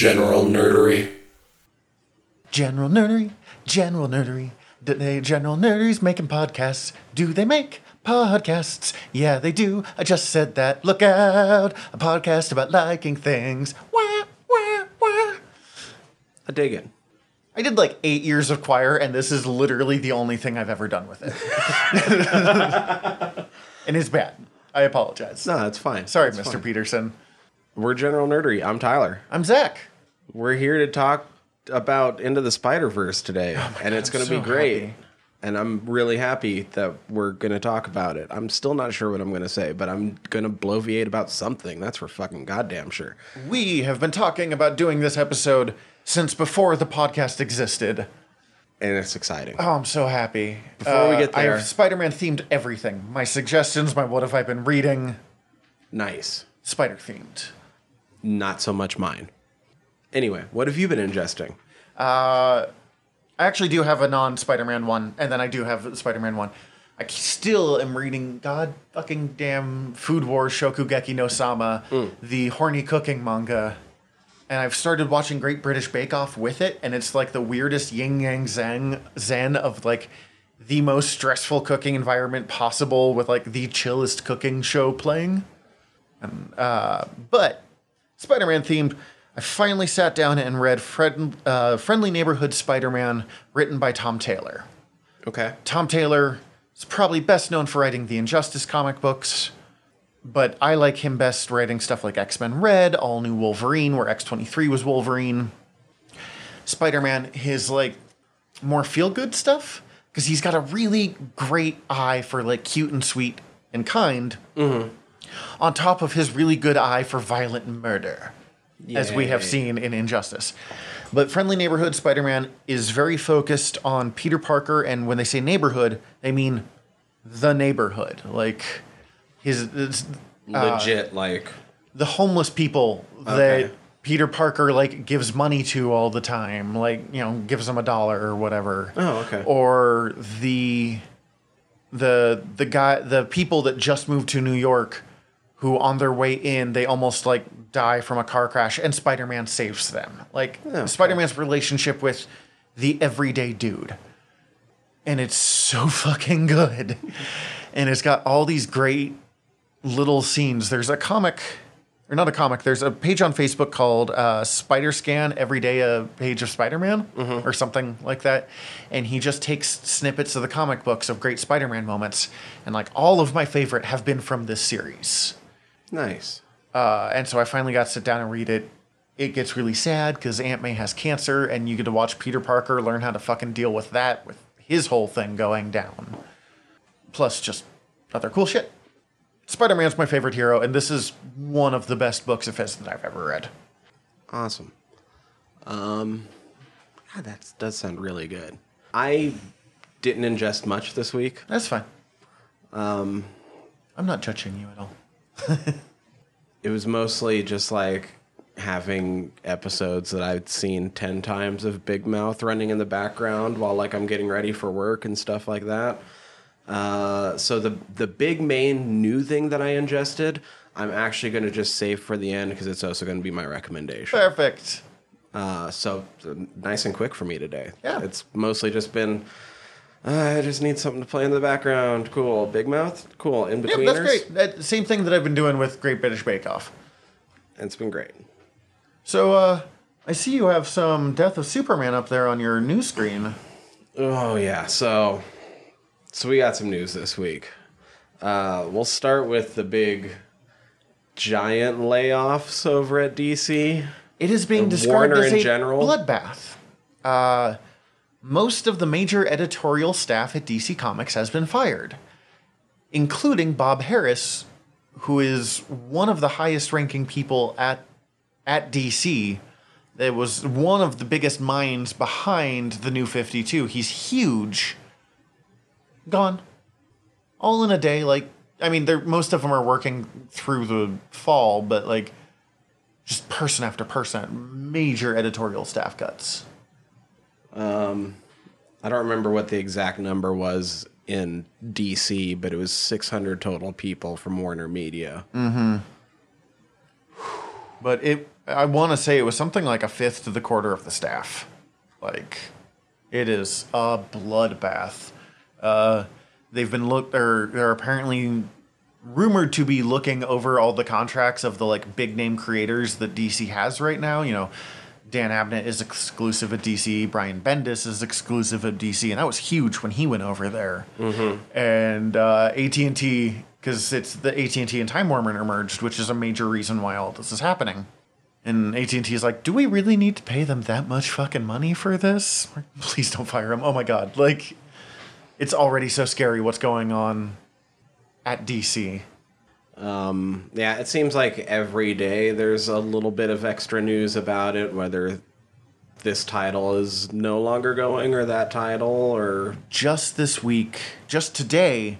General nerdery. General nerdery, general nerdery. Do they general nerderies making podcasts? Do they make podcasts? Yeah, they do. I just said that. Look out! A podcast about liking things. Wah, wah, wah. I dig it. I did like eight years of choir, and this is literally the only thing I've ever done with it. and it's bad. I apologize. No, that's fine. Sorry, That's Mr. fine. Peterson. We're General Nerdery. I'm Tyler. I'm Zach. We're here to talk about Into the Spider Verse today, oh and it's going to I'm be great. happy. And I'm really happy that we're going to talk about it. I'm still not sure what I'm going to say, but I'm going to bloviate about something. That's for fucking goddamn sure. We have been talking about doing this episode since before the podcast existed. And it's exciting. Oh, I'm so happy. Before we uh, get there, I there- have Spider-Man themed everything. My suggestions, my what have I been reading, Nice. Spider themed. Not so much mine. Anyway, what have you been ingesting? I actually do have a non-Spider-Man one, and then I do have a Spider-Man one. I still am reading God fucking damn Food Wars Shokugeki no Soma, the horny cooking manga. And I've started watching Great British Bake Off with it, and it's like the weirdest yin yang zen zen of like the most stressful cooking environment possible with like the chillest cooking show playing. And, uh, but Spider-Man themed. I finally sat down and read Fred, uh, Friendly Neighborhood Spider-Man, written by Tom Taylor. Okay. Tom Taylor is probably best known for writing the Injustice comic books, but I like him best writing stuff like X Men Red, All New Wolverine, where X23 was Wolverine. Spider Man, his like more feel good stuff, because he's got a really great eye for like cute and sweet and kind, on top of his really good eye for violent murder, as we have seen in Injustice. But Friendly Neighborhood Spider Man is very focused on Peter Parker, and when they say neighborhood, they mean the neighborhood. Like his it's uh, Legit, like, the homeless people Okay. that Peter Parker like gives money to all the time, like you know, gives them a dollar or whatever. Oh, okay. Or the the the guy the people that just moved to New York who on their way in they almost like die from a car crash and Spider-Man saves them. Like okay. Spider-Man's relationship with the everyday dude. And it's so fucking good. And it's got all these great little scenes. There's a comic, or not a comic. There's a page on Facebook called uh, Spider Scan Every Day a Page of Spider Man or something like that, and he just takes snippets of the comic books of great Spider Man moments, and like all of my favorite have been from this series. Nice. Uh, and so I finally got to sit down and read it. It gets really sad because Aunt May has cancer, and you get to watch Peter Parker learn how to fucking deal with that, with his whole thing going down. Plus, just other cool shit. Spider Man's my favorite hero, and this is one of the best books of his that I've ever read. Awesome. Um, God, that does sound really good. I didn't ingest much this week. That's fine. Um, I'm not judging you at all. It was mostly just like having episodes that I'd seen 10 times of Big Mouth running in the background while like I'm getting ready for work and stuff like that. Uh, so the the big main new thing that I ingested, I'm actually going to just save for the end because it's also going to be my recommendation. Perfect. Uh, so uh, nice and quick for me today. Yeah. It's mostly just been, uh, I just need something to play in the background. Cool. Big Mouth. Cool. In Yeah, that's great. That, same thing that I've been doing with Great British Bake Off. It's been great. So, uh, I see you have some Death of Superman up there on your news screen. Oh yeah, so so we got some news this week. Uh, we'll start with the big giant layoffs over at DC. It is being described Warner as in a general? bloodbath. Uh, most of the major editorial staff at DC Comics has been fired, including Bob Harris, who is one of the highest ranking people at at DC. That was one of the biggest minds behind the New Fifty Two. He's huge. Gone, all in a day. Like I mean, they're most of them are working through the fall, but like just person after person, major editorial staff cuts. I don't remember what the exact number was in DC, but it was 600 total people from Warner Media. But it, I want to say it was something like a fifth to the quarter of the staff. Like, it is a bloodbath. Uh, they've been look. They're they're apparently rumored to be looking over all the contracts of the like big name creators that DC has right now. You know, Dan Abnett is exclusive at DC. Brian Bendis is exclusive at DC, and that was huge when he went over there. And uh, AT and T, because it's the AT and T and Time Warner merged, which is a major reason why all this is happening. And AT and T is like, do we really need to pay them that much fucking money for this? Please don't fire them. Oh my god, like, it's already so scary what's going on at DC. Yeah, it seems like every day there's a little bit of extra news about it, whether this title is no longer going or that title or just this week, just today,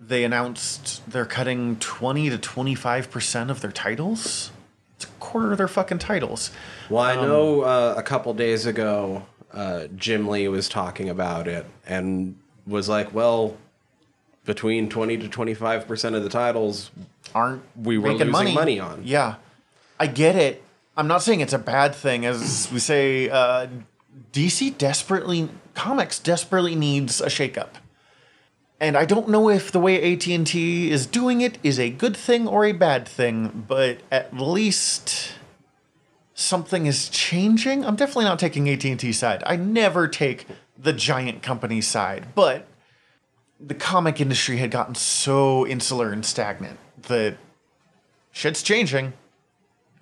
they announced they're cutting 20 to 25% of their titles. It's a quarter of their fucking titles. Well, I know uh, a couple days ago, uh, Jim Lee was talking about it and was like, "Well, between twenty to twenty five percent of the titles, Aren't We were making losing money on. Yeah. I get it. I'm not saying it's a bad thing. As we say, uh, DC desperately, comics desperately needs a shakeup. And I don't know if the way AT&T is doing it is a good thing or a bad thing, but at least something is changing. I'm definitely not taking AT&T side. I never take the giant company side, but the comic industry had gotten so insular and stagnant that shit's changing.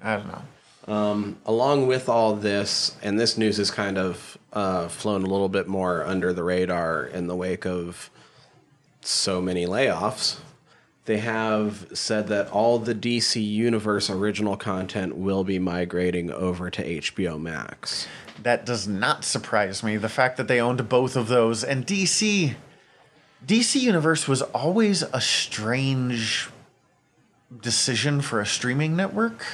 I don't know. along with all this, and this news has kind of uh, flown a little bit more under the radar in the wake of so many layoffs. They have said that all the DC Universe original content will be migrating over to HBO Max. That does not surprise me. The fact that they owned both of those and DC DC Universe was always a strange decision for a streaming network.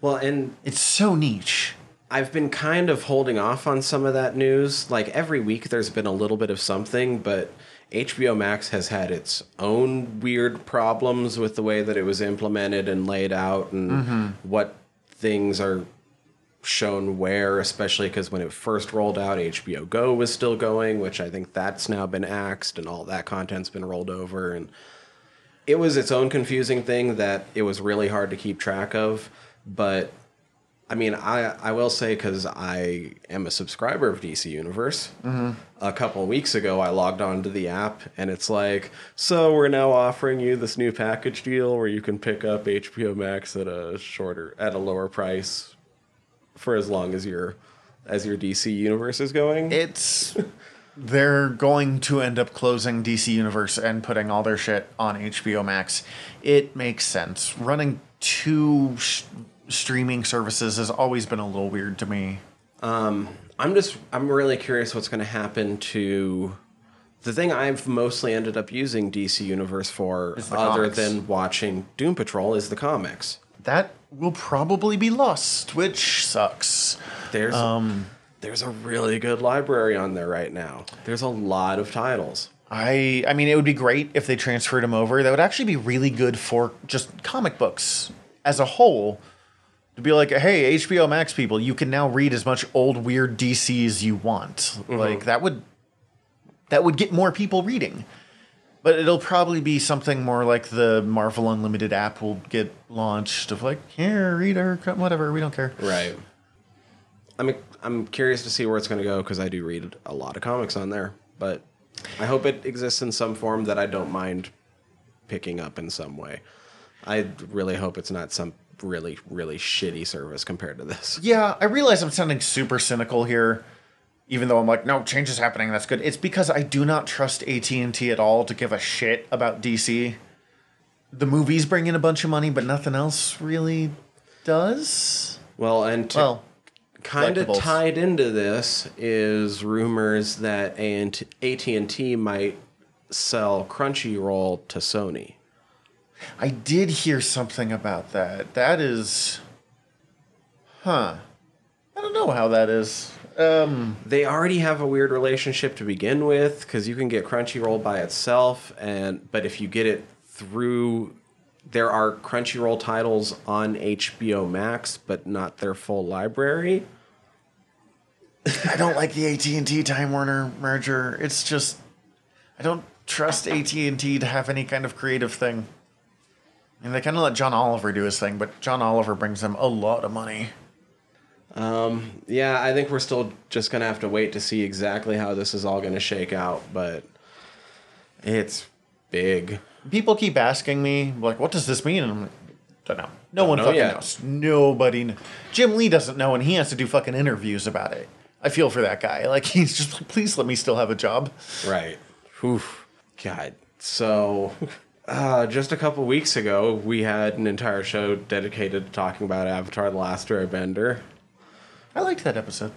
Well, and It's so niche. I've been kind of holding off on some of that news. Like every week, there's been a little bit of something, but HBO Max has had its own weird problems with the way that it was implemented and laid out and mm-hmm. what things are shown where, especially because when it first rolled out, HBO Go was still going, which I think that's now been axed and all that content's been rolled over. And it was its own confusing thing that it was really hard to keep track of. But I mean, I I will say because I am a subscriber of DC Universe. Mm-hmm. A couple of weeks ago, I logged onto the app, and it's like, so we're now offering you this new package deal where you can pick up HBO Max at a shorter, at a lower price, for as long as your as your DC Universe is going. It's they're going to end up closing DC Universe and putting all their shit on HBO Max. It makes sense. Running two sh- streaming services has always been a little weird to me. Um, I'm just I'm really curious what's going to happen to the thing I've mostly ended up using DC Universe for, other comics. than watching Doom Patrol, is the comics. That will probably be lost, which sucks. There's um, there's a really good library on there right now. There's a lot of titles. I I mean it would be great if they transferred them over. That would actually be really good for just comic books as a whole. To be like, hey, HBO Max people, you can now read as much old weird DC as you want. Mm-hmm. Like that would that would get more people reading. But it'll probably be something more like the Marvel Unlimited app will get launched of like, here, read our whatever, we don't care. Right. I'm I'm curious to see where it's going to go because I do read a lot of comics on there, but I hope it exists in some form that I don't mind picking up in some way. I really hope it's not some really really shitty service compared to this. Yeah, I realize I'm sounding super cynical here, even though I'm like, no, change is happening. That's good. It's because I do not trust AT and T at all to give a shit about DC. The movies bring in a bunch of money, but nothing else really does. Well, and to Well, kind of tied into this is rumors that AT&T might sell Crunchyroll to Sony. I did hear something about that. That is, huh? I don't know how that is. Um, They already have a weird relationship to begin with because you can get Crunchyroll by itself, and but if you get it through there are Crunchyroll titles on HBO Max, but not their full library. I don't like the AT and T Time Warner merger. It's just I don't trust AT and T to have any kind of creative thing. And they kind of let John Oliver do his thing, but John Oliver brings them a lot of money. Yeah, I think we're still just gonna have to wait to see exactly how this is all gonna shake out, but it's big. People keep asking me like, "What does this mean?" And I'm like, "Don't know. No one know fucking yet. knows. Nobody. Kn- Jim Lee doesn't know, and he has to do fucking interviews about it. I feel for that guy. Like he's just like, please let me still have a job. Right. Oof. God. So, uh, just a couple weeks ago, we had an entire show dedicated to talking about Avatar: The Last Airbender. I liked that episode.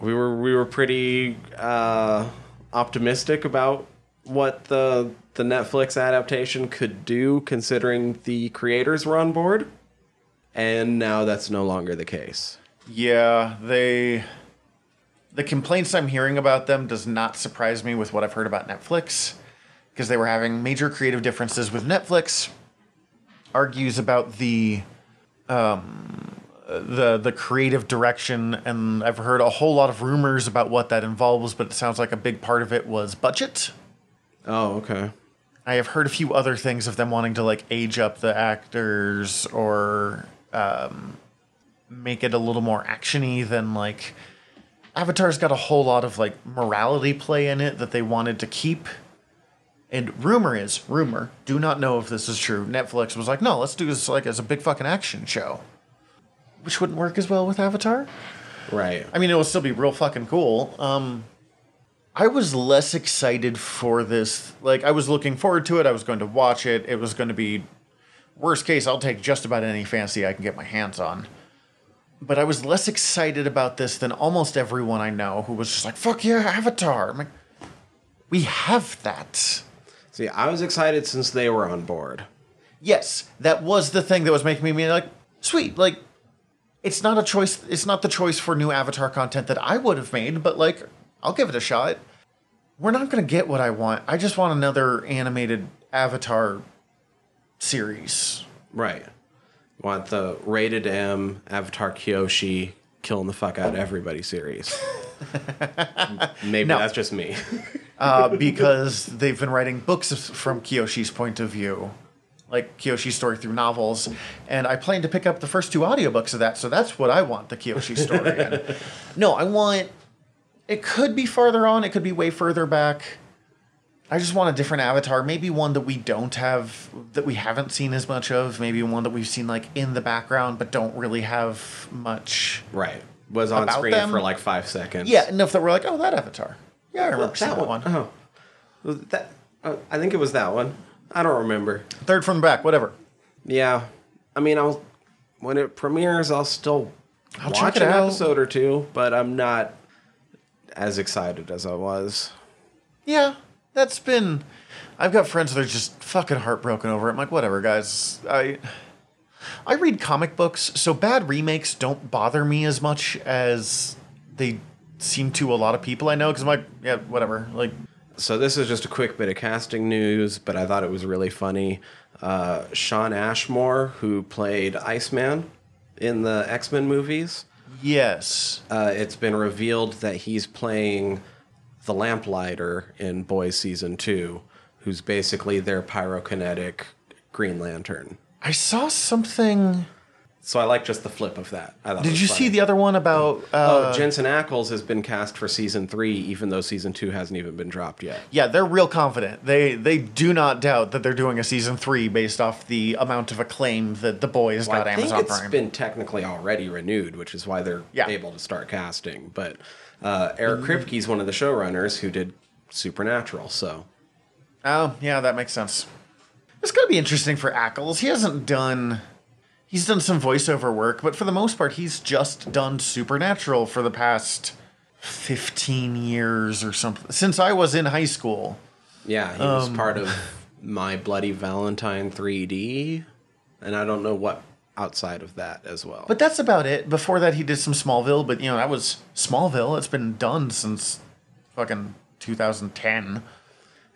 We were we were pretty uh, optimistic about what the the Netflix adaptation could do, considering the creators were on board, and now that's no longer the case. Yeah, they. The complaints I'm hearing about them does not surprise me with what I've heard about Netflix, because they were having major creative differences with Netflix. Argues about the, um, the the creative direction, and I've heard a whole lot of rumors about what that involves. But it sounds like a big part of it was budget. Oh, okay. I have heard a few other things of them wanting to like age up the actors or um, make it a little more actiony than like Avatar's got a whole lot of like morality play in it that they wanted to keep. And rumor is rumor. Do not know if this is true. Netflix was like, no, let's do this like as a big fucking action show, which wouldn't work as well with Avatar. Right. I mean, it will still be real fucking cool. Um, I was less excited for this. Like, I was looking forward to it. I was going to watch it. It was going to be worst case. I'll take just about any fancy I can get my hands on. But I was less excited about this than almost everyone I know who was just like, "Fuck yeah, Avatar!" I'm like, we have that. See, I was excited since they were on board. yes, that was the thing that was making me be like, sweet, like it's not a choice it's not the choice for new avatar content that I would have made, but like I'll give it a shot. We're not gonna get what I want. I just want another animated avatar series. Right. Want the rated M Avatar Kyoshi killing the fuck out of everybody series. Maybe No. that's just me. Uh, because they've been writing books from Kyoshi's point of view. Like Kyoshi's story through novels. And I plan to pick up the first two audiobooks of that, so that's what I want the Kyoshi story in. No, I want it could be farther on, it could be way further back. I just want a different avatar, maybe one that we don't have that we haven't seen as much of, maybe one that we've seen like in the background but don't really have much right. Was on screen them? for like five seconds. Yeah, enough that we're like, oh that avatar. Yeah, I remember that that one. one. Oh. That, uh, I think it was that one. I don't remember. Third from the back, whatever. Yeah. I mean, I'll when it premieres, I'll still I'll watch an out. episode or two, but I'm not as excited as I was. Yeah, that's been. I've got friends that are just fucking heartbroken over it. I'm like, whatever, guys. I I read comic books, so bad remakes don't bother me as much as they seem to a lot of people I know. Because I'm like, yeah, whatever. Like, So this is just a quick bit of casting news, but I thought it was really funny. Uh, Shawn Ashmore, who played Iceman in the X Men movies, yes, uh, it's been revealed that he's playing the Lamplighter in Boys season two, who's basically their pyrokinetic Green Lantern. I saw something. So I like just the flip of that. I thought Did you funny. see the other one about? Oh, Uh, Jensen Ackles has been cast for season three, even though season two hasn't even been dropped yet. yeah, they're real confident. They they do not doubt that they're doing a season three based off the amount of acclaim that the boys Well, got I think Amazon it's Prime. been technically already renewed, which is why they're Yeah. able to start casting. But uh, Eric Kripke's one of the showrunners who did Supernatural, so Oh, yeah, that makes sense. It's gonna be interesting for Ackles. He hasn't done he's done some voiceover work, but for the most part he's just done Supernatural for the past 15 years or something. Since I was in high school. yeah, he Um, was part of My Bloody Valentine 3D, and I don't know what outside of that as well. But that's about it. Before that he did some Smallville, but you know, that was Smallville. It's been done since fucking 2010.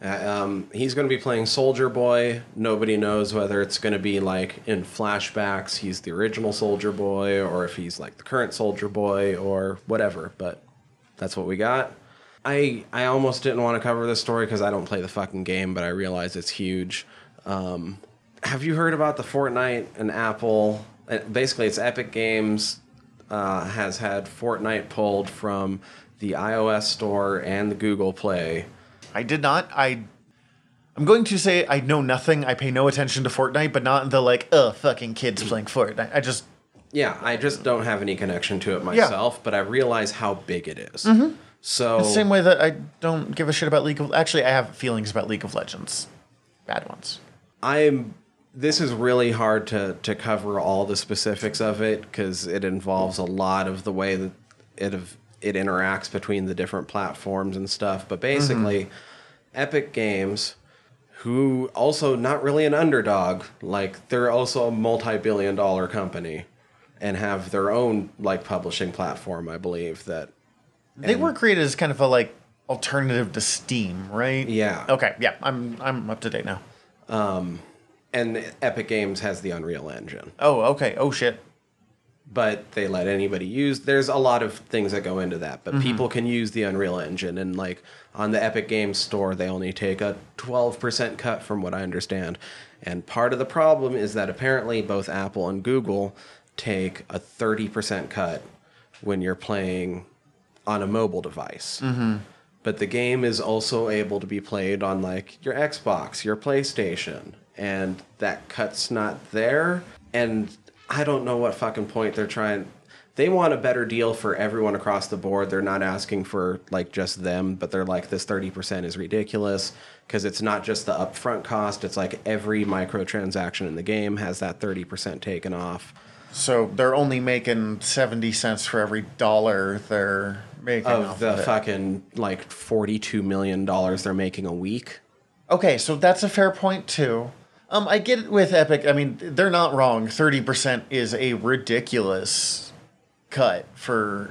Uh, Um, he's going to be playing Soldier Boy. Nobody knows whether it's going to be like in flashbacks, he's the original Soldier Boy, or if he's like the current Soldier Boy, or whatever. But that's what we got. I I almost didn't want to cover this story because I don't play the fucking game, but I realize it's huge. Um, have you heard about the Fortnite and Apple? uh, Basically, it's Epic Games uh, has had Fortnite pulled from the iOS store and the Google Play. I did not. I. I'm going to say I know nothing. I pay no attention to Fortnite, but not the like, ugh, fucking kids playing Fortnite. I just Yeah, I just don't have any connection to it myself, but I realize how big it is. So Mm-hmm. same way that I don't give a shit about League of. Actually, I have feelings about League of Legends, bad ones. I'm. This is really hard to to cover all the specifics of it because it involves a lot of the way that it it interacts between the different platforms and stuff. But basically, Epic Games, who also not really an underdog, like they're also a multi-billion dollar company, and have their own like publishing platform. I believe that They were created as kind of a like alternative to Steam, right? Yeah. Okay. Yeah. I'm I'm up to date now. Um and Epic Games has the Unreal Engine. Oh. Okay. Oh shit. But they let anybody use there's a lot of things that go into that but mm-hmm. people can use the unreal engine and like on the epic games store they only take a 12% cut from what i understand and part of the problem is that apparently both apple and google take a 30% cut when you're playing on a mobile device mm-hmm. but the game is also able to be played on like your Xbox, your PlayStation, and that cut's not there. And I don't know what fucking point they're trying. They want a better deal for everyone across the board. They're not asking for like just them, but they're like this 30% is ridiculous because it's not just the upfront cost, it's like every microtransaction in the game has that 30% taken off. So they're only making seventy cents for every dollar they're making Of off the of fucking like $42 million they're making a week. Okay, so that's a fair point too. Um, I get it with Epic. I mean, they're not wrong. Thirty percent is a ridiculous cut for.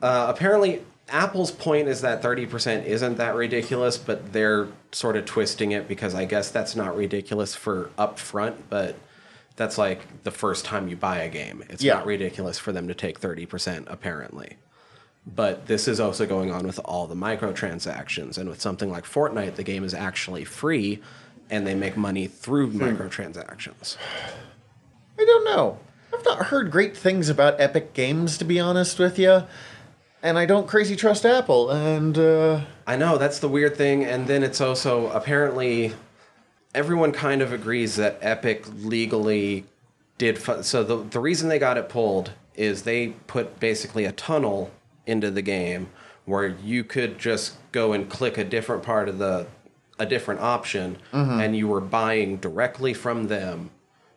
Uh, apparently, Apple's point is that 30% isn't that ridiculous, but they're sort of twisting it because I guess that's not ridiculous for upfront, but that's like the first time you buy a game. It's Yeah. not ridiculous for them to take 30%, apparently. But this is also going on with all the microtransactions. And with something like Fortnite, the game is actually free and they make money through microtransactions. I don't know. I've not heard great things about Epic Games, to be honest with you, and I don't crazy trust Apple. And uh, I know that's the weird thing, and then it's also apparently everyone kind of agrees that Epic legally did. Fu- so the the reason they got it pulled is they put basically a tunnel into the game where you could just go and click a different part of the a different option, mm-hmm. and you were buying directly from them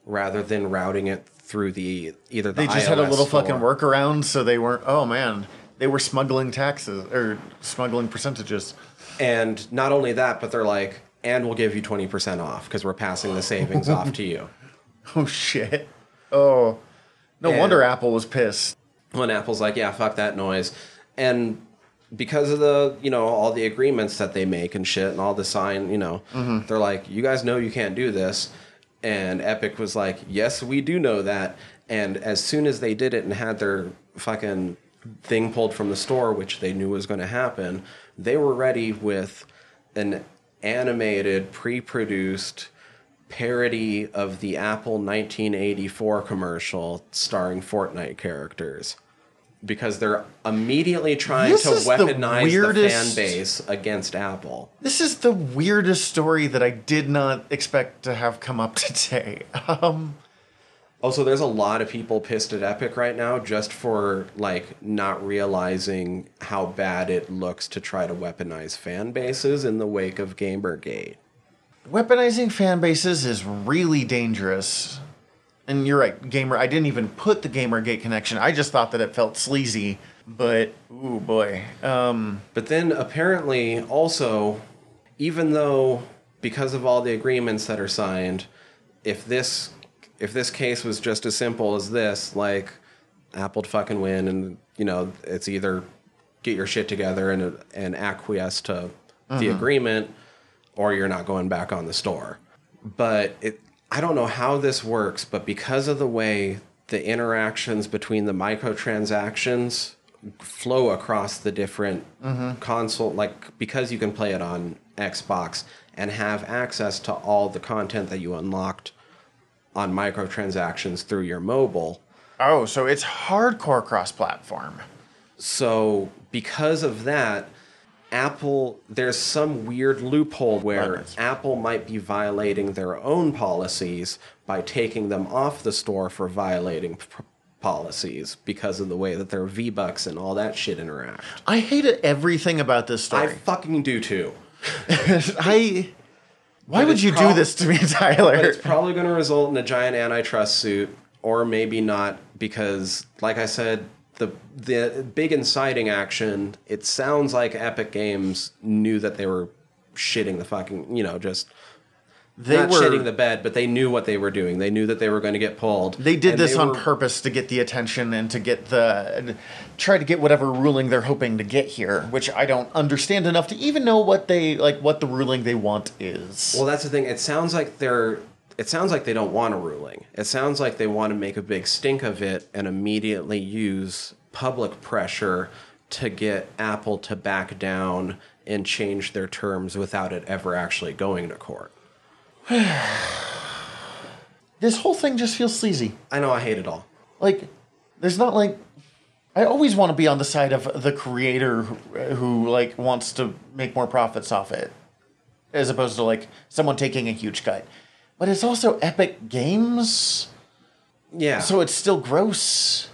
rather than routing it through the either the they just had a little store. fucking workaround, so they weren't. Oh man, they were smuggling taxes or smuggling percentages. And not only that, but they're like, and we'll give you 20% off because we're passing the savings off to you. Oh shit. Oh, no And- wonder Apple was pissed. When Apple's like, yeah, fuck that noise. And because of the, you know, all the agreements that they make and shit and all the sign, you know, mm-hmm. they're like, you guys know you can't do this. And Epic was like, yes, we do know that. And as soon as they did it and had their fucking thing pulled from the store, which they knew was going to happen, they were ready with an animated, pre produced parody of the Apple 1984 commercial starring Fortnite characters. Because they're immediately trying This to is the weaponize the, fan base against Apple. This is the weirdest story that I did not expect to have come up today. Um, Also, there's a lot of people pissed at Epic right now just for like not realizing how bad it looks to try to weaponize fan bases in the wake of Gamergate. weaponizing fan bases is really dangerous. And you're right, gamer. I didn't even put the GamerGate connection. I just thought that it felt sleazy. But ooh boy, um, But then apparently also, even though because of all the agreements that are signed, if this if this case was just as simple as this, like Apple'd fucking win, and you know it's either get your shit together and and acquiesce to the agreement, or you're not going back on the store. But it, I don't know how this works, but because of the way the interactions between the microtransactions flow across the different mm-hmm. console, like because you can play it on Xbox and have access to all the content that you unlocked on microtransactions through your mobile. Oh, so it's hardcore cross-platform. So because of that, Apple there's some weird loophole where. Apple might be violating their own policies by taking them off the store for violating p- policies because of the way that their V-bucks and all that shit interact. I hated everything about this story. I fucking do too. I. Why But would it's you do prob- this to me, But Tyler? it's probably going to result in a giant antitrust suit, or maybe not, because, like I said, the the big inciting action. It sounds like Epic Games knew that they were shitting the fucking, you know, just They not were. shitting the bed, but they knew what they were doing. They knew that they were going to get pulled. They did this they on were- purpose to get the attention and to get the and try to get whatever ruling they're hoping to get here, which I don't understand enough to even know what they like what the ruling they want is. Well, that's the thing. It sounds like they're. It sounds like they don't want a ruling. It sounds like they want to make a big stink of it and immediately use public pressure to get Apple to back down and change their terms without it ever actually going to court. this whole thing just feels sleazy. I know I hate it all. Like there's not like I always want to be on the side of the creator who, who like wants to make more profits off it as opposed to like someone taking a huge cut. But it's also Epic Games, Yeah. so it's still gross.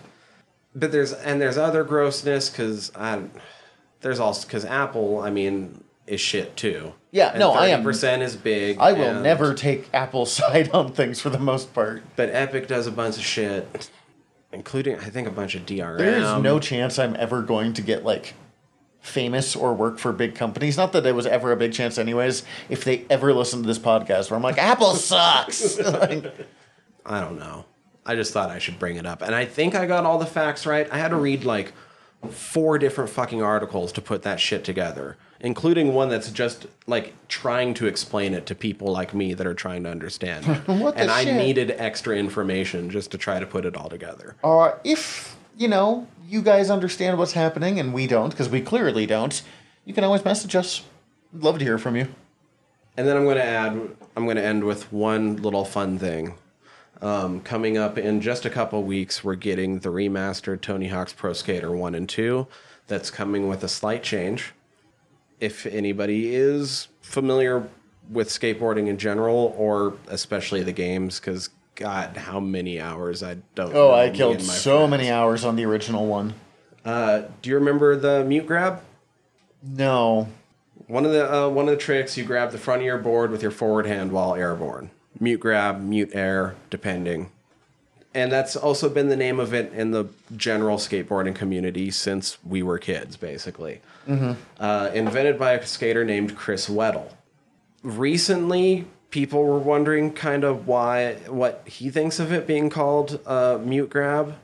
but there's and there's other grossness because I there's also because Apple I mean is shit too. Yeah, no, I am- Percent is big. I will and- never take Apple's side on things for the most part. But Epic does a bunch of shit, including I think a bunch of DRM. There is no chance I'm ever going to get like famous or work for big companies. Not that it was ever a big chance, anyways. If they ever listen to this podcast, where I'm like, Apple sucks. Like, I don't know. I just thought I should bring it up. And I think I got all the facts right. I had to read like four different fucking articles to put that shit together, including one that's just like trying to explain it to people like me that are trying to understand. What the and I needed extra information just to try to put it all together. uh, if you know you guys understand what's happening and we don't, because we clearly don't, you can always message us. I'd love to hear from you. And then I'm going to add, I'm going to end with one little fun thing. Um, coming up in just a couple weeks, we're getting the remastered Tony Hawk's Pro Skater 1 and 2 that's coming with a slight change. If anybody is familiar with skateboarding in general, or especially the games, because God, how many hours I don't Oh, I killed so friends. many hours on the original one. Uh, do you remember the mute grab? No. One of the uh, one of the tricks you grab the front of your board with your forward hand while airborne. Mute grab, mute air, depending. And that's also been the name of it in the general skateboarding community since we were kids, basically. Uh, invented by a skater named Chris Weddle. Recently, people were wondering kind of why what he thinks of it being called uh, mute grab,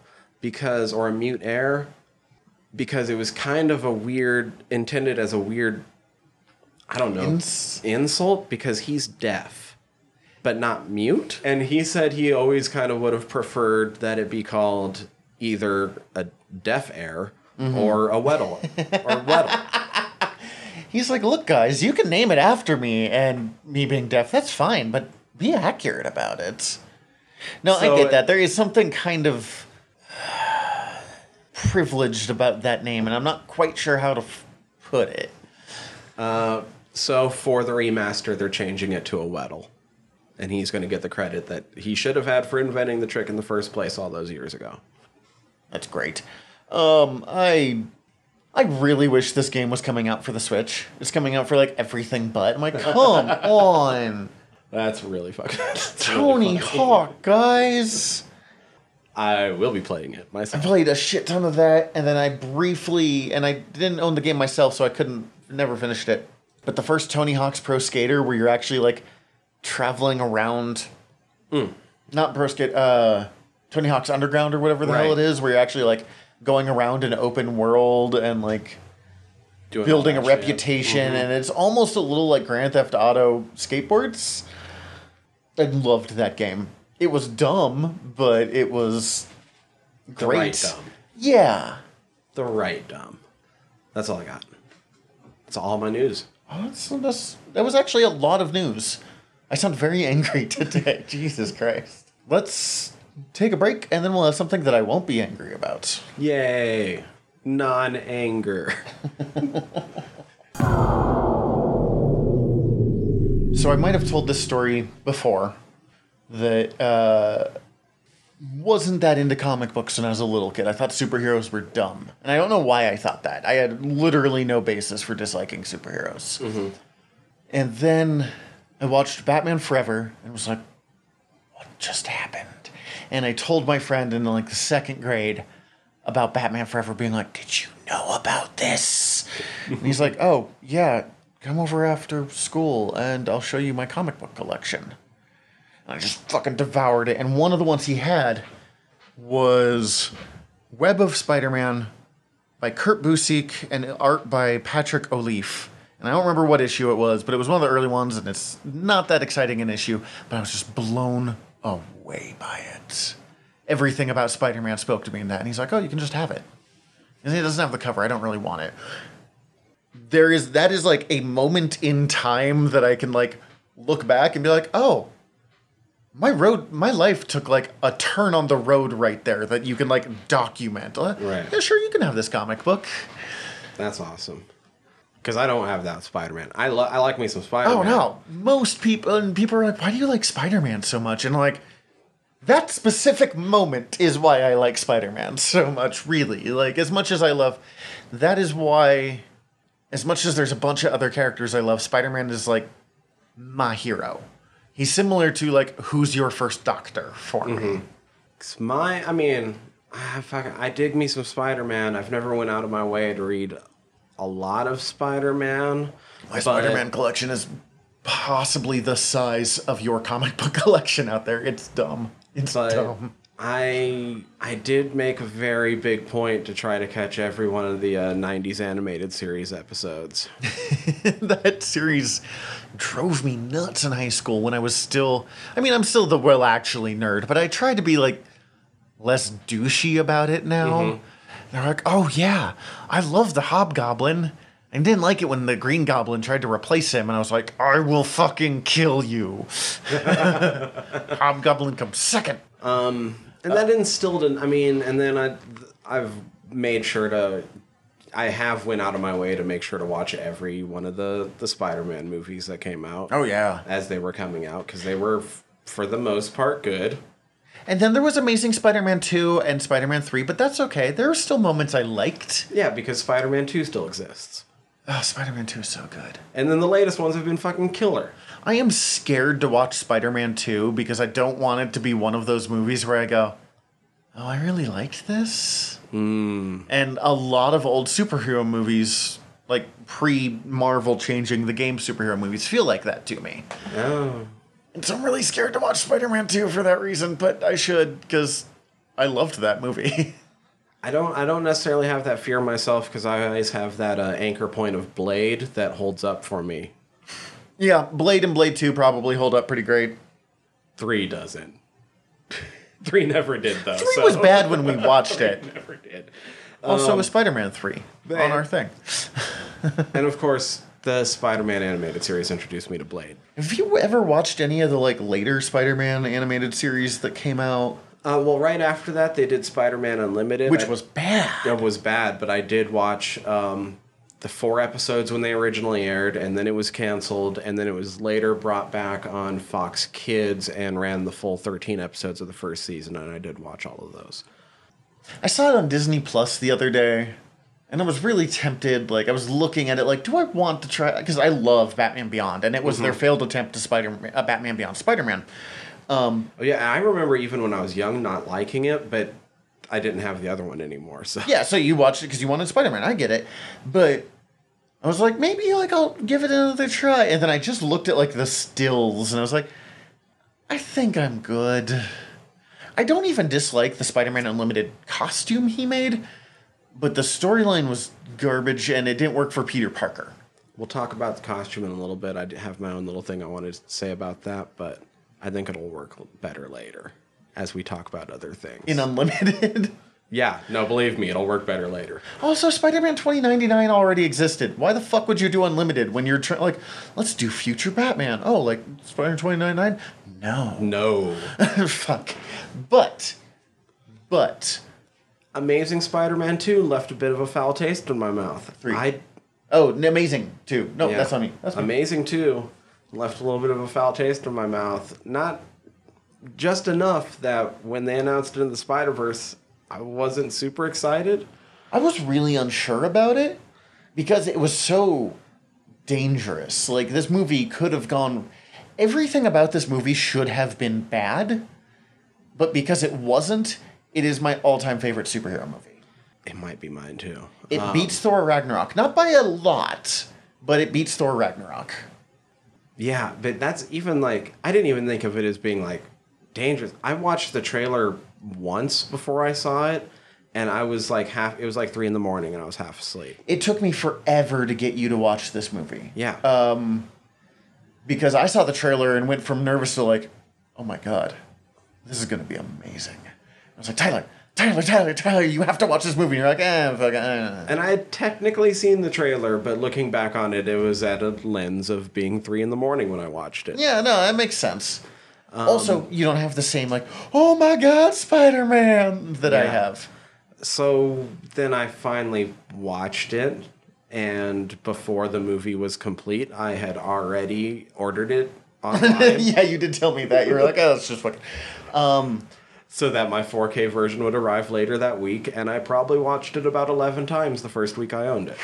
because or a mute air, because it was kind of a weird intended as a weird I don't know Ins- insult because he's deaf but not mute. And he said he always kind of would have preferred that it be called either a deaf air or a weddle or weddle He's like, look, guys, you can name it after me and me being deaf. That's fine, but be accurate about it. No, So I get that. There is something kind of privileged about that name, and I'm not quite sure how to f- put it. so for the remaster they're changing it to a weddle and he's going to get the credit that he should have had for inventing the trick in the first place all those years ago That's great. Um, I I really wish this game was coming out for the Switch. It's coming out for like everything but. I'm like, come on, that's really fucking that's really Tony funny. Hawk, guys. i will be playing it I played a shit ton of that, and then I briefly, and I didn't own the game myself, so I couldn't, never finished it. But the first Tony Hawk's Pro Skater, where you're actually like traveling around, not Pro Skate, uh, Tony Hawk's Underground or whatever the hell it is, where you're actually like going around an open world and like Doing building a all that shit. reputation, mm-hmm. and it's almost a little like Grand Theft Auto skateboards. I loved that game. It was dumb, but it was The great. right dumb. Yeah. The right dumb. That's all I got. That's all my news. Oh, that's, that's, that was actually a lot of news. I sound very angry today. Jesus Christ. Let's take a break, and then we'll have something that I won't be angry about. Yay. Non anger. So I might have told this story before that uh, wasn't that into comic books when I was a little kid. I thought superheroes were dumb, and I don't know why I thought that. I had literally no basis for disliking superheroes. And then I watched Batman Forever and was like, "What just happened?" And I told my friend in like the second grade about Batman Forever, being like, "Did you know about this?" and he's like, "Oh yeah, come over after school and I'll show you my comic book collection." And I just fucking devoured it. And one of the ones he had was Web of Spider-Man by Kurt Busiek and art by Patrick Olliffe. And I don't remember what issue it was, but it was one of the early ones, and it's not that exciting an issue, but I was just blown away by it. Everything about Spider-Man spoke to me in that, and he's like, "Oh, you can just have it." And it doesn't have the cover. I don't really want it. There is that is like a moment in time that I can like look back and be like, "Oh, my road my life took like a turn on the road right there that you can like document Uh, Right. yeah sure you can have this comic book That's awesome. Because I don't have that Spider Man. I, lo- I like me some Spider Man. oh no most people and people are like why do you like spider-man so much and like that specific moment is why i like spider-man so much really like as much as i love that is why as much as there's a bunch of other characters i love spider-man is like my hero he's similar to like who's your first doctor for me mm-hmm. It's my, I mean, ah, I, fucking, I dig me some Spider Man. I've never went out of my way to read a lot of Spider Man. My Spider-Man collection is possibly the size of your comic book collection out there. It's dumb. It's But dumb. I I did make a very big point to try to catch every one of the uh, '90s animated series episodes. that series drove me nuts in high school when I was still. I mean, I'm still the well actually nerd, but I tried to be like less douchey about it now. They're like, oh yeah, I love the Hobgoblin. I didn't like it when the Green Goblin tried to replace him, and I was like, I will fucking kill you. Hobgoblin comes second. Um, and that instilled an i mean and then i i've made sure to i have went out of my way to make sure to watch every one of the the spider-man movies that came out Oh yeah. as they were coming out because they were f- for the most part good And then there was Amazing Spider-Man 2 and Spider-Man 3, but that's okay. There are still moments I liked. yeah because spider-man 2 still exists Oh, Spider-Man 2 is so good. and then the latest ones have been fucking killer I am scared to watch Spider-Man 2 because I don't want it to be one of those movies where I go, "Oh, I really liked this." Hmm. And a lot of old superhero movies, like pre-Marvel changing the game superhero movies, feel like that to me. oh And so I'm really scared to watch Spider-Man 2 for that reason, but I should because I loved that movie. I don't. I don't necessarily have that fear myself because I always have that uh, anchor point of Blade that holds up for me. yeah, Blade and Blade 2 probably hold up pretty great. Three doesn't. Three never did though. Three so- was bad when we watched it. never did. Also, was Spider-Man 3 on our thing. And of course, the Spider-Man animated series introduced me to Blade. Have you ever watched any of the like later Spider-Man animated series that came out, Uh, well, right after that, they did Spider-Man Unlimited, which I- was bad? it was bad, but I did watch um, the four episodes when they originally aired, and then it was canceled, and then it was later brought back on Fox Kids and ran the full thirteen episodes of the first season, and I did watch all of those. I saw it on Disney Plus the other day, and I was really tempted. Like I was looking at it, like, do I want to try? Because I love Batman Beyond, and it was their failed attempt to Spider uh, Batman Beyond Spider-Man. Um, Oh yeah, I remember even when I was young not liking it, but I didn't have the other one anymore. So Yeah, so you watched it because you wanted Spider-Man. I get it, but I was like, maybe like I'll give it another try. And then I just looked at like the stills, and I was like, I think I'm good. I don't even dislike the Spider-Man Unlimited costume he made, but the storyline was garbage and it didn't work for Peter Parker. We'll talk about the costume in a little bit. I have my own little thing I wanted to say about that, but I think it'll work better later as we talk about other things. In Unlimited. yeah, no, believe me, it'll work better later. Also, Spider-Man 2099 already existed. Why the fuck would you do Unlimited when you're trying like, let's do Future Batman? Oh, like Spider-Man 2099? No. No. fuck. But, but, Amazing Spider-Man 2 left a bit of a foul taste in my mouth. Three. I oh, amazing too. No, yeah. that's on me. That's me. Amazing 2 left a little bit of a foul taste in my mouth. Not just enough that when they announced it in the Spider-Verse, I wasn't super excited. I was really unsure about it because it was so dangerous. Like this movie could have gone everything about this movie should have been bad, but because it wasn't, it is my all-time favorite superhero movie. It might be mine too. It Um, beats Thor Ragnarok, not by a lot, but it beats Thor Ragnarok. Yeah, but that's even like I didn't even think of it as being like dangerous. I watched the trailer once before I saw it, and I was like half. It was like three in the morning, and I was half asleep. It took me forever to get you to watch this movie. Yeah, Um, because I saw the trailer and went from nervous to like, oh my god, this is gonna be amazing. I was like, Tyler, Tyler, Tyler, Tyler, you have to watch this movie. And you're like, eh, fuck, eh. and I had technically seen the trailer, but looking back on it, it was at a lens of being three in the morning when I watched it. Yeah, no, that makes sense. also, you don't have the same like, oh my god, Spider Man that I have. So then I finally watched it, and before the movie was complete, I had already ordered it online. yeah, you did tell me that. You were like, oh, it's just fucking. So that my 4K version would arrive later that week, and I probably watched it about 11 times the first week I owned it.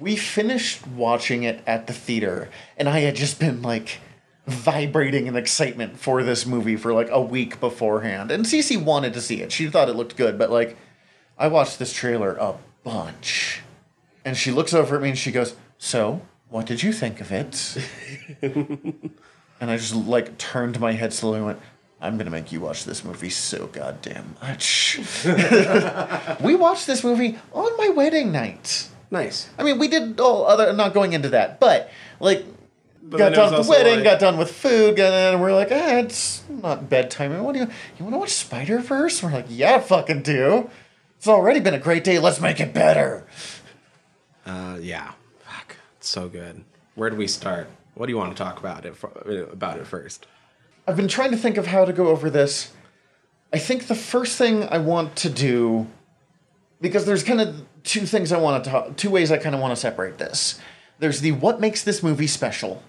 we finished watching it at the theater and i had just been like vibrating in excitement for this movie for like a week beforehand. And Cece wanted to see it. She thought it looked good but like i watched this trailer a bunch. And she looks over at me and she goes so what did you think of it? And i just like turned my head slowly and went i'm gonna make you watch this movie so goddamn much we watched this movie on my wedding night Nice. I mean, we did all other. Not going into that, but like, got done with the wedding, like- got done with food, got, and we're like, ah, it's not bedtime. What do you? You want to watch Spider Verse? We're like, yeah, I fucking do. It's already been a great day. Let's make it better. Uh, yeah. Fuck. It's so good. Where do we start? What do you want to talk about it for, about it first? I've been trying to think of how to go over this. I think the first thing I want to do, because there's kind of two things I want to talk, two ways I kind of want to separate this. There's the what makes this movie special,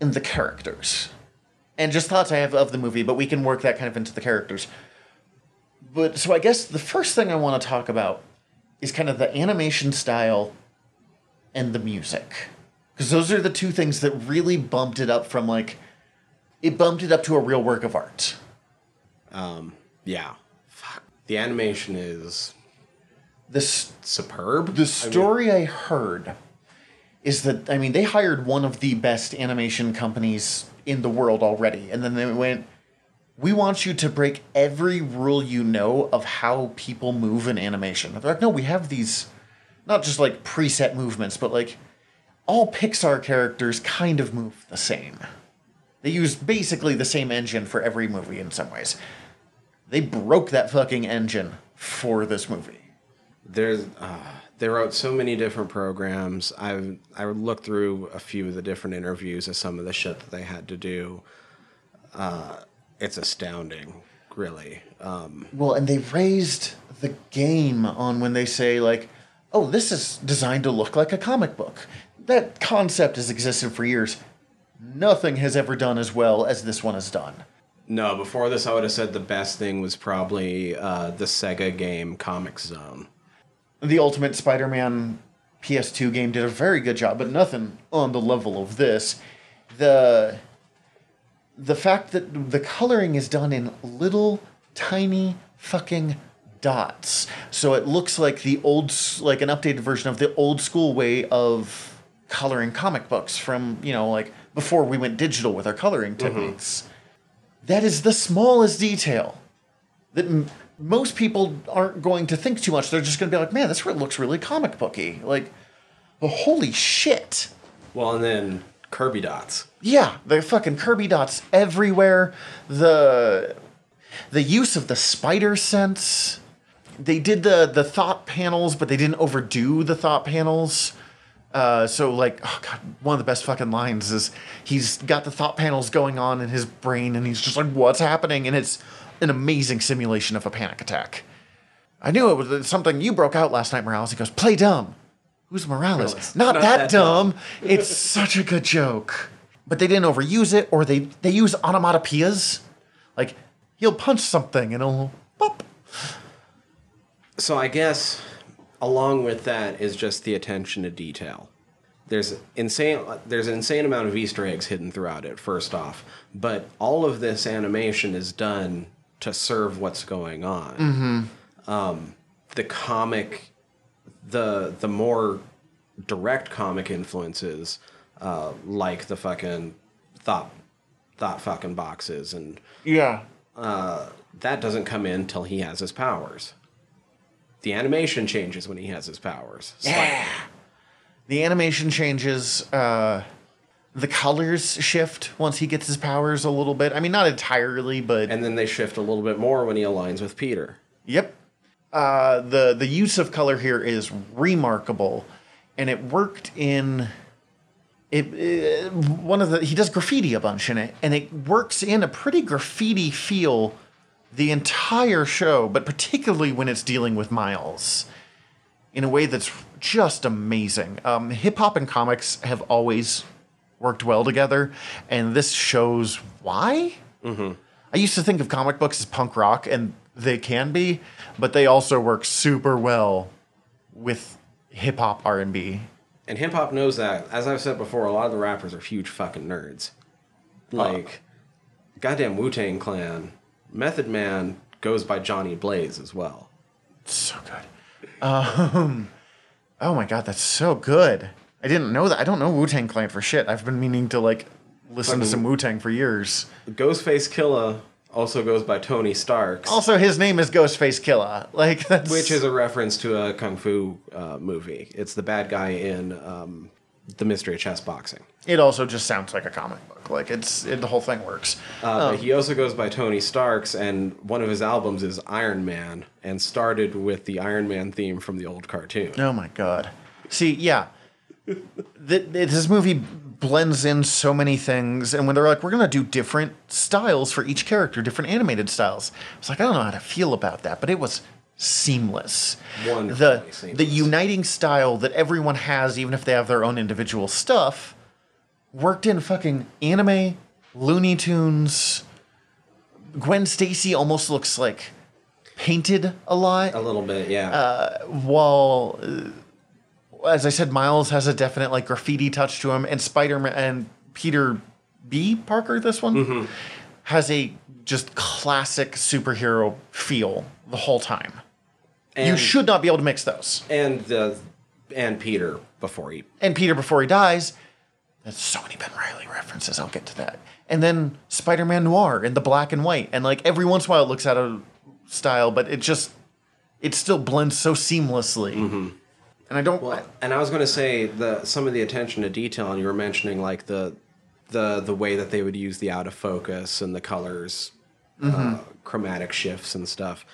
and the characters, and just thoughts I have of the movie, but we can work that kind of into the characters. But so I guess the first thing I want to talk about is kind of the animation style and the music. Because those are the two things that really bumped it up from like it bumped it up to a real work of art. Um, yeah. Fuck. The animation is This superb. the story I heard is that I mean they hired one of the best animation companies in the world already, and then they went, "We want you to break every rule you know of how people move in animation." They're like, "No, we have these, not just like preset movements, but like all Pixar characters kind of move the same. They used basically the same engine for every movie in some ways. They broke that fucking engine for this movie." There's uh, they wrote so many different programs. I've I looked through a few of the different interviews of some of the shit that they had to do. Uh, it's astounding, really. Um, Well, and they raised the game on when they say like, "Oh, this is designed to look like a comic book." That concept has existed for years. Nothing has ever done as well as this one has done. no, before this, I would have said the best thing was probably uh, the Sega game Comix Zone. The Ultimate Spider-Man PS2 game did a very good job, but nothing on the level of this. The the fact that the coloring is done in little tiny fucking dots. So it looks like the old like an updated version of the old school way of coloring comic books from, you know, like before we went digital with our coloring mm-hmm. techniques. That is the smallest detail that m- most people aren't going to think too much. They're just going to be like, man, this looks really comic booky. Like, oh, holy shit. Well, and then Kirby dots. Yeah, the fucking Kirby dots everywhere. The the use of the spider sense. They did the the thought panels, but they didn't overdo the thought panels. Uh, so like, oh god, one of the best fucking lines is he's got the thought panels going on in his brain, and he's just like, "What's happening?" And it's an amazing simulation of a panic attack. I knew it was something you broke out last night, Morales. He goes, "Play dumb." Who's Morales? Morales. Not, Not that, that dumb. dumb. it's such a good joke. But they didn't overuse it, or they they use onomatopoeias. Like he'll punch something and it'll pop. So I guess along with that is just the attention to detail. There's insane there's an insane amount of Easter eggs hidden throughout it, first off. But all of this animation is done to serve what's going on. Um, the comic the the more direct comic influences, uh, like the fucking thought thought fucking boxes and Yeah. that doesn't come in till he has his powers. The animation changes when he has his powers. Yeah. The animation changes. Uh, the colors shift once he gets his powers a little bit. I mean, not entirely, but And then they shift a little bit more when he aligns with Peter. Yep. Uh, the the use of color here is remarkable, and it worked in. It, uh, one of the he does graffiti a bunch in it, and it works in a pretty graffiti feel the entire show, but particularly when it's dealing with Miles, in a way that's just amazing. Um, Hip hop and comics have always worked well together, and this shows why. I used to think of comic books as punk rock, and they can be, but they also work super well with hip hop R and B. And hip hop knows that. As I've said before, a lot of the rappers are huge fucking nerds. Like, goddamn Wu Tang Clan. Method Man goes by Johnny Blaze as well. So good. Um, oh my god, that's so good. I didn't know that. I don't know Wu Tang Clan for shit. I've been meaning to like listen to some Wu Tang for years. Ghostface Killa also goes by Tony Starks, Also, his name is Ghostface Killa. Like that's which is a reference to a kung fu uh, movie. It's the bad guy in um, The Mystery of Chess Boxing. It also just sounds like a comic book. Like it's it, the whole thing works. Uh, but he also goes by Tony Starks, and one of his albums is Iron Man, and started with the Iron Man theme from the old cartoon. Oh my god. See, yeah. Th this movie blends in so many things, and when they're like, we're gonna do different styles for each character, different animated styles, it's like I don't know how to feel about that, but it was seamless. Wonderfully the seamless. the uniting style that everyone has, even if they have their own individual stuff, worked in fucking anime, Looney Tunes. Gwen Stacy almost looks like painted a lot A little bit, yeah. Uh, while uh, as I said, Miles has a definite like graffiti touch to him, and Spider Man and Peter B. Parker, this one mm-hmm. has a just classic superhero feel the whole time. you should not be able to mix those. and the and Peter before he And Peter before he dies. There's so many Ben Reilly references. I'll get to that. And then Spider Man Noir in the black and white, and like every once in a while it looks out of style, but it just it still blends so seamlessly. And I don't. Well, and I was going to say the some of the attention to detail, and you were mentioning like the the the way that they would use the out of focus and the colors, uh, chromatic shifts and stuff.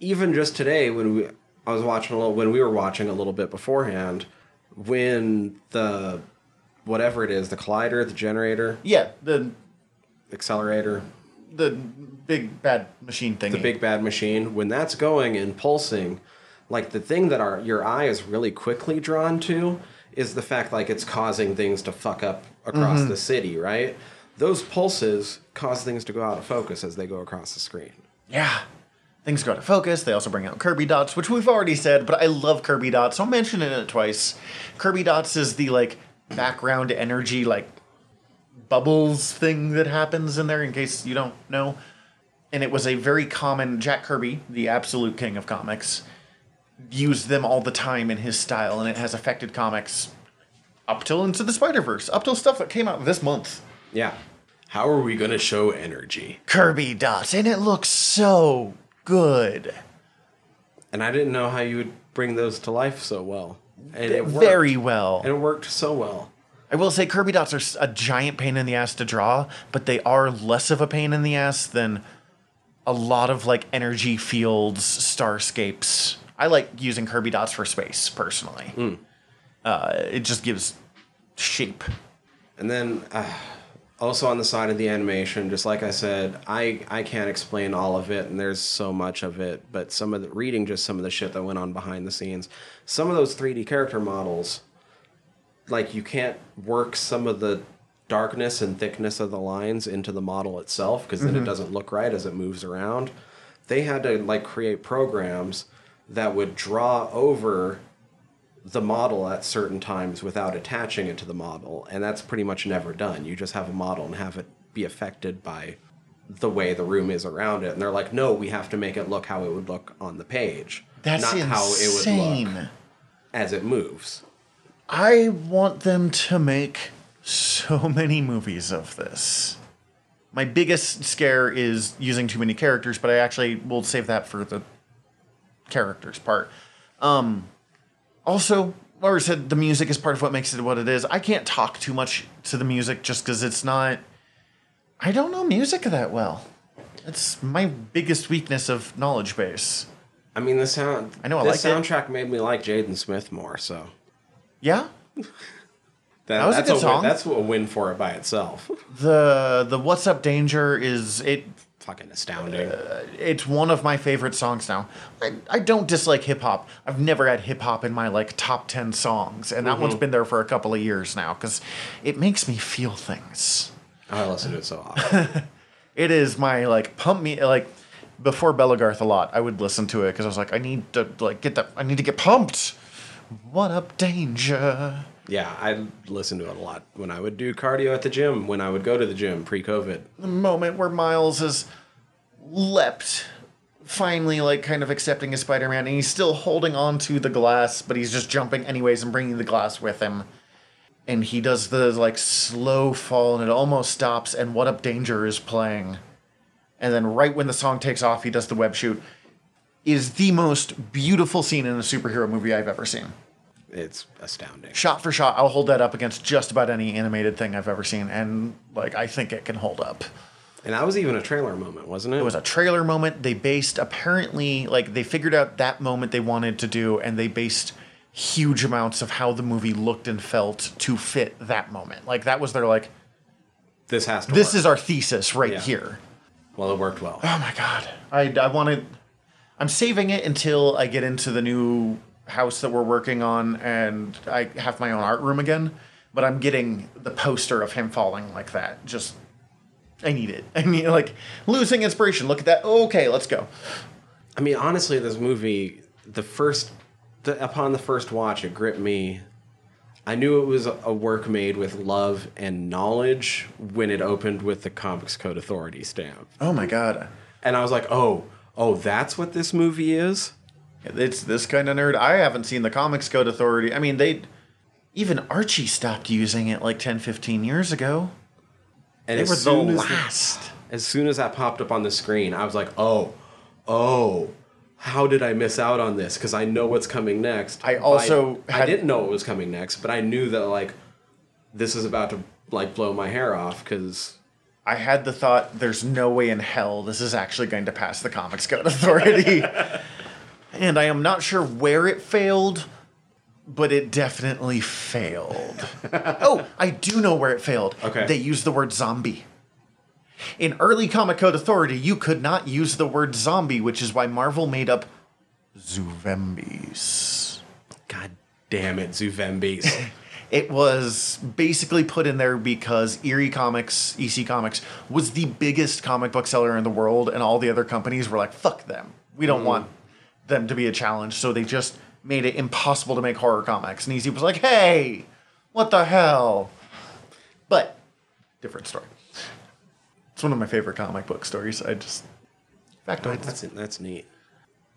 Even just today, when we I was watching a little when we were watching a little bit beforehand, when the whatever it is, the collider, the generator, yeah, the accelerator, the big bad machine thing. the big bad machine when that's going and pulsing like the thing that our your eye is really quickly drawn to is the fact like it's causing things to fuck up across mm-hmm. the city right those pulses cause things to go out of focus as they go across the screen Yeah. Things go out of focus. They also bring out Kirby Dots, which we've already said, but I love Kirby Dots. So I'm mentioning it twice. Kirby Dots is the like background energy, like bubbles thing that happens in there, in case you don't know. And it was a very common Jack Kirby, the absolute king of comics, used them all the time in his style, and it has affected comics up till into the Spider Verse, up till stuff that came out this month. yeah how are we going to show energy Kirby dots, and it looks so good. And I didn't know how you would bring those to life so well. And it worked. Very well. And it worked so well. I will say Kirby dots are a giant pain in the ass to draw, but they are less of a pain in the ass than a lot of like energy fields, starscapes. I like using Kirby dots for space personally. Uh, it just gives shape. And then uh, also on the side of the animation, just like I said, I I can't explain all of it, and there's so much of it. But some of the reading, just some of the shit that went on behind the scenes, some of those 3D character models, like you can't work some of the darkness and thickness of the lines into the model itself because then it mm-hmm. doesn't look right as it moves around. They had to like create programs that would draw over the model at certain times without attaching it to the model, and that's pretty much never done. You just have a model and have it be affected by the way the room is around it. And they're like, no, we have to make it look how it would look on the page, That's not how it would look as it moves. I want them to make so many movies of this. My biggest scare is using too many characters, but I actually will save that for the characters part. Um, also, Laura said the music is part of what makes it what it is. I can't talk too much to the music just because it's not. I don't know music that well. That's my biggest weakness of knowledge base. I mean, the sound. I know, I like it. soundtrack made me like Jaden Smith more. So Yeah, that, was a that's good win- song. that's a win for it by itself. the the What's Up Danger is it Fucking astounding. it's one of my favorite songs now. I, I don't dislike hip hop. I've never had hip hop in my like top 10 songs, and that Mm-hmm. one's been there for a couple of years now because it makes me feel things. I listen to it so often. It is my like pump me like before Bellagarth a lot. I would listen to it because I was like, I need to like get that. I need to get pumped. What up, danger? Yeah, I listened to it a lot when I would do cardio at the gym. When I would go to the gym pre-COVID. the moment where Miles has leapt, finally, like kind of accepting his Spider Man, and he's still holding on to the glass, but he's just jumping anyways and bringing the glass with him. And he does the like slow fall, and it almost stops, and What Up Danger is playing. And then, right when the song takes off, he does the web shoot. Is the most beautiful scene in a superhero movie I've ever seen. It's astounding. Shot for shot, I'll hold that up against just about any animated thing I've ever seen, and like I think it can hold up. And that was even a trailer moment, wasn't it? It was a trailer moment. They based apparently like they figured out that moment they wanted to do, and they based huge amounts of how the movie looked and felt to fit that moment. Like that was their like this has to. this work. is our thesis right Yeah. here. well, it worked well. Oh my god. I I wanted I'm saving it until I get into the new house that we're working on and I have my own art room again. But I'm getting the poster of him falling like that. Just I need it. I mean like losing inspiration. Look at that. Okay, let's go. I mean, honestly, this movie, the first, the, upon the first watch, it gripped me. I knew it was a work made with love and knowledge when it opened with the Comics Code Authority stamp, Oh my god. and I was like, "Oh, oh, that's what this movie is." It's this kind of nerd. I haven't seen the Comics Code Authority. I mean, they even Archie stopped using it like 10, 15 years ago. And They were the soon as last. as soon as that popped up on the screen, I was like, "Oh, oh." How did I miss out on this? Because I know what's coming next. I also I, had- I didn't know what was coming next, but I knew that like this is about to like blow my hair off because I had the thought, there's no way in hell this is actually going to pass the Comics Code Authority. and I am not sure where it failed, but it definitely failed. oh, I do know where it failed. Okay. They used the word zombie. In early Comic Code Authority, you could not use the word zombie, which is why Marvel made up Zuvembies. God damn it, Zuvembies. It was basically put in there because Eerie Comics, EC Comics, was the biggest comic book seller in the world, and all the other companies were like, fuck them. We don't mm. want them to be a challenge. So they just made it impossible to make horror comics. And EC was like, hey, what the hell? But, different story. It's one of my favorite comic book stories. I just. Factoids. that's that's neat.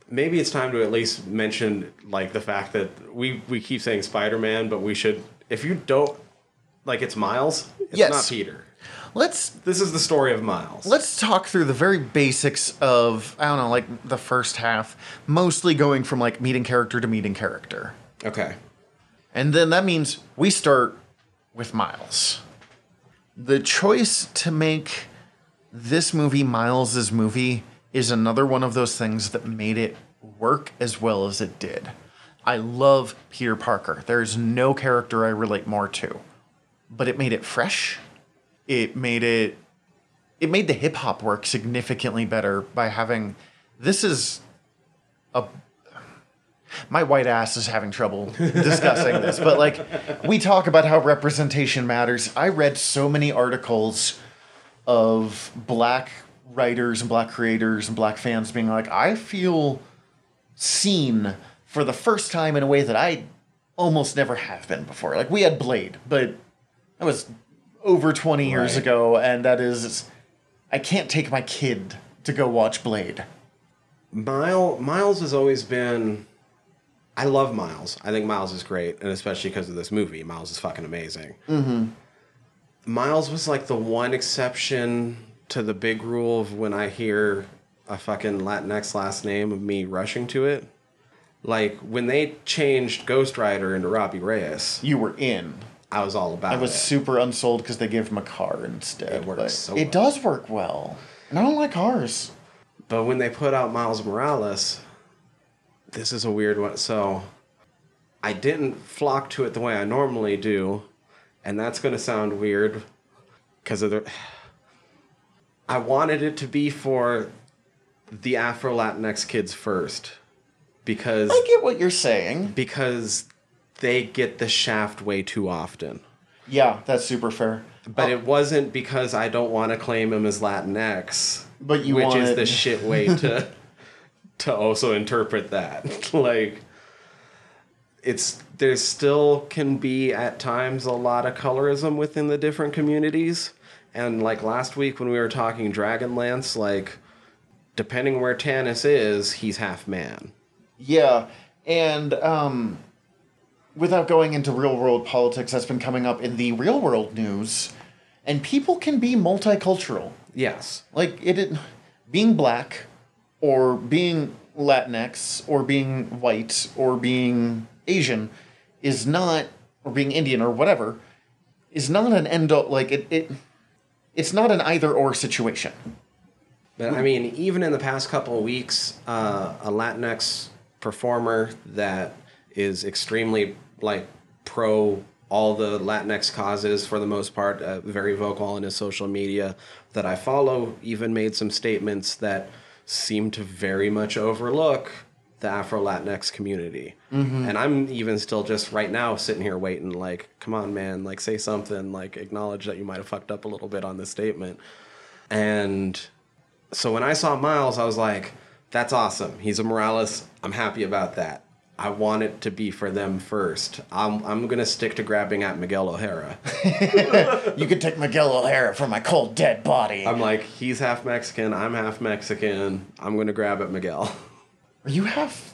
Maybe it's time to at least mention like the fact that we we keep saying Spider-Man, but we should if you don't Like it's Miles. It's Yes. not Peter. Let's This is the story of Miles. let's talk through the very basics of I don't know, like the first half, mostly going from like meeting character to meeting character. Okay. And then that means we start with Miles. The choice to make this movie Miles's movie is another one of those things that made it work as well as it did. I love Peter Parker. There's no character I relate more to. But it made it fresh. It made it it made the hip hop work significantly better by having this is a my white ass is having trouble discussing this, but like we talk about how representation matters. I read so many articles of black writers and black creators and black fans being like, I feel seen for the first time in a way that I almost never have been before. Like we had Blade, but that was over 20 years Right. ago, and that is I can't take my kid to go watch Blade. Miles Miles has always been I love Miles. I think Miles is great, and especially because of this movie, Miles is fucking amazing. Mm-hmm. Miles was like the one exception to the big rule of when I hear a fucking Latinx last name of me rushing to it. Like when they changed Ghost Rider into Robbie Reyes, You were in. I was all about it. I was it. super unsold because they gave him a car instead. It works so It well. does work well, and I don't like cars. But when they put out Miles Morales, this is a weird one. So I didn't flock to it the way I normally do, and that's going to sound weird because of the. I wanted it to be for the Afro Latinx kids first because I get what you're saying. because they get the shaft way too often. Yeah, that's super fair. But it wasn't because I don't want to claim him as Latinx. But you which is the shit way to to also interpret that. like it's there still can be at times a lot of colorism within the different communities. And like last week when we were talking Dragonlance, like depending where Tanis is, he's half man. Yeah, and um, without going into real world politics, that's been coming up in the real world news, and people can be multicultural. Yes. Like it, it being black, or being Latinx, or being white, or being Asian, is not, or being Indian or whatever, is not an end. all- Like it, it, it's not an either or situation. But I mean, even in the past couple of weeks, uh, a Latinx performer that is extremely like pro all the Latinx causes for the most part, uh, very vocal in his social media that I follow, even made some statements that seem to very much overlook the Afro Latinx community. And I'm even still just right now sitting here waiting, like, come on, man, like, say something, like, acknowledge that you might have fucked up a little bit on this statement. And so when I saw Miles, I was like, that's awesome. He's a Morales. I'm happy about that. I want it to be for them first. I'm, I'm going to stick to grabbing at Miguel O'Hara. You could take Miguel O'Hara from my cold dead body. I'm like, he's half Mexican. I'm half Mexican. I'm going to grab at Miguel. Are you half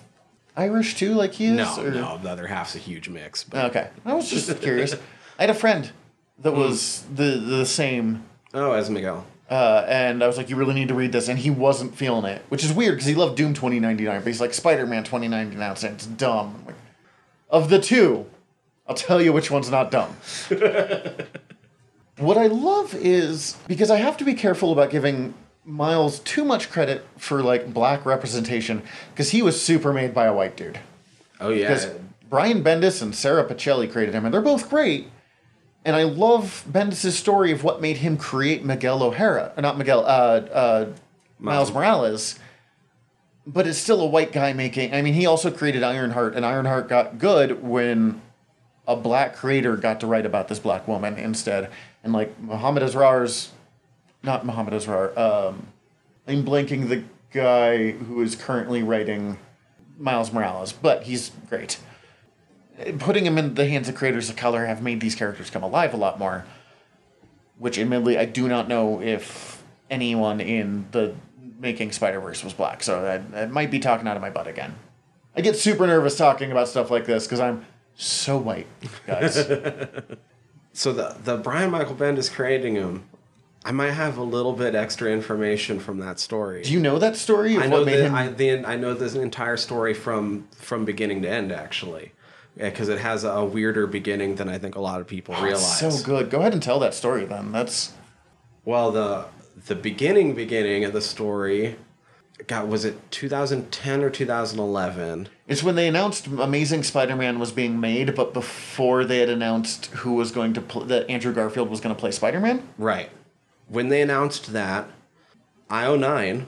Irish too, like he is? No, or- no, the other half's a huge mix. But, oh, Okay, I was just curious. I had a friend that hmm. was the the same, oh, as Miguel. Uh, and I was like, "You really need to read this," and he wasn't feeling it, which is weird because he loved Doom twenty ninety nine, but he's like Spider Man twenty ninety nine, saying it's dumb. I'm like, of the two, I'll tell you which one's not dumb. what I love is because I have to be careful about giving Miles too much credit for like black representation because he was super made by a white dude. Oh, yeah. because Brian Bendis and Sara Pichelli created him, and they're both great. And I love Bendis' story of what made him create Miguel O'Hara, not Miguel, uh, uh, Miles Morales. But it's still a white guy making. I mean, he also created Ironheart, and Ironheart got good when a black creator got to write about this black woman instead. And like Muhammad Asrar's, not Muhammad Asrar. Um, I'm blanking the guy who is currently writing Miles Morales, but he's great. Putting him in the hands of creators of color have made these characters come alive a lot more. Which, admittedly, I do not know if anyone in the making Spider Verse was black, so I, I might be talking out of my butt again. I get super nervous talking about stuff like this because I'm so white, guys. so the the Brian Michael Bendis creating him. I might have a little bit extra information from that story. Do you know that story? I know what made that him? I the, I know this entire story from from beginning to end actually, Eh, because it has a weirder beginning than I think a lot of people Oh, realize. so good. Go ahead and tell that story then. That's Well, the the beginning beginning of the story, God, was it 2010 or 2011? it's when they announced Amazing Spider-Man was being made, but before they had announced who was going to pl- that Andrew Garfield was going to play Spider-Man. Right. When they announced that, IO9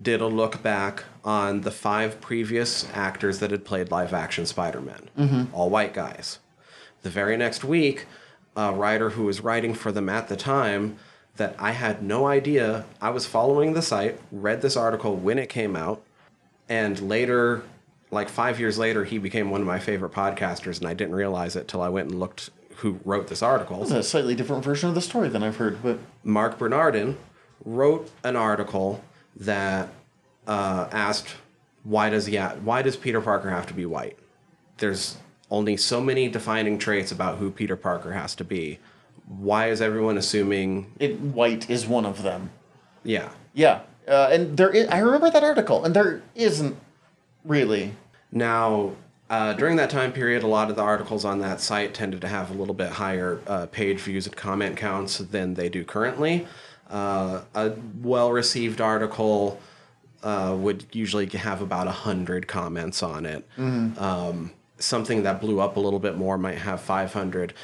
did a look back on the five previous actors that had played live action Spider Man, mm-hmm. all white guys. The very next week, a writer who was writing for them at the time that I had no idea, I was following the site, read this article when it came out, and later, like five years later, he became one of my favorite podcasters, and I didn't realize it till I went and looked who wrote this article. It's a slightly different version of the story than I've heard, but Marc Bernardin wrote an article that uh, asked why does he ha- why does Peter Parker have to be white? There's only so many defining traits about who Peter Parker has to be. Why is everyone assuming? it white is one of them. Yeah, Yeah, uh, and there is, I remember that article, and there isn't really. Now, uh, during that time period, a lot of the articles on that site tended to have a little bit higher uh, page views and comment counts than they do currently. Uh, a well received article uh, would usually have about 100 comments on it. Um, something that blew up a little bit more might have 500.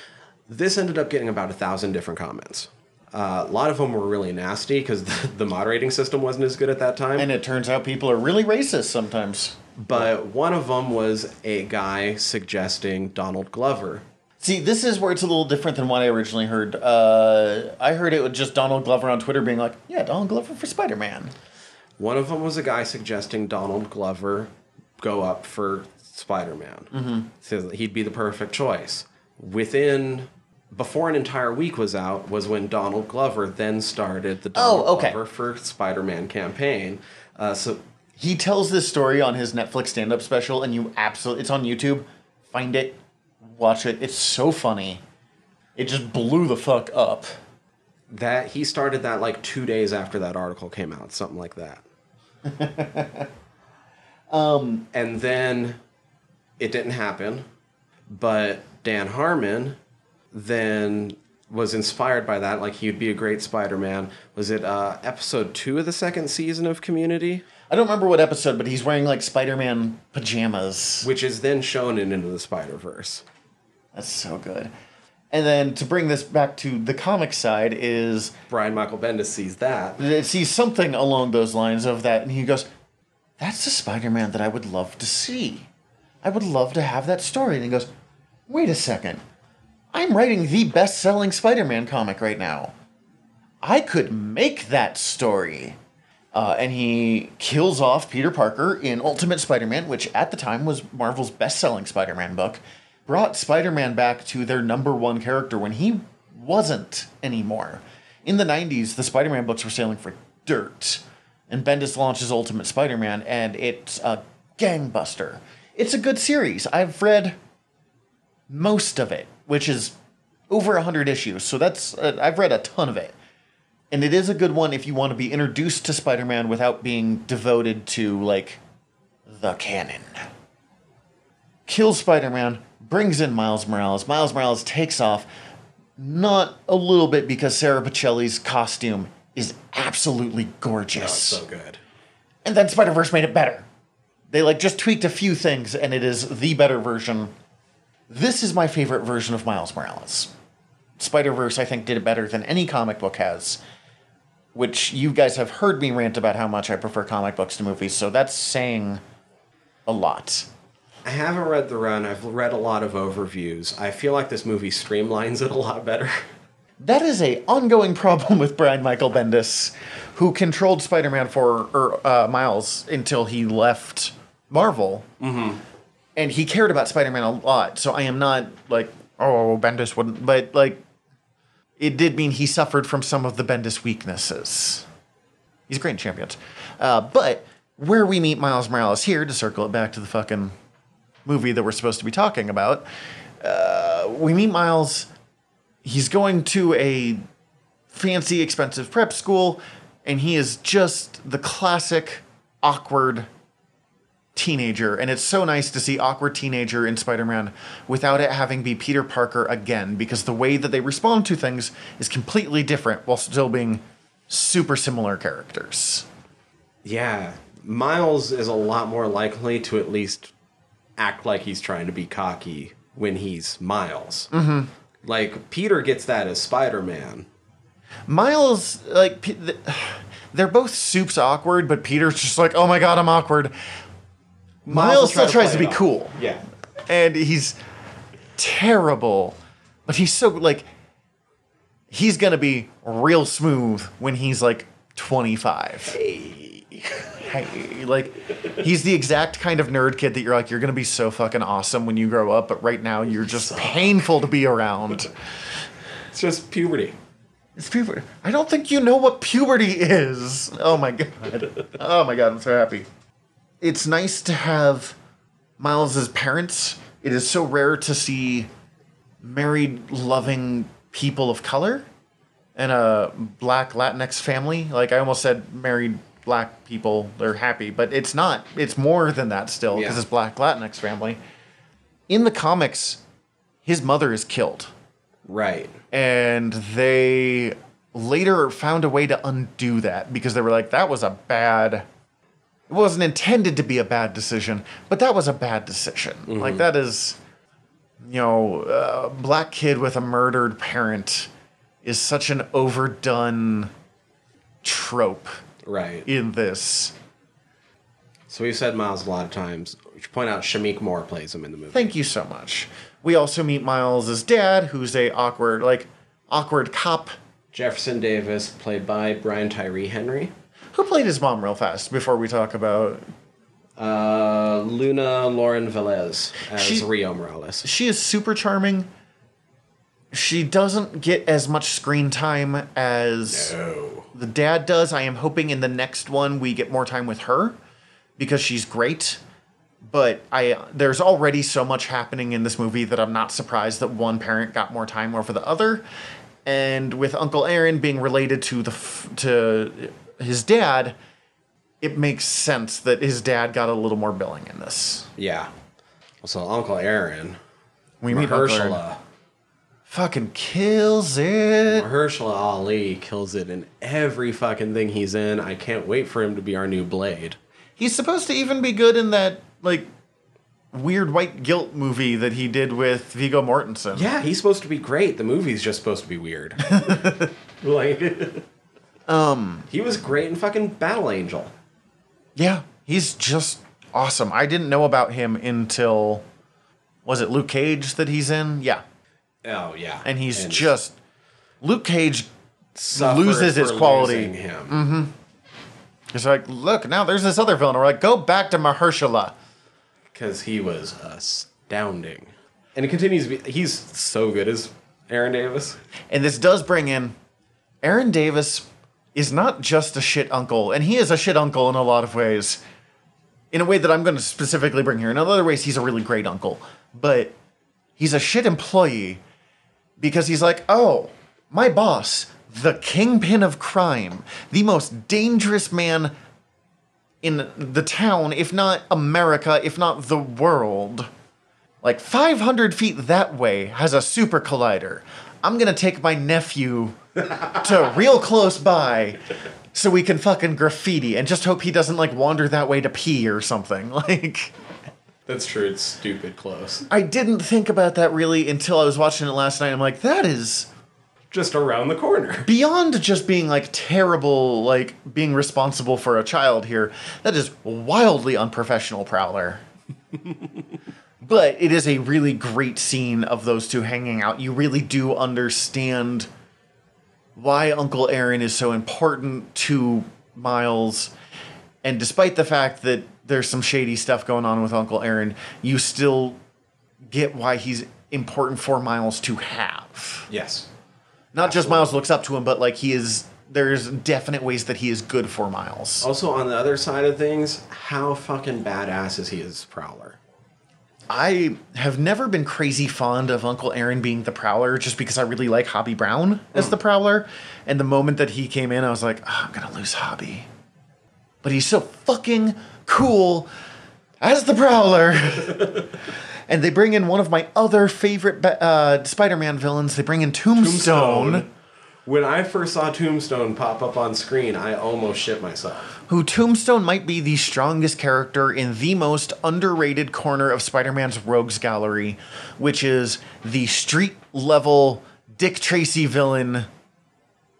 This ended up getting about a thousand different comments. Uh, a lot of them were really nasty because the, the moderating system wasn't as good at that time. And it turns out people are really racist sometimes. But one of them was a guy suggesting Donald Glover. See, this is where it's a little different than what I originally heard. Uh, I heard it was just Donald Glover on Twitter being like, "Yeah, Donald Glover for Spider Man." One of them was a guy suggesting Donald Glover go up for Spider Man. Mm-hmm. Says he'd be the perfect choice. Within, before an entire week was out, was when Donald Glover then started the Donald Oh, okay. Glover for Spider Man campaign. Uh, so He tells this story on his Netflix stand-up special, and you absolutely it's on YouTube. Find it, watch it. It's so funny. It just blew the fuck up. that he started that like two days after that article came out, something like that. um, and then it didn't happen, but Dan Harmon then was inspired by that. Like he'd be a great Spider-Man. Was it uh, episode two of the second season of Community, I don't remember what episode, but he's wearing like Spider-Man pajamas. which is then shown in Into the Spider Verse? That's so good. And then to bring this back to the comic side is Brian Michael Bendis sees that. it sees something along those lines of that, and he goes, "That's the Spider-Man that I would love to see. I would love to have that story." And he goes, "Wait a second, I'm writing the best-selling Spider-Man comic right now. I could make that story." Uh, and he kills off Peter Parker in Ultimate Spider-Man, which at the time was Marvel's best-selling Spider-Man book. Brought Spider-Man back to their number one character when he wasn't anymore. In the 90s, the Spider-Man books were selling for dirt. And Bendis launches Ultimate Spider-Man, and it's a gangbuster. It's a good series. I've read most of it, which is over 100 issues. So that's uh, I've read a ton of it. And it is a good one if you want to be introduced to Spider-Man without being devoted to like the canon. Kill Spider-Man, brings in Miles Morales. Miles Morales takes off not a little bit because Sara Pichelli's costume is absolutely gorgeous. Oh, so good. And then Spider Verse made it better. They like just tweaked a few things, and it is the better version. This is my favorite version of Miles Morales. Spider Verse, I think, did it better than any comic book has. Which you guys have heard me rant about how much I prefer comic books to movies, so that's saying a lot. I haven't read the run. I've read a lot of overviews. I feel like this movie streamlines it a lot better. That is a ongoing problem with Brian Michael Bendis, who controlled Spider-Man for or uh, Miles until he left Marvel, mm-hmm. and he cared about Spider-Man a lot. So I am not like, oh, Bendis wouldn't, but like, it did mean he suffered from some of the Bendis weaknesses. He's a great champion, uh, but where we meet Miles Morales here to circle it back to the fucking movie that we're supposed to be talking about, uh, we meet Miles he's going to a fancy, expensive prep school, and he is just the classic awkward teenager. And it's so nice to see awkward teenager in Spider Man without it having be Peter Parker again, because the way that they respond to things is completely different while still being super similar characters. Yeah, Miles is a lot more likely to at least act like he's trying to be cocky when he's Miles. Mm-hmm. Like Peter gets that as Spider Man. Miles, like, they're both soups awkward, but Peter's just like, oh my god, I'm awkward. Miles still tries to be cool. Yeah. and he's terrible, but he's so like he's gonna be real smooth when he's like 25. Hey, like he's the exact kind of nerd kid that you're like you're gonna be so fucking awesome when you grow up, but right now you're just painful to be around. It's just puberty. It's puberty. I don't think you know what puberty is. Oh my god. Oh my god, I'm so happy. It's nice to have Miles's parents. It is so rare to see married, loving people of color and a black Latinx family. Like I almost said married black people, they're happy, but it's not. It's more than that still because Yeah. it's black Latinx family. In the comics, his mother is killed Right. and they later found a way to undo that because they were like that was a bad it wasn't intended to be a bad decision but that was a bad decision mm-hmm. like that is you know a black kid with a murdered parent is such an overdone trope Right. in this So we've said Miles a lot of times. We should point out Shameik Moore plays him in the movie. thank you so much we also meet miles's dad who's a awkward like awkward cop Jefferson Davis, played by Brian Tyree Henry. who played his mom real fast before we talk about Uh, Luna Lauren Velez as She- Rio Morales. she is super charming. She doesn't get as much screen time as Oh. the dad does. I am hoping in the next one we get more time with her because she's great. But I there's already so much happening in this movie that I'm not surprised that one parent got more time over the other. And with Uncle Aaron being related to the to his dad, it makes sense that his dad got a little more billing in this. Yeah. So Uncle Aaron. We meet Uncle Aaron. Fucking kills it. Mahershala Ali kills it in every fucking thing he's in. I can't wait for him to be our new Blade. He's supposed to even be good in that like weird white guilt movie that he did with Viggo Mortensen. Yeah, he's supposed to be great. The movie's just supposed to be weird. like, um, he was great in fucking Battle Angel. Yeah, he's just awesome. I didn't know about him until was it Luke Cage that he's in? Yeah. Oh yeah, And he's just Luke Cage loses his quality. Him. Mm-hmm. is like, look, now there's this other villain. We're like, go back to Mahershala. because he was astounding. And it continues to be. He's so good as Aaron Davis. And this does bring in Aaron Davis is not just a shit uncle, and he is a shit uncle in a lot of ways. In a way that I'm going to specifically bring here. In other ways, he's a really great uncle, but he's a shit employee because he's like, oh, my boss, the kingpin of crime, the most dangerous man in the town, if not America, if not the world like 500 feet that way has a super collider. I'm gonna take my nephew to real close by so we can fucking graffiti and just hope he doesn't like wander that way to pee or something. Like, That's true. It's stupid close. I didn't think about that really until I was watching it last night. I'm like, that is Just around the corner. beyond just being like terrible, like being responsible for a child here. That is wildly unprofessional, Prowler. but it is a really great scene of those two hanging out. You really do understand why Uncle Aaron is so important to Miles. And despite the fact that there's some shady stuff going on with Uncle Aaron, you still get why he's important for Miles to have Yes. not just Miles looks up to him, but like he is. There's definite ways that he is good for Miles. Also, on the other side of things, how fucking badass is he as Prowler? I have never been crazy fond of Uncle Aaron being the Prowler just because I really like Hobie Brown as hmm. the Prowler. And the moment that he came in, I was like, oh, I'm going to lose Hobie. But he's so fucking cool as the Prowler. and they bring in one of my other favorite uh, Spider Man villains. They bring in Tombstone. When I first saw Tombstone pop up on screen, I almost shit myself. who Tombstone might be the strongest character in the most underrated corner of Spider Man's Rogues Gallery, which is the street level Dick Tracy villain.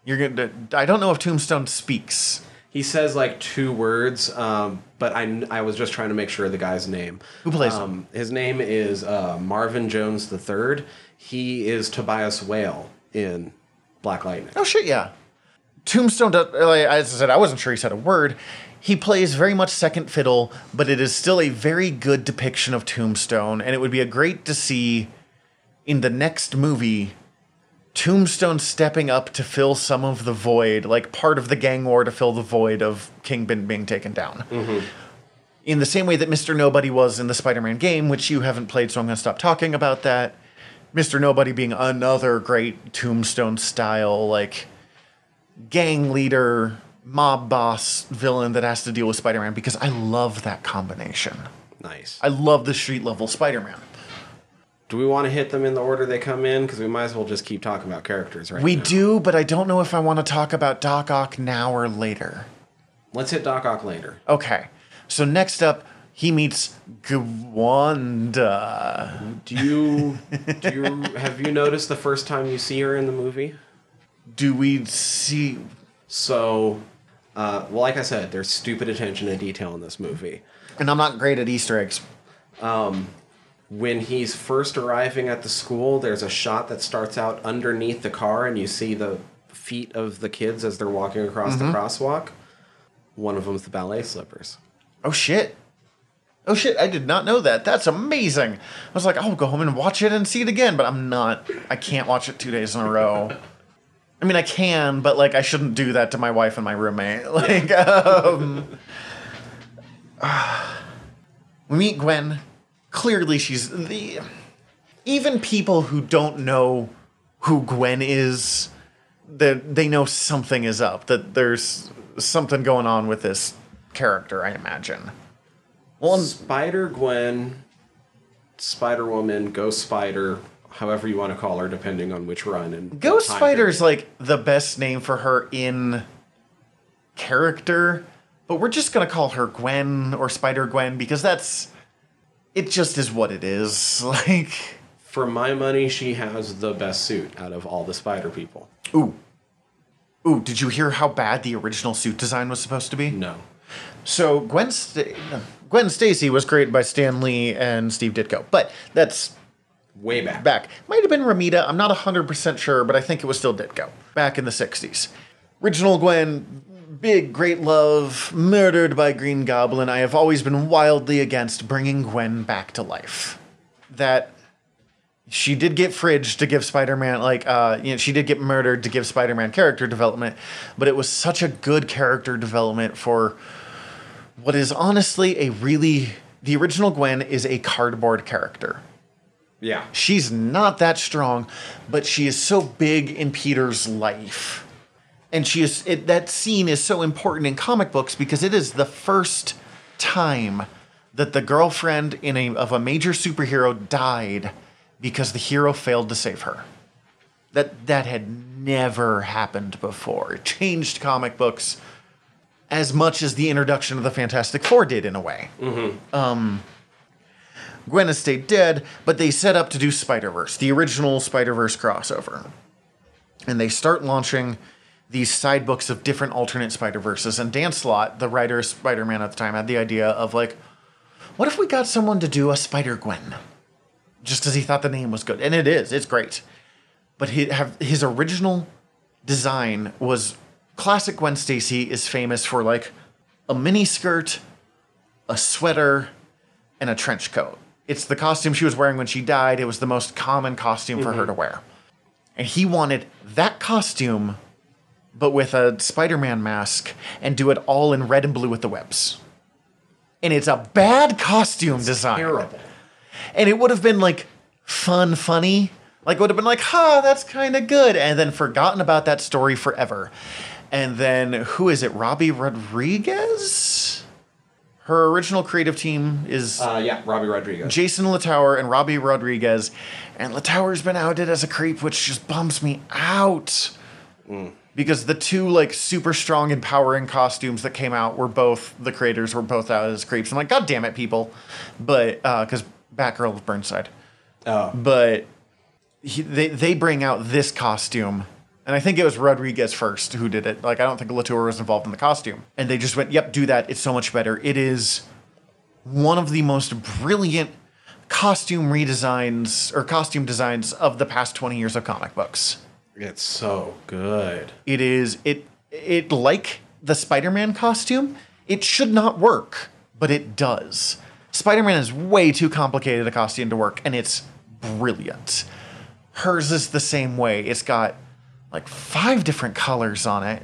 You're gonna. I don't know if Tombstone speaks. He says like two words, um, but I, I was just trying to make sure of the guy's name. Who plays him? um, His name is uh, Marvin Jones III. He is Tobias Whale in Black Lightning. Oh shit, yeah. Tombstone. Does, like, as I said, I wasn't sure he said a word. He plays very much second fiddle, but it is still a very good depiction of Tombstone, and it would be a great to see in the next movie Tombstone stepping up to fill some of the void, like part of the gang war to fill the void of Kingpin being taken down. Mm-hmm. In the same way that Mr. Nobody was in the Spider Man game, which you haven't played, so I'm going to stop talking about that. Mr. Nobody being another great Tombstone style, like gang leader, mob boss villain that has to deal with Spider Man because I love that combination. Nice. I love the street level Spider Man. Do we want to hit them in the order they come in? Because we might as well just keep talking about characters right We now. do, but I don't know if I want to talk about Doc Ock now or later. Let's hit Doc Ock later. Okay. So next up, he meets Gwanda. Do you do you have you noticed the first time you see her in the movie? Do we see? So, uh, well, like I said, there's stupid attention to detail in this movie. And I'm not great at Easter eggs. When he's first arriving at the school, there's a shot that starts out underneath the car, and you see the feet of the kids as they're walking across the crosswalk. One of them's the ballet slippers. Oh shit. Oh shit, I did not know that. That's amazing. I was like, I'll go home and watch it and see it again, but I'm not. I can't watch it two days in a row. I mean, I can, but like, I shouldn't do that to my wife and my roommate. Like, um, we meet Gwen. Clearly, she's the. Even people who don't know who Gwen is, that they know something is up. That there's something going on with this character. I imagine. Well, Spider Gwen, Spider Woman, Ghost Spider, however you want to call her, depending on which run. And Ghost time Spider's like the best name for her in character, but we're just gonna call her Gwen or Spider Gwen because that's it. Just is what it is. Like, For my money, she has the best suit out of all the Spider people. ooh, ooh. Did you hear how bad the original suit design was supposed to be? No. So Gwen Sta- Gwen Stacy was created by Stan Lee and Steve Ditko, but that's Way back. back. Might have been Romita. I'm not 100% sure, but I think it was still Ditko. Back in the 60s. Original Gwen, big, great love, murdered by Green Goblin. I have always been wildly against bringing Gwen back to life. That she did get fridged to give Spider-Man like uh you know she did get murdered to give Spider-Man character development, but it was such a good character development for what is honestly a really the original Gwen is a cardboard character. Yeah. She's not that strong, but she is so big in Peter's life. And she is it, that scene is so important in comic books because it is the first time that the girlfriend in a of a major superhero died because the hero failed to save her. That that had never happened before. It changed comic books as much as the introduction of the Fantastic Four did in a way. Um, Gwen has stayed dead, but they set up to do Spider Verse, the original Spider Verse crossover. And they start launching these side books of different alternate Spider Verses. And Dan Slott, the writer of Spider Man at the time, had the idea of like, what if we got someone to do a Spider Gwen? Just because he thought the name was good. And it is, it's great. But he, have, his original design was classic Gwen Stacy is famous for like a mini skirt, a sweater, and a trench coat. It's the costume she was wearing when she died. It was the most common costume for her mm-hmm. to wear. And he wanted that costume, but with a Spider Man mask, and do it all in red and blue with the webs. And it's a bad costume design. Terrible. And it would have been like fun, funny. Like, would have been like, ha, that's kind of good. And then forgotten about that story forever. And then, who is it? Robbi Rodriguez? Her original creative team is Uh, yeah, Robbi Rodriguez. Jason Latour and Robbi Rodriguez. And Latour's been outed as a creep, which just bums me out. Because the two like super strong empowering costumes that came out were both the creators were both out as creeps. I'm like, God damn it, people. But uh, because Batgirl was Burnside. oh, But he, they they bring out this costume. And I think it was Rodriguez first who did it. Like I don't think Latour was involved in the costume. And they just went, "Yep, do that. It's so much better." It is one of the most brilliant costume redesigns or costume designs of the past 20 years of comic books. It's so good. It is it it like the Spider-Man costume. It should not work, but it does. Spider-Man is way too complicated a costume to work, and it's brilliant. Hers is the same way. It's got like five different colors on it,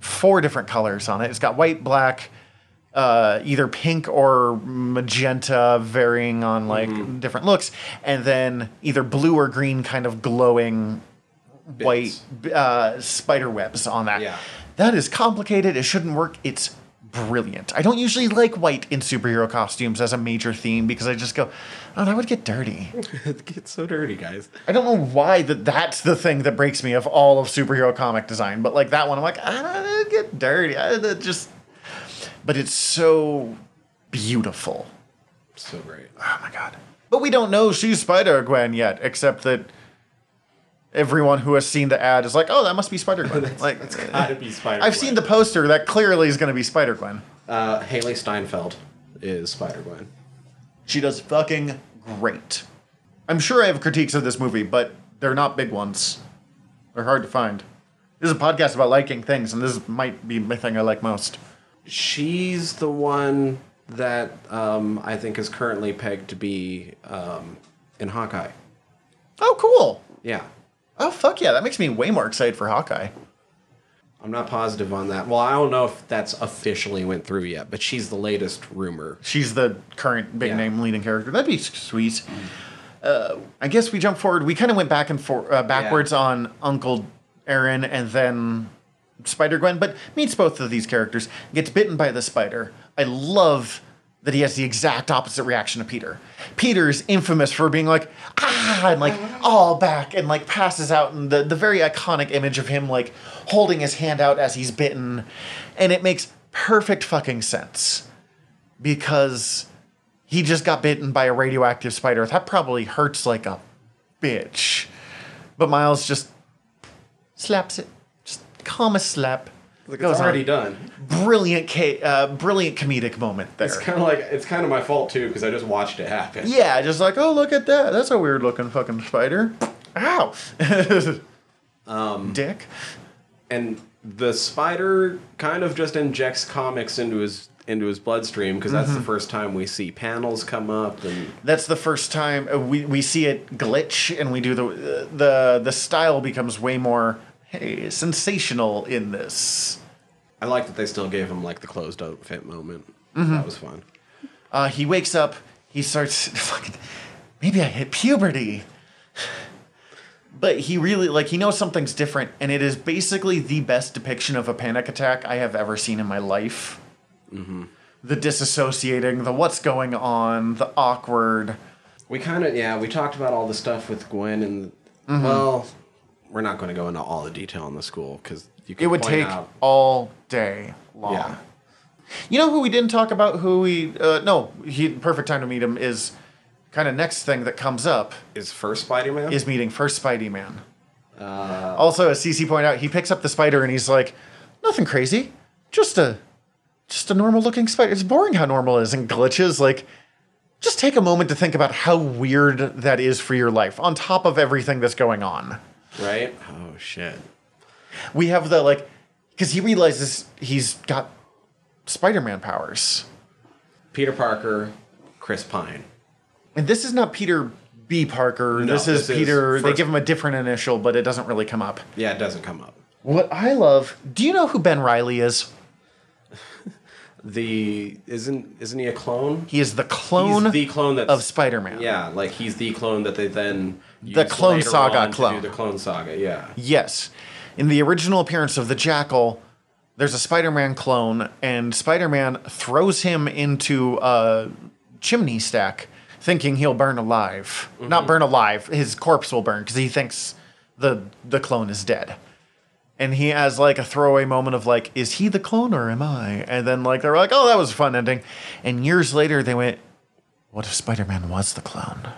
four different colors on it. It's got white, black, uh, either pink or magenta, varying on like different looks, and then either blue or green, kind of glowing white uh, spider webs on that. Yeah. That is complicated. It shouldn't work. It's brilliant. I don't usually like white in superhero costumes as a major theme because I just go, oh, that would get dirty. it gets so dirty, guys. I don't know why that that's the thing that breaks me of all of superhero comic design, but like that one, I'm like, ah, it get dirty. I, that just, but it's so beautiful. So great. Oh my god! But we don't know she's Spider Gwen yet, except that everyone who has seen the ad is like, oh, that must be Spider Gwen. like, It's gotta be Spider. I've seen the poster that clearly is going to be Spider Gwen. Uh, Hailee Steinfeld is Spider Gwen. She does fucking great. I'm sure I have critiques of this movie, but they're not big ones. They're hard to find. This is a podcast about liking things, and this might be the thing I like most. She's the one that um, I think is currently pegged to be um, in Hawkeye. Oh, cool. Yeah. Oh, fuck yeah. That makes me way more excited for Hawkeye. I'm not positive on that. Well, I don't know if that's officially went through yet, but she's the latest rumor. She's the current big Yeah. name leading character. That'd be sweet. Uh, I guess we jump forward. We kind of went back and for, uh, backwards on Uncle Aaron and then Spider Gwen, but meets both of these characters. Gets bitten by the spider. I love that he has the exact opposite reaction to Peter. Peter's infamous for being like ah and like all back and like passes out and the the very iconic image of him like holding his hand out as he's bitten, and it makes perfect fucking sense because he just got bitten by a radioactive spider. That probably hurts like a bitch. But Miles just slaps it. Just calm as slap. Like Goes it's on. already done. Brilliant, ca- uh, brilliant comedic moment there. It's kind of like it's kind of my fault too because I just watched it happen. yeah, just like, oh, look at that. That's a weird looking fucking spider. Ow. um, Dick. and the spider kind of just injects comics into his into his bloodstream because that's the first time we see panels come up and That's the first time uh, we, we see it glitch, and we do the uh, the the style becomes way more hey sensational in this. I like that they still gave him like the closed outfit moment. Mm-hmm. That was fun. Uh, he wakes up. He starts fucking. Maybe I hit puberty. But he really like he knows something's different, and it is basically the best depiction of a panic attack I have ever seen in my life. Mm-hmm. The disassociating, the what's going on, the awkward. We kind of yeah we talked about all the stuff with Gwen and mm-hmm. well we're not going to go into all the detail in the school because It would take out all day long. Yeah. You know who we didn't talk about? Who we uh, no, he perfect time to meet him is kind of next thing that comes up is first Spider Man is meeting first Spidey Man. also, as CC pointed out, he picks up the spider and he's like, "Nothing crazy, just a, just a normal looking spider. It's boring how normal it is and glitches. Like, just take a moment to think about how weird that is for your life. On top of everything that's going on, right oh shit we have the like, because he realizes he's got Spider-Man powers, Peter Parker Chris Pine and this is not Peter B. Parker. No, this is this is Peter. they give him a different initial, but it doesn't really come up. yeah it doesn't come up What I love. Do you know who Ben Reilly is? The isn't isn't he a clone? He is the clone, He's the clone that's, of Spider-Man. Yeah, like he's the clone that they then The Clone Saga clone. the Clone Saga. Yeah, Yes. In the original appearance of the Jackal, there's a Spider Man clone, and Spider Man throws him into a chimney stack, thinking he'll burn alive. Mm-hmm. Not burn alive, his corpse will burn, because he thinks the, the clone is dead. And he has like a throwaway moment of like, is he the clone or am I? And then like they're like, oh, that was a fun ending. And years later they went, what if Spider Man was the clone?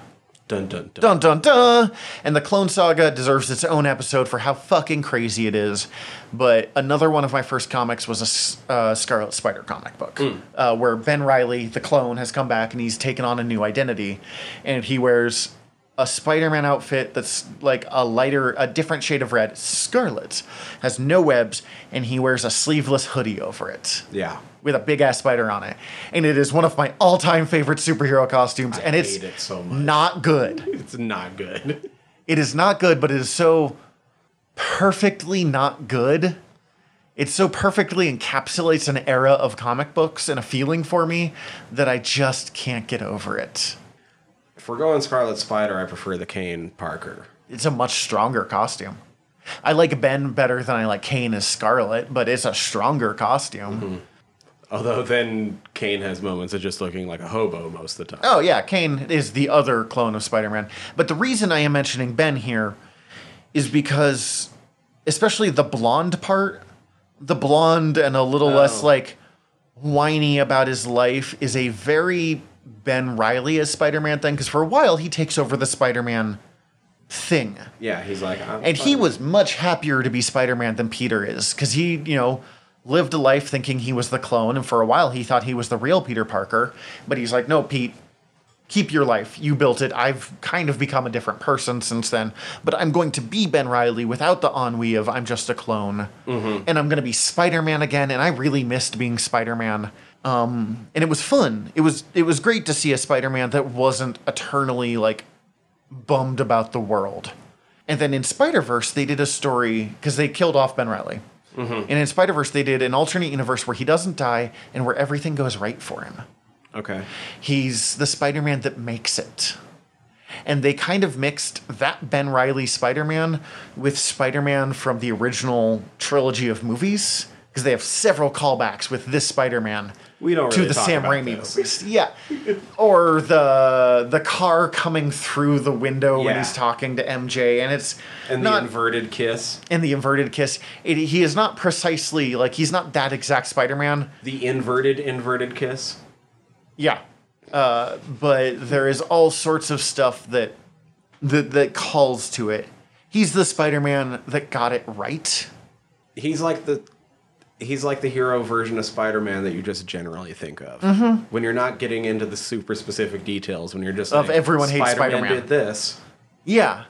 Dun dun dun. Dun dun dun! And the Clone Saga deserves its own episode for how fucking crazy it is. But another one of my first comics was a uh, Scarlet Spider comic book, uh, where Ben Reilly, the clone, has come back and he's taken on a new identity, and he wears a Spider-Man outfit that's like a lighter, a different shade of red, scarlet, has no webs, and he wears a sleeveless hoodie over it Yeah, with a big ass spider on it. And it is one of my all time favorite superhero costumes. and it's it so not good. it's not good. It is not good, but it is so perfectly not good. It so perfectly encapsulates an era of comic books and a feeling for me that I just can't get over it. if we're going Scarlet Spider, I prefer the Kaine Parker. It's a much stronger costume. I like Ben better than I like Kaine as Scarlet, but it's a stronger costume. Mm-hmm. Although then Kaine has moments of just looking like a hobo most of the time. Oh yeah, Kaine is the other clone of Spider-Man. But the reason I am mentioning Ben here is because especially the blonde part, the blonde and a little oh. less Oh. like whiny about his life is a very Ben Reilly as Spider-Man thing because for a while he takes over the Spider-Man thing. Yeah, he's like, And he was much happier to be Spider Man than Peter is because he, you know, lived a life thinking he was the clone. And for a while, he thought he was the real Peter Parker. But he's like, no, Pete, keep your life. You built it. I've kind of become a different person since then. But I'm going to be Ben Reilly without the ennui of I'm just a clone. And I'm going to be Spider Man again. And I really missed being Spider Man. Um, and it was fun. It was it was great to see a Spider Man that wasn't eternally like bummed about the world. And then in Spider Verse, they did a story because they killed off Ben Reilly. Mm-hmm. And in Spider Verse, they did an alternate universe where he doesn't die and where everything goes right for him. okay. He's the Spider Man that makes it. And they kind of mixed that Ben Reilly Spider Man with Spider Man from the original trilogy of movies because they have several callbacks with this Spider Man We don't to really the Sam Raimi movies. Yeah, or the the car coming through the window when he's talking to MJ, and it's And not the inverted kiss, and the inverted kiss. It, he is not precisely like he's not that exact Spider Man. the inverted inverted kiss. Yeah. Uh, but there is all sorts of stuff that that that calls to it. He's the Spider-Man that got it right. He's like the he's like the hero version of Spider-Man that you just generally think of Mm-hmm. when you're not getting into the super specific details. When you're just Of like, everyone hates Spider-Man. Did this? Yeah.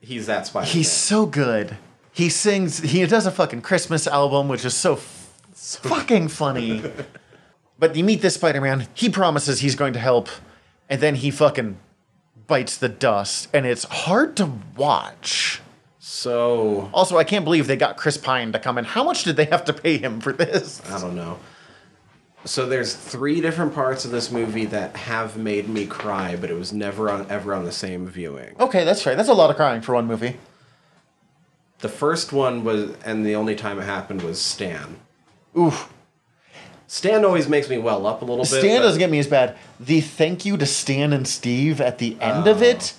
He's that Spider-Man. He's so good. He sings he does a fucking Christmas album which is so, f- fucking funny. but you meet this Spider-Man, he promises he's going to help and then he fucking bites the dust and it's hard to watch. So Also, I can't believe they got Chris Pine to come in. How much did they have to pay him for this? I don't know. So there's three different parts of this movie that have made me cry, but it was never on ever on the same viewing. Okay, that's fair. That's a lot of crying for one movie. The first one was, and the only time it happened was Stan. Oof. Stan always makes me well up a little bit. Stan but- doesn't get me as bad. The thank you to Stan and Steve at the end of oh. it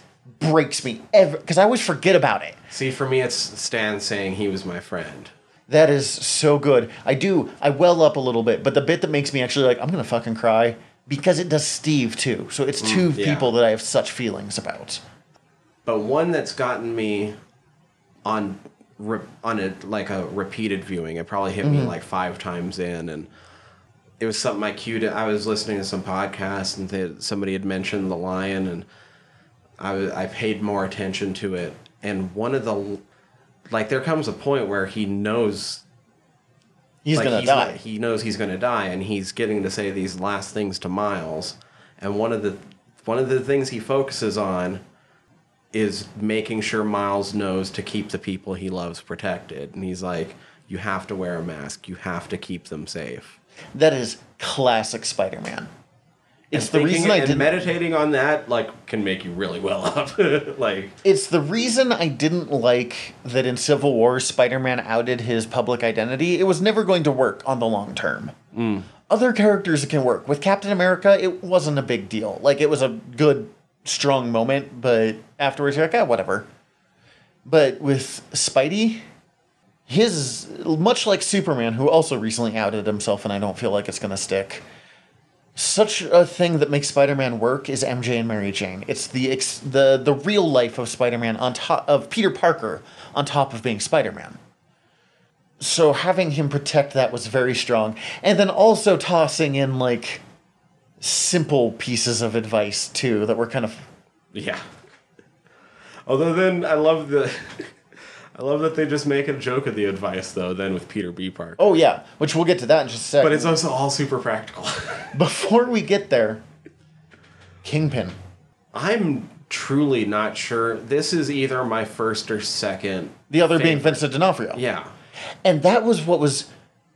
breaks me ever because I always forget about it. See, for me, it's Stan saying he was my friend. That is so good. I do. I well up a little bit, but the bit that makes me actually like I'm gonna fucking cry because it does Steve too. So it's mm, two yeah. people that I have such feelings about. But one that's gotten me on re- on a like a repeated viewing. It probably hit me mm-hmm. like five times in, and it was something I queued. I was listening to some podcast, and they, somebody had mentioned the lion, and I I paid more attention to it. And one of the like, there comes a point where he knows He's like, gonna he's die. not- he knows he's going to die, and he's getting to say these last things to Miles. And one of the one of the things he focuses on is making sure Miles knows to keep the people he loves protected. And he's like, You have to wear a mask. You have to keep them safe. That is classic Spider-Man. It's the reason I didn't. meditating on that like can make you really well up. like it's the reason I didn't like that in Civil War Spider-Man outed his public identity. It was never going to work on the long term. Other characters it can work. With Captain America, it wasn't a big deal. Like it was a good, strong moment, but afterwards you're like, ah, whatever. But with Spidey, his much like Superman, who also recently outed himself, and I don't feel like it's gonna stick. Such a thing that makes Spider-Man work is MJ and Mary Jane. It's the ex- the the real life of Spider-Man on top of Peter Parker on top of being Spider-Man. So having him protect that was very strong, and then also tossing in like simple pieces of advice too that were kind of Yeah. Although then I love the I love that they just make a joke of the advice though, then with Peter B. Park. oh yeah, which we'll get to that in just a second. But it's also all super practical. before we get there, Kingpin. I'm truly not sure. This is either my first or second. The other being. Vincent D'Onofrio. Yeah. And that was what was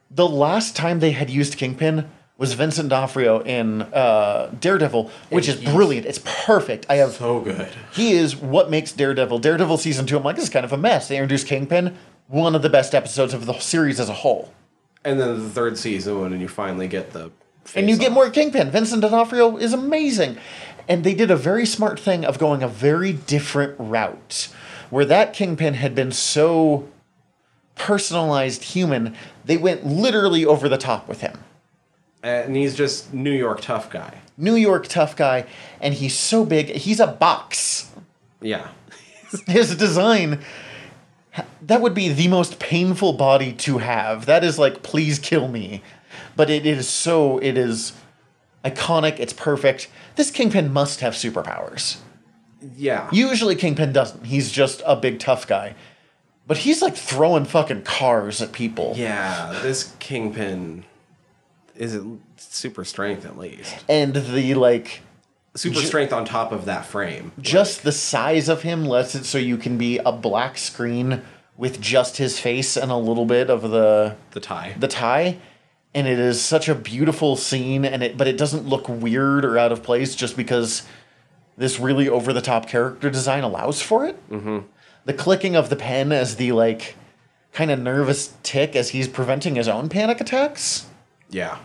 the last time they had used Kingpin was Vincent D'Onofrio in uh, Daredevil, which is brilliant. It's perfect. I have So good. he is what makes Daredevil. Daredevil season two. I'm like, this is kind of a mess. They introduced Kingpin, one of the best episodes of the series as a whole. And then the third season when you finally get the and you face get more Kingpin. Vincent D'Onofrio is amazing, and they did a very smart thing of going a very different route, where that Kingpin had been so personalized human, they went literally over the top with him. Uh, and he's just New York tough guy. New York tough guy, and he's so big. He's a box. Yeah. His design. That would be the most painful body to have. That is like, please kill me. But it is so, it is iconic, it's perfect. This Kingpin must have superpowers. Yeah. Usually Kingpin doesn't. He's just a big tough guy. But he's like throwing fucking cars at people. yeah, this kingpin is it super strength at least. And the like Super Ju- strength on top of that frame. just the size of him lets it so you can be a black screen with just his face and a little bit of the the tie. the tie. And it is such a beautiful scene and it but it doesn't look weird or out of place just because this really over the top character design allows for it. Mm-hmm. The clicking of the pen as the like kind of nervous tick as he's preventing his own panic attacks. Yeah.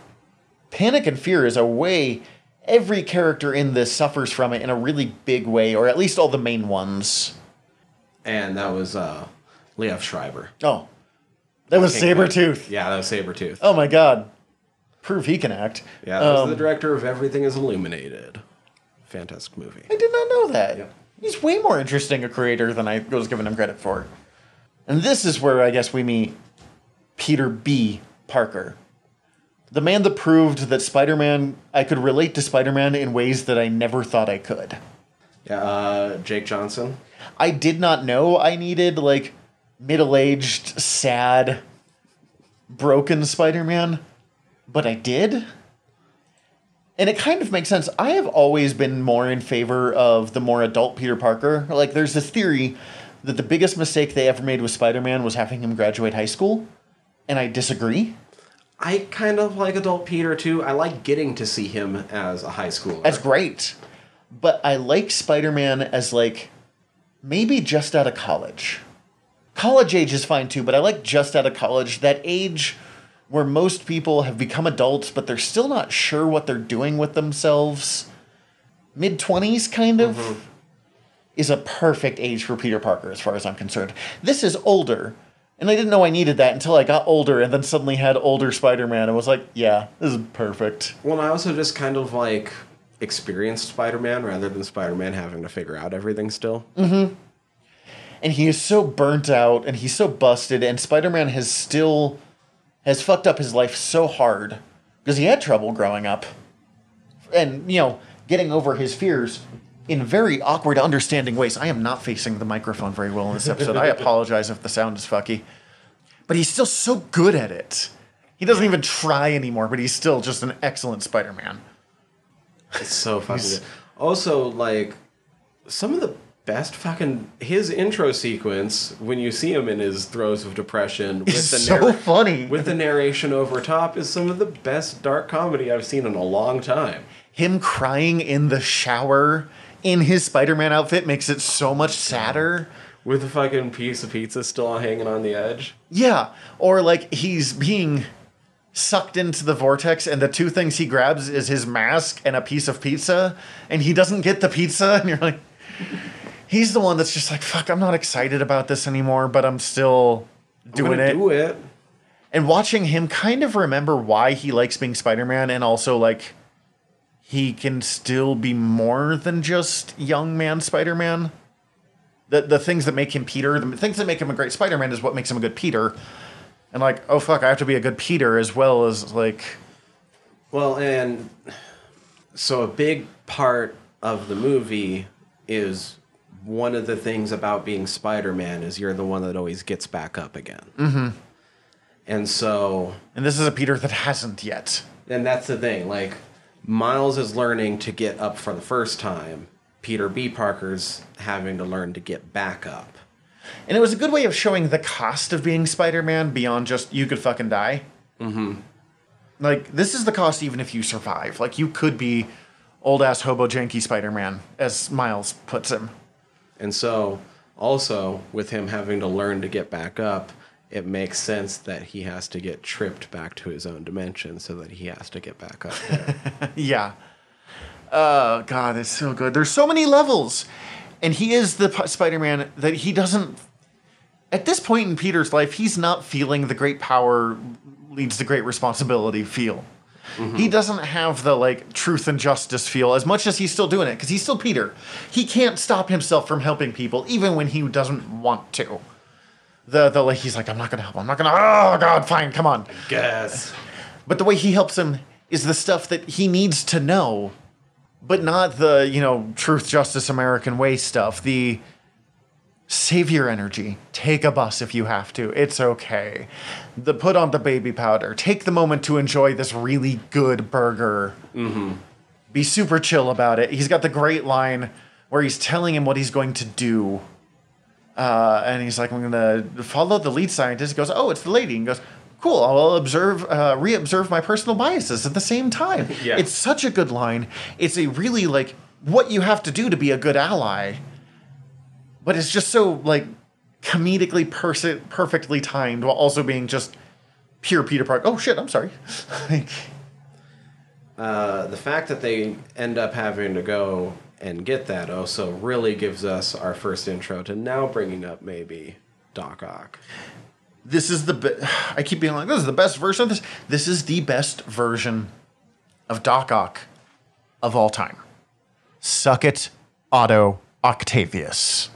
Panic and fear is a way every character in this suffers from it in a really big way, or at least all the main ones. And that was uh Liev Schreiber. Oh, that was Kingpin. Sabretooth. Yeah, that was Sabretooth. Oh my god. Prove he can act. Yeah, that was Um, the director of Everything is Illuminated. Fantastic movie. I did not know that. He's way more interesting a creator than I was giving him credit for. And this is where I guess we meet Peter B. Parker. The man that proved that Spider Man, I could relate to Spider Man in ways that I never thought I could. Yeah, uh, Jake Johnson. I did not know I needed like middle-aged, sad, broken Spider-Man, but I did. And it kind of makes sense. I have always been more in favor of the more adult Peter Parker. Like there's this theory that the biggest mistake they ever made with Spider-Man was having him graduate high school, and I disagree. I kind of like adult Peter too. I like getting to see him as a high schooler. That's great. But I like Spider-Man as like maybe just out of college. College age is fine too, but I like just out of college. That age where most people have become adults, but they're still not sure what they're doing with themselves. Mid 20s, kind of, mm-hmm. is a perfect age for Peter Parker, as far as I'm concerned. This is older, and I didn't know I needed that until I got older and then suddenly had older Spider Man and was like, yeah, this is perfect. Well, and I also just kind of like experienced Spider-Man rather than Spider-Man having to figure out everything still. Mm-hmm. and he is so burnt out and he's so busted and spider-man has still has fucked up his life so hard because he had trouble growing up and you know getting over his fears in very awkward understanding ways i am not facing the microphone very well in this episode i apologize if the sound is fucky but he's still so good at it he doesn't even try anymore but he's still just an excellent spider-man It's so fucking good. Also, like some of the best fucking his intro sequence when you see him in his throes of depression with It's the so narra- funny. with the narration over top is some of the best dark comedy I've seen in a long time. Him crying in the shower in his Spider-Man outfit makes it so much sadder. With the fucking piece of pizza still hanging on the edge. Yeah, or like he's being sucked into the vortex and the two things he grabs is his mask and a piece of pizza and he doesn't get the pizza and you're like he's the one that's just like fuck I'm not excited about this anymore but I'm still I'm doing it. Do it. and watching him kind of remember why he likes being Spider-Man and also like he can still be more than just young man Spider-Man. The the things that make him Peter, the things that make him a great Spider-Man is what makes him a good Peter. And like, oh fuck, I have to be a good Peter as well as like Well, and so a big part of the movie is one of the things about being Spider-Man is you're the one that always gets back up again. Mm-hmm. And so, and this is a Peter that hasn't yet. and that's the thing. Like Miles is learning to get up for the first time. Peter B. Parker's having to learn to get back up. And it was a good way of showing the cost of being Spider-Man beyond just you could fucking die. Mm-hmm. Like this is the cost even if you survive. Like you could be old ass hobo janky Spider-Man, as Miles puts him. And so, also with him having to learn to get back up, it makes sense that he has to get tripped back to his own dimension so that he has to get back up there. Yeah. Oh god, it's so good. There's so many levels, and he is the P- Spider-Man that he doesn't. At this point in Peter's life, he's not feeling the great power leads to great responsibility feel. Mm-hmm. He doesn't have the like truth and justice feel as much as he's still doing it because he's still Peter. He can't stop himself from helping people even when he doesn't want to. The the like he's like I'm not gonna help. I'm not gonna. Oh God, fine, come on. Guess. But the way he helps him is the stuff that he needs to know, but not the, you know, truth, justice, American way stuff. The save your energy. Take a bus if you have to. It's okay. The put on the baby powder. Take the moment to enjoy this really good burger. Mm-hmm. Be super chill about it. He's got the great line where he's telling him what he's going to do. Uh, and he's like, I'm gonna follow the lead scientist. He goes, Oh, it's the lady. And goes, Cool. I'll observe, uh, re-observe my personal biases at the same time. Yeah. It's such a good line. It's a really like what you have to do to be a good ally. But it's just so like comedically perse- perfectly timed while also being just pure Peter Parker. Oh shit! I'm sorry. like, Uh, the fact that they end up having to go and get that also really gives us our first intro to now bringing up maybe Doc Ock. this is the be- I keep being like this is the best version of this. This is the best version of Doc Ock of all time. Suck it, Otto Octavius.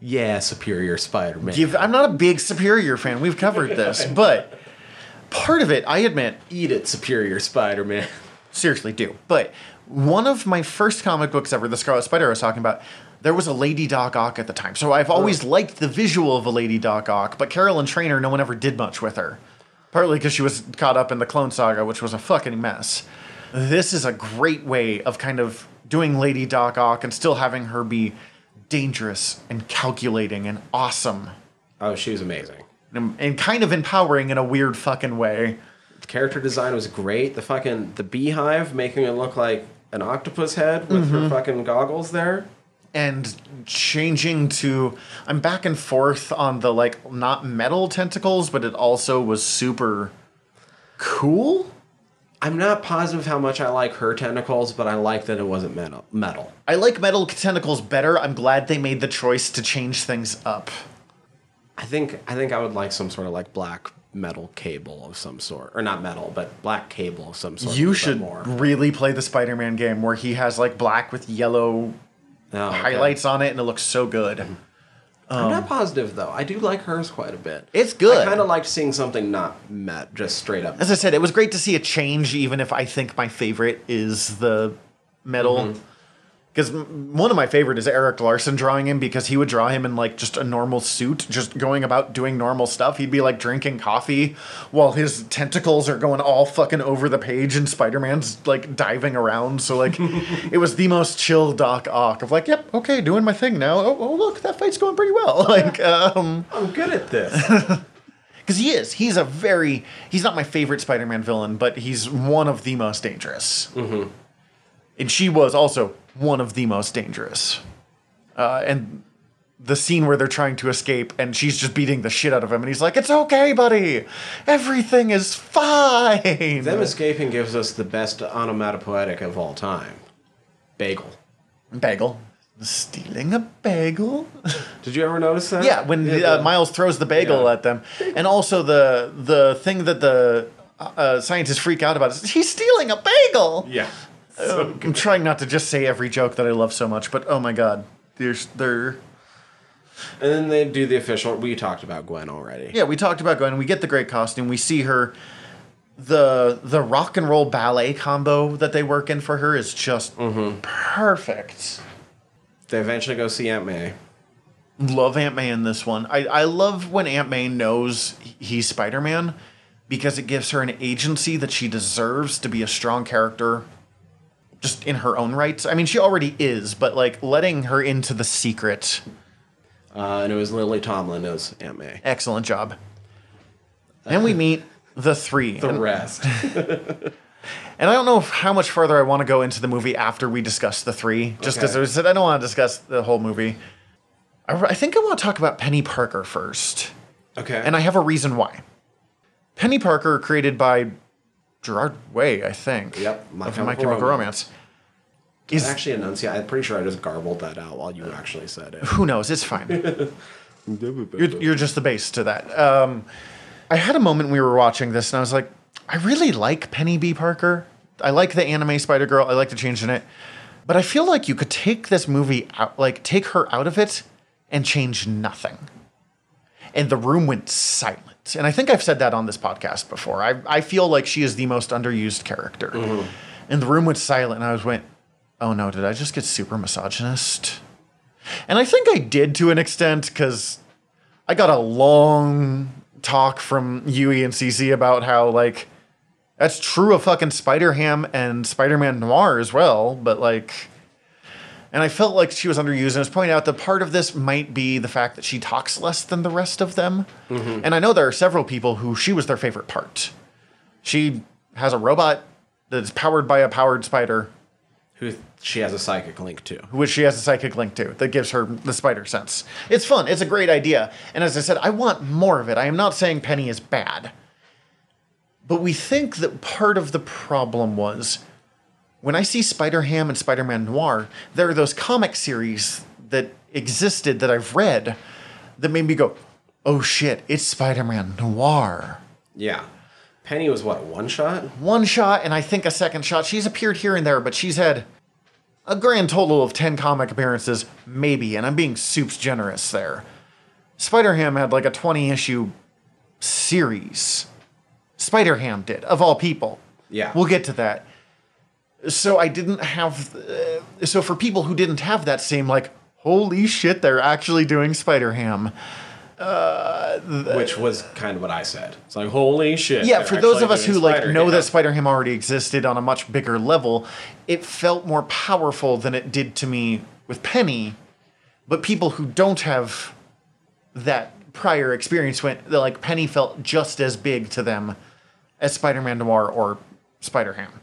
Yeah, Superior Spider-Man. Give, I'm not a big Superior fan. We've covered this, but part of it, I admit, Eat it, Superior Spider-Man. seriously do. But one of my first comic books ever, The Scarlet Spider, I was talking about, there was a Lady Doc Ock at the time. So I've always oh. liked the visual of a Lady Doc Ock, but Carolyn Trainer, no one ever did much with her. Partly because she was caught up in the Clone Saga, which was a fucking mess. This is a great way of kind of doing Lady Doc Ock and still having her be dangerous and calculating and awesome Oh, she was amazing. and, and kind of empowering in a weird fucking way. The character design was great. The fucking the beehive making it look like an octopus head with her mm-hmm. fucking goggles there. and changing to I'm back and forth on the like not metal tentacles, but it also was super cool. I'm not positive how much I like her tentacles, but I like that it wasn't metal. Metal. I like metal tentacles better. I'm glad they made the choice to change things up. I think I think I would like some sort of like black metal cable of some sort, or not metal, but black cable of some sort. You should really play the Spider-Man game where he has like black with yellow Oh, okay. highlights on it and it looks so good. Mm-hmm. Um, I'm not positive though. I do like hers quite a bit. It's good. I kind of liked seeing something not met, just straight up. As I said, it was great to see a change, even if I think my favorite is the metal. Mm-hmm. Because one of my favorite is Erik Larsen drawing him because he would draw him in like just a normal suit, just going about doing normal stuff. He'd be like drinking coffee while his tentacles are going all fucking over the page, and Spider Man's like diving around. So like, it was the most chill Doc Ock of like, yep, okay, doing my thing now. Oh, oh look, that fight's going pretty well. Like, um, I'm good at this. because he is, he's a very, he's not my favorite Spider Man villain, but he's one of the most dangerous. Mm-hmm. And she was also one of the most dangerous. Uh, and the scene where they're trying to escape and she's just beating the shit out of him and he's like it's okay buddy everything is fine Them escaping gives us the best onomatopoetic of all time. Bagel. bagel stealing a bagel Did you ever notice that? yeah when Yeah, uh, miles throws the bagel Yeah. at them and also the the thing that the uh, scientists freak out about is he's stealing a bagel Yeah. Oh, i'm trying not to just say every joke that i love so much but oh my god there's they're And then they do the official. We talked about Gwen already. Yeah, we talked about Gwen. We get the great costume. We see her. The the rock and roll ballet combo that they work in for her is just mm-hmm. perfect. They eventually go see Aunt May. Love Aunt May in this one. I, I love when Aunt May knows he's Spider Man because it gives her an agency that she deserves to be a strong character just in her own rights. I mean, she already is, but like letting her into the secret. Uh, and it was Lily Tomlin as Aunt May. Excellent job. And we meet the three. The And- rest. And I don't know how much further I want to go into the movie after we discuss the three, just because Okay. I don't want to discuss the whole movie. I, I think I want to talk about Peni Parker first, Okay. and I have a reason why. Peni Parker, created by Gerard Way, I think. Yep, My of Chemical My Chemical Romance. Romance. Is actually enunciate. I'm pretty sure I just garbled that out while you actually said it. who knows? It's fine. You're, you're just the base to that. Um, I had a moment we were watching this, and I was like, I really like Peni B. Parker. I like the anime Spider Girl. I like the change in it, but I feel like you could take this movie out, like take her out of it, and change nothing. And the room went silent. And I think I've said that on this podcast before. I I feel like she is the most underused character. Mm-hmm. And the room went silent, and I was went, oh no, did I just get super misogynist? And I think I did to an extent because I got a long talk from Yui and CC about how like that's true of fucking Spider Ham and Spider Man Noir as well, but like. And I felt like she was underused, and I was pointing out that part of this might be the fact that she talks less than the rest of them. Mm-hmm. And I know there are several people who she was their favorite part. She has a robot that's powered by a powered spider, Who she has a psychic link to. which she has a psychic link to that gives her the spider sense. It's fun. It's a great idea. And as I said, I want more of it. I am not saying Peni is bad. But we think that part of the problem was when I see Spider Ham and Spider Man Noir, there are those comic series that existed that I've read that made me go, oh shit, it's Spider Man Noir. Yeah. Peni was what one shot? One shot and I think a second shot. She's appeared here and there, but she's had a grand total of 10 comic appearances, maybe, and I'm being soups generous there. Spider Ham had like a 20 issue series. Spider Ham did, of all people. Yeah. We'll get to that. So I didn't have. Uh, so for people who didn't have that same, like, holy shit, they're actually doing Spider Ham. Which was kind of what I said. It's like holy shit. yeah for those of us who like Spider-Ham. know that spider-ham already existed on a much bigger level it felt more powerful than it did to me with peni but people who don't have that prior experience went like peni felt just as big to them as spider-man noir or spider-ham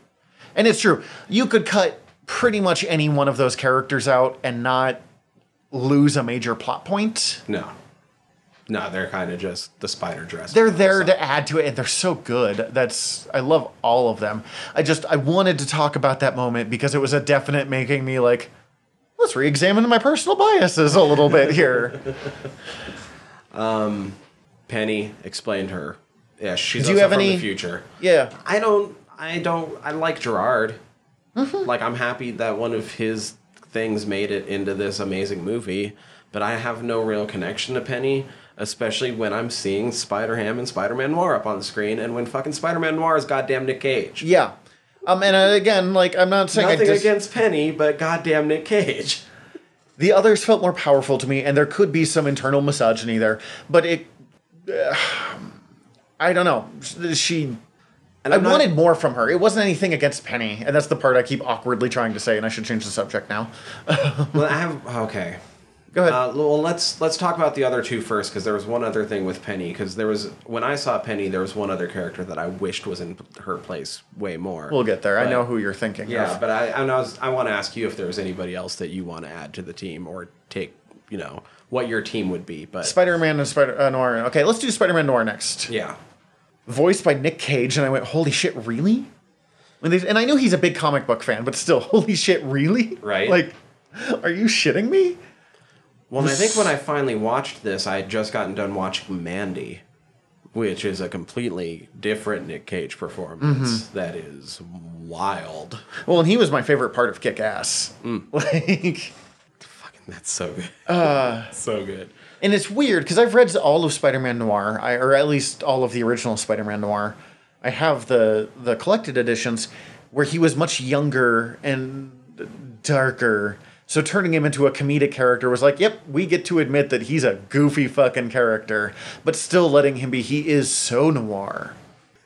and it's true you could cut pretty much any one of those characters out and not lose a major plot point No. No, they're kind of just the spider dress. they're there to add to it and they're so good that's i love all of them i just i wanted to talk about that moment because it was a definite making me like let's re-examine my personal biases a little bit here um, Peni explained her. Yeah, she's Do you have from any- the future. yeah I don't. I don't. I like Gerard. Mm-hmm. Like I'm happy that one of his things made it into this amazing movie, but I have no real connection to Peni, especially when I'm seeing Spider Ham and Spider Man Noir up on the screen, and when fucking Spider Man Noir is goddamn Nick Cage. yeah Um, and uh, again, like I'm not saying Nothing dis- against Peni, but goddamn Nick Cage. the others felt more powerful to me, and there could be some internal misogyny there, but it. uh, I don't know. She. And I I'm not- wanted more from her. It wasn't anything against Peni, and that's the part I keep awkwardly trying to say, and I should change the subject now. Well, I have okay. Go ahead. Uh, well, let's let's talk about the other two first, because there was one other thing with Peni. Because there was when I saw Peni, there was one other character that I wished was in her place way more. we'll get there. I know who you're thinking Yeah, of. but I I, was, I want to ask you if there was anybody else that you want to add to the team or take you know what your team would be. But Spider-Man and Spider uh, Noir. Okay, let's do Spider-Man Noir next. yeah, Voiced by Nick Cage, and I went, "Holy shit, really?" When they, and I knew he's a big comic book fan, but still, holy shit, really? Right. Like, are you shitting me? Well, and I think when I finally watched this, I had just gotten done watching Mandy, which is a completely different Nick Cage performance Mm-hmm. that is wild. Well, and he was my favorite part of Kick Ass. Mm. Like, Fucking, that's so good. Uh, so good. And it's weird because I've read all of Spider-Man Noir, I, or at least all of the original Spider-Man Noir. I have the the collected editions where he was much younger and darker. So turning him into a comedic character was like, yep, we get to admit that he's a goofy fucking character, but still letting him be. He is so noir.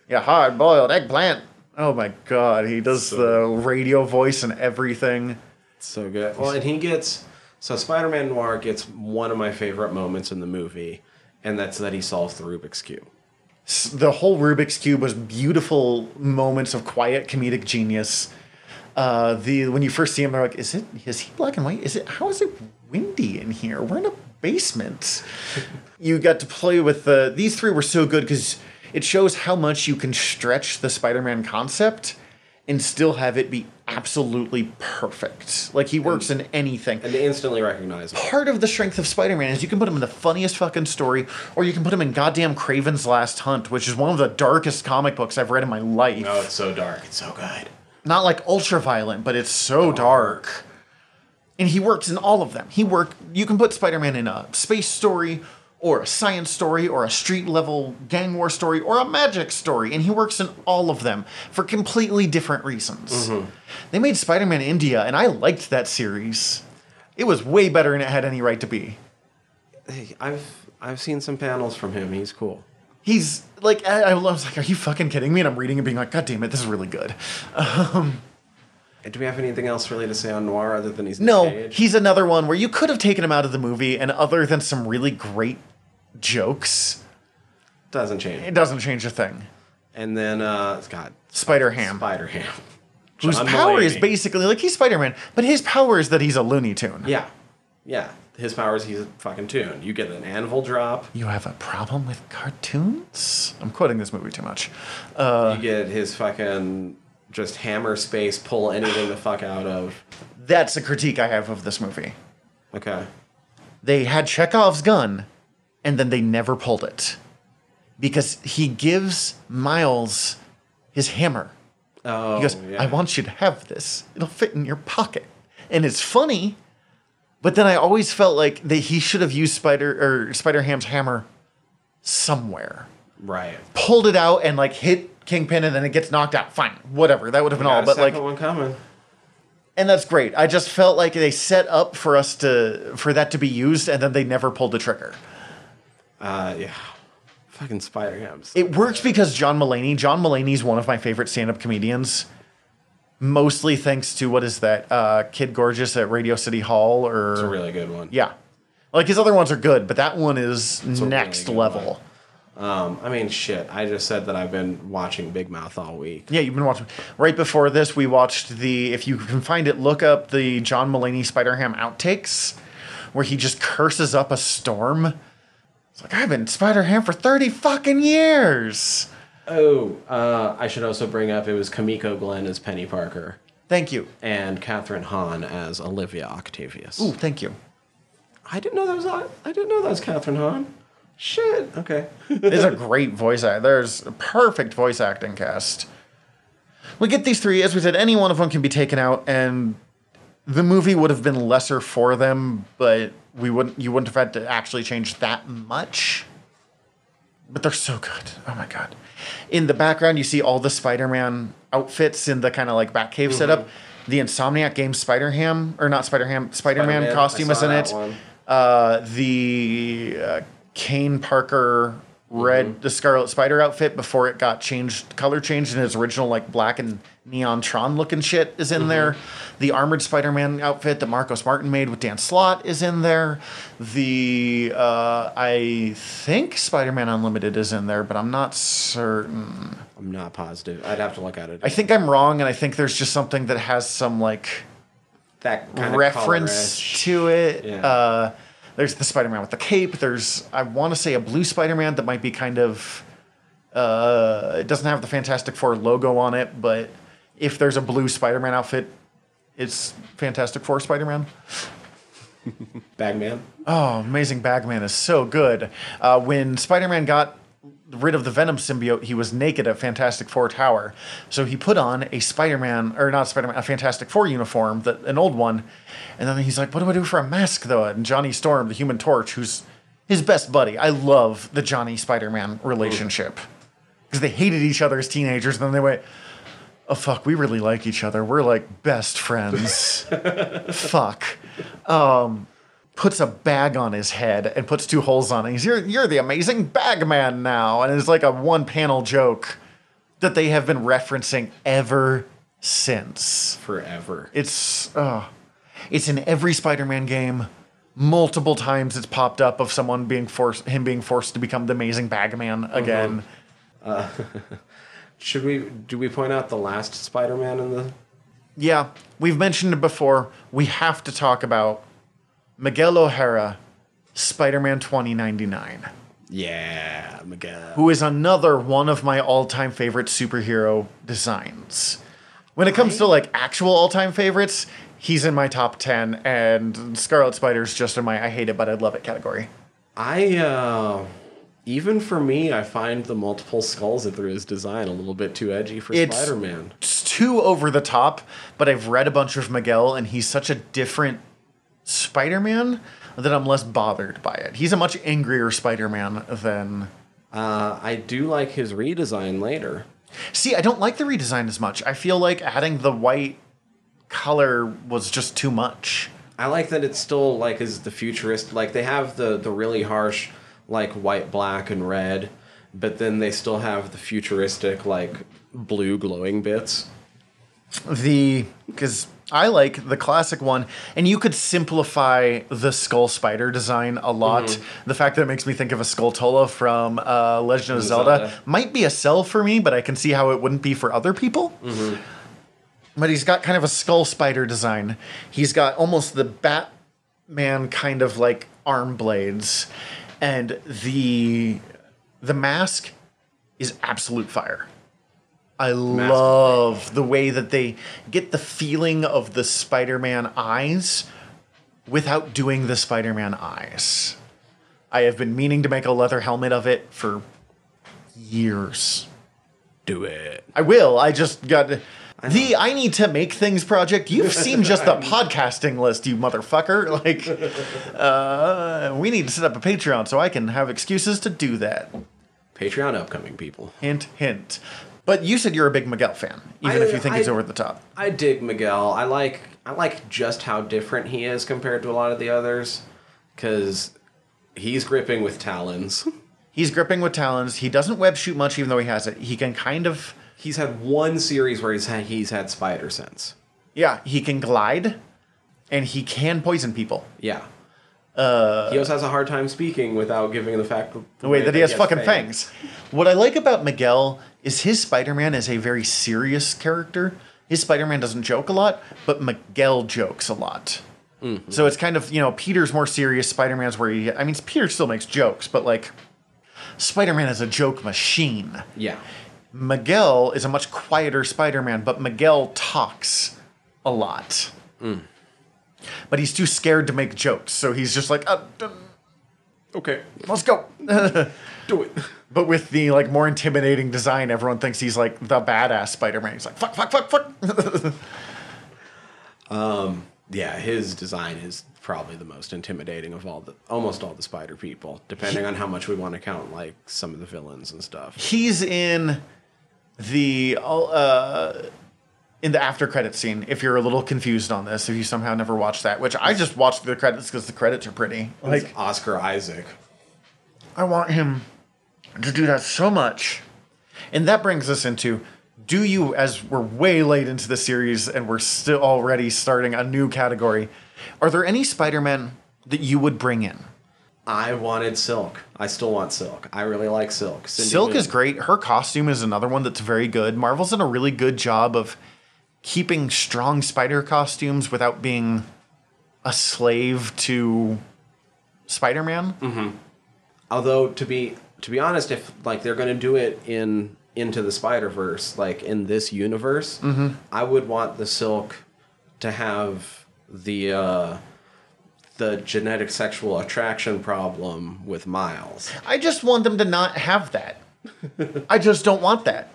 Yeah, hard boiled eggplant. Oh my god, he does the radio voice and everything. So good. Well, and he gets so Spider-Man Noir gets one of my favorite moments in the movie, and that's that he solves the Rubik's cube. The whole Rubik's cube was beautiful moments of quiet comedic genius. Uh, the when you first see him, they're like, "Is it? Is he black and white? Is it? How is it windy in here? We're in a basement." you got to play with the. These three were so good because it shows how much you can stretch the Spider-Man concept and still have it be absolutely perfect. Like he works in anything And they instantly recognizable. part of the strength of Spider-Man is you can put him in the funniest fucking story, or you can put him in goddamn Kraven's Last Hunt, which is one of the darkest comic books I've read in my life. Oh, it's so dark. It's so good. Not like ultra violent, but it's so dark. And he works in all of them. He work. You can put Spider-Man in a space story, or a science story, or a street level gang war story, or a magic story, and he works in all of them for completely different reasons. Mm-hmm. They made Spider-Man India, and I liked that series. It was way better than it had any right to be. Hey, I've I've seen some panels from him. He's cool. He's like, I, I was like, are you fucking kidding me? And I'm reading and being like, God damn it, this is really good. Um, do we have anything else really to say on Noir other than he's No, he's another one where you could have taken him out of the movie, and other than some really great jokes, doesn't change. it doesn't change a thing. And then uh, it's got Spider Ham, Spider Ham, whose power is basically like he's Spider Man, but his power is that he's a Looney Tune. yeah, yeah. His power is he's a fucking tune. You get an anvil drop. You have a problem with cartoons? I'm quoting this movie too much. Uh, you get his fucking just hammer space, pull anything the fuck out of. that's a critique I have of this movie. Okay. they had Chekhov's gun, and then they never pulled it because he gives Miles his hammer. Oh, He goes, yeah. "I want you to have this. It'll fit in your pocket," and it's funny. But then I always felt like that he should have used Spider or Spider Ham's hammer somewhere, right. pulled it out, and like hit Kingpin, and then it gets knocked out. Fine, whatever. That would have been all. But like, one coming. and that's great. I just felt like they set up for us to for that to be used, and then they never pulled the trigger. Uh, yeah. Fucking Spider Hams. It works because John Mulaney. John Mulaney's one of my favorite stand-up comedians. Mostly thanks to what is that uh, Kid Gorgeous at Radio City Hall or It's a really good one. yeah, like his other ones are good, but that one is a really next good level. Um, I mean, shit. I just said that I've been watching Big Mouth all week. Yeah, you've been watching. Right before this, we watched the. If you can find it, look up the John Mulaney Spider Ham outtakes, where he just curses up a storm. It's like I've been Spider Ham for thirty fucking years. Oh, uh, I should also bring up it was Kimiko Glenn as Peni Parker Thank you. and Kathryn Hahn as Olivia Octavius. Ooh, thank you. I didn't know that was I didn't know that was Kathryn Hahn. Shit. Okay. There's a great voice act. There's a perfect voice acting cast. We get these three, as we said, any one of them can be taken out, and the movie would have been lesser for them, but we wouldn't. You wouldn't have had to actually change that much. But they're so good. Oh my god! In the background, you see all the Spider-Man outfits in the kind of like Batcave setup. The Insomniac game Spider Ham or not Spider Ham Spider Man Spider-Man, costume is in it. one. Uh, the uh, Kaine Parker red Mm-hmm. the Scarlet Spider outfit before it got changed color changed and its original like black and neon Tron looking shit is Mm-hmm. in there. The armored Spider Man outfit that Marcos Martin made with Dan Slott is in there. The uh, I think Spider Man Unlimited is in there, but I'm not certain. I'm not positive. I'd have to look at it. I think I'm wrong, and I think there's just something that has some like that kind reference to it. Yeah. Uh, there's the Spider-Man with the cape. There's I want to say a blue Spider-Man that might be kind of. Uh, it doesn't have the Fantastic Four logo on it, but if there's a blue Spider-Man outfit, it's Fantastic Four Spider-Man. Bagman. Oh, Amazing Bagman is so good. Uh, when Spider-Man got rid of the Venom symbiote, he was naked at Fantastic Four Tower. So he put on a Spider-Man, or not Spider-Man, a Fantastic Four uniform, that an old one. And then he's like, "What do I do for a mask, though?" And Johnny Storm, the Human Torch, who's his best buddy. I love the Johnny Spider-Man relationship because they hated each other as teenagers. And then they went, "Oh fuck, we really like each other. We're like best friends." fuck um, puts a bag on his head and puts two holes on it. He's you're you're the amazing bag man now, and it's like a one panel joke that they have been referencing ever since. Forever. It's uh, it's in every Spider-Man game. Multiple times it's popped up of someone being forced, him being forced to become the amazing Bagman again. Should we do we point out the last Spider-Man in the Yeah, we've mentioned it before. We have to talk about Miguel O'Hara, Spider-Man 2099. Yeah, Miguel. who is another one of my all-time favorite superhero designs. When it comes to like actual all-time favorites, he's in my top 10 and Scarlet Spider's just in my I hate it but I love it category. I uh even for me, I find the multiple skulls that there is design a little bit too edgy for Spider-Man. It's too over the top, but I've read a bunch of Miguel and he's such a different Spider-Man that I'm less bothered by it. He's a much angrier Spider-Man than Uh, I do like his redesign later. See, I don't like the redesign as much. I feel like adding the white color was just too much. I like that it's still like is the futurist like they have the the really harsh like white, black, and red, but then they still have the futuristic like blue glowing bits. The because I like the classic one, and you could simplify the skull spider design a lot. The fact that it makes me think of a Skulltula from uh, Legend of Zelda, Zelda. might be a sell for me, but I can see how it wouldn't be for other people. But he's got kind of a skull spider design. He's got almost the Batman kind of like arm blades, and the the mask is absolute fire. I love the way that they get the feeling of the Spider-Man eyes without doing the Spider-Man eyes. I have been meaning to make a leather helmet of it for years. Do it. I will. I just got the I need to make things project. You've seen just the podcasting list, you motherfucker. Like, uh, we need to set up a Patreon so I can have excuses to do that. Patreon upcoming people. Hint, hint. But you said you're a big Miguel fan, even I- if you think he's over the top. I dig Miguel. I like I like just how different he is compared to a lot of the others cuz he's gripping with talons. He's gripping with talons. He doesn't web shoot much, even though he has it. He can kind of, He's had one series where he's had, he's had spider sense. yeah, he can glide, and he can poison people. Yeah. Uh, he also has a hard time speaking without giving the fact The way that he has fucking fangs. What I like about Miguel is his Spider-Man is a very serious character. His Spider-Man doesn't joke a lot, but Miguel jokes a lot. So it's kind of you know Peter's more serious. Spider-Man's where he. I mean, Peter still makes jokes, but like Spider-Man is a joke machine. Yeah. Miguel is a much quieter Spider-Man, but Miguel talks a lot. But he's too scared to make jokes, so he's just like, uh, uh, Okay. "Let's go." Do it. But with the like more intimidating design, everyone thinks he's like the badass Spider-Man. He's like fuck, fuck, fuck, fuck. um, Yeah, his design is probably the most intimidating of all the almost all the spider people, depending on how much we want to count like some of the villains and stuff. he's in the uh, in the after credit scene. If you're a little confused on this, if you somehow never watched that, which I just watched the credits because the credits are pretty. Like Like Oscar Isaac. I want him to do that so much. And that brings us into do you, as we're way late into the series and we're still already starting a new category, are there any Spider Man that you would bring in? I wanted Silk. I still want Silk. I really like Silk. Cindy Silk Moon. is great. Her costume is another one that's very good. Marvel's done a really good job of keeping strong spider costumes without being a slave to Spider Man. Mm-hmm. Although to be to be honest, if like they're gonna do it in into the Spider Verse, like in this universe, Mm-hmm. I would want the Silk to have the uh, the genetic sexual attraction problem with Miles. I just want them to not have that. I just don't want that.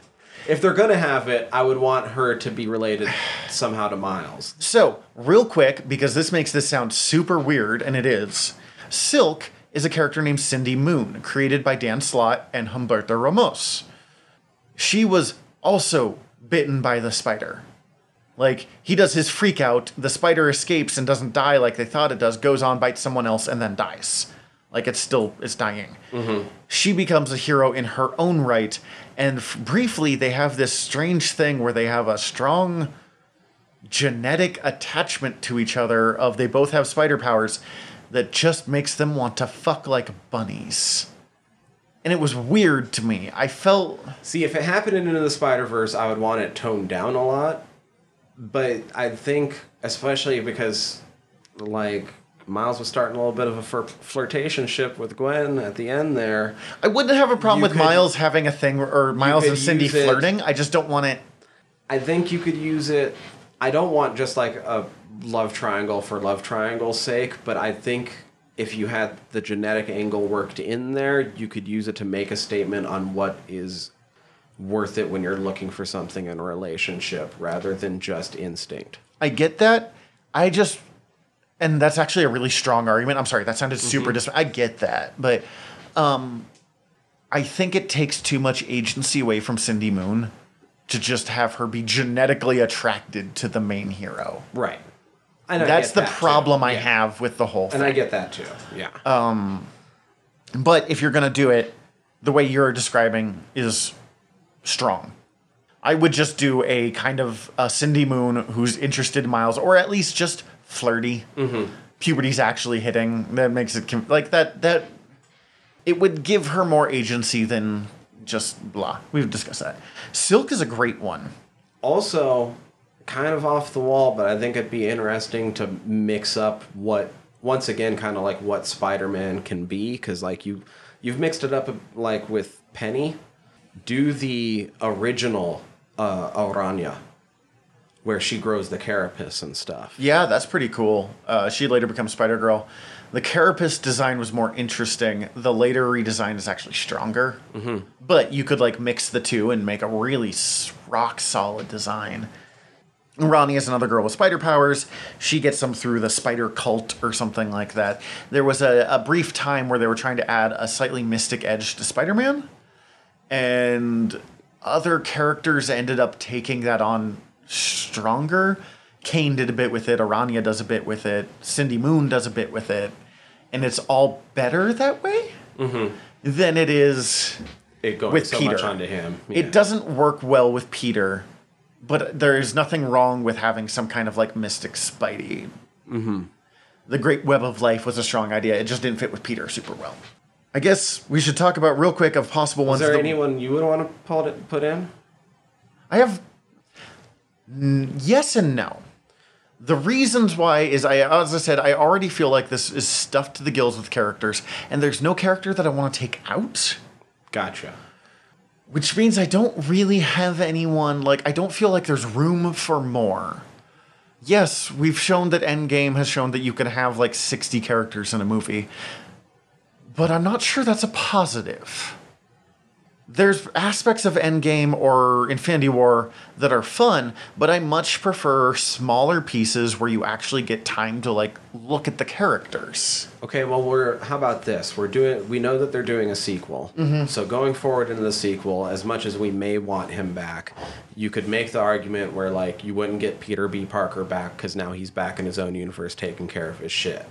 If they're gonna have it, I would want her to be related somehow to Miles. So, real quick, because this makes this sound super weird, and it is, Silk is a character named Cindy Moon, created by Dan Slott and Humberto Ramos. She was also bitten by the spider. Like, he does his freak out, the spider escapes and doesn't die like they thought it does, goes on, bites someone else, and then dies. Like, it's still, it's dying. Mm-hmm. She becomes a hero in her own right, and f- briefly, they have this strange thing where they have a strong genetic attachment to each other of they both have spider powers that just makes them want to fuck like bunnies. And it was weird to me. I felt See, if it happened into the Spider Verse, I would want it toned down a lot. But I think, especially because, like, Miles was starting a little bit of a flir- flirtation ship with Gwen at the end there. I wouldn't have a problem You with could- Miles having a thing or Miles could and Cindy use it- flirting. I just don't want it. I think you could use it. I don't want just like a love triangle for love triangle's sake, but I think if you had the genetic angle worked in there, you could use it to make a statement on what is worth it when you're looking for something in a relationship rather than just instinct. I get that. I just and that's actually a really strong argument. I'm sorry, that sounded super dis I get that, but um I think it takes too much agency away from Cindy Moon to just have her be genetically attracted to the main hero. Right. And That's the that, too. problem I Yeah. have with the whole thing. And I get that too. Yeah. But if you're going to do it, the way you're describing is strong. I would just do a kind of a Cindy Moon who's interested in Miles, or at least just flirty. Mm-hmm. Puberty's actually hitting. That makes it com- like that. That it would give her more agency than just blah. We've discussed that. Silk is a great one. also kind of off the wall, but I think it'd be interesting to mix up what once again kind of like what Spider-Man can be because like you you've mixed it up like with Peni. Do the original uh, Araña, where she grows the carapace and stuff. Yeah, that's pretty cool. Uh, she later becomes Spider Girl. The carapace design was more interesting. The later redesign is actually stronger. Mm-hmm. But you could like mix the two and make a really rock solid design. Ronnie is another girl with spider powers. She gets them through the spider cult or something like that. There was a, a brief time where they were trying to add a slightly mystic edge to Spider Man, and other characters ended up taking that on stronger. Kaine did a bit with it, Araña does a bit with it, Cindy Moon does a bit with it, and it's all better that way mm-hmm. than it is It with so Peter. much onto him. Yeah. It doesn't work well with Peter, but there is nothing wrong with having some kind of like mystic Spidey. Mm-hmm. The Great Web of Life was a strong idea. It just didn't fit with Peter super well. I guess we should talk about real quick of possible ones. Is there that- anyone you would want to put put in? I have yes and no. The reasons why is I, as I said, I already feel like this is stuffed to the gills with characters, and there's no character that I want to take out. Gotcha. Which means I don't really have anyone, like, I don't feel like there's room for more. Yes, we've shown that Endgame has shown that you can have like 60 characters in a movie, but I'm not sure that's a positive. There's aspects of Endgame or Infinity War that are fun, but I much prefer smaller pieces where you actually get time to like look at the characters. Okay, well, we're how about this? We're doing. We know that they're doing a sequel. Mm-hmm. So going forward into the sequel, as much as we may want him back, you could make the argument where like you wouldn't get Peter B. Parker back because now he's back in his own universe taking care of his shit.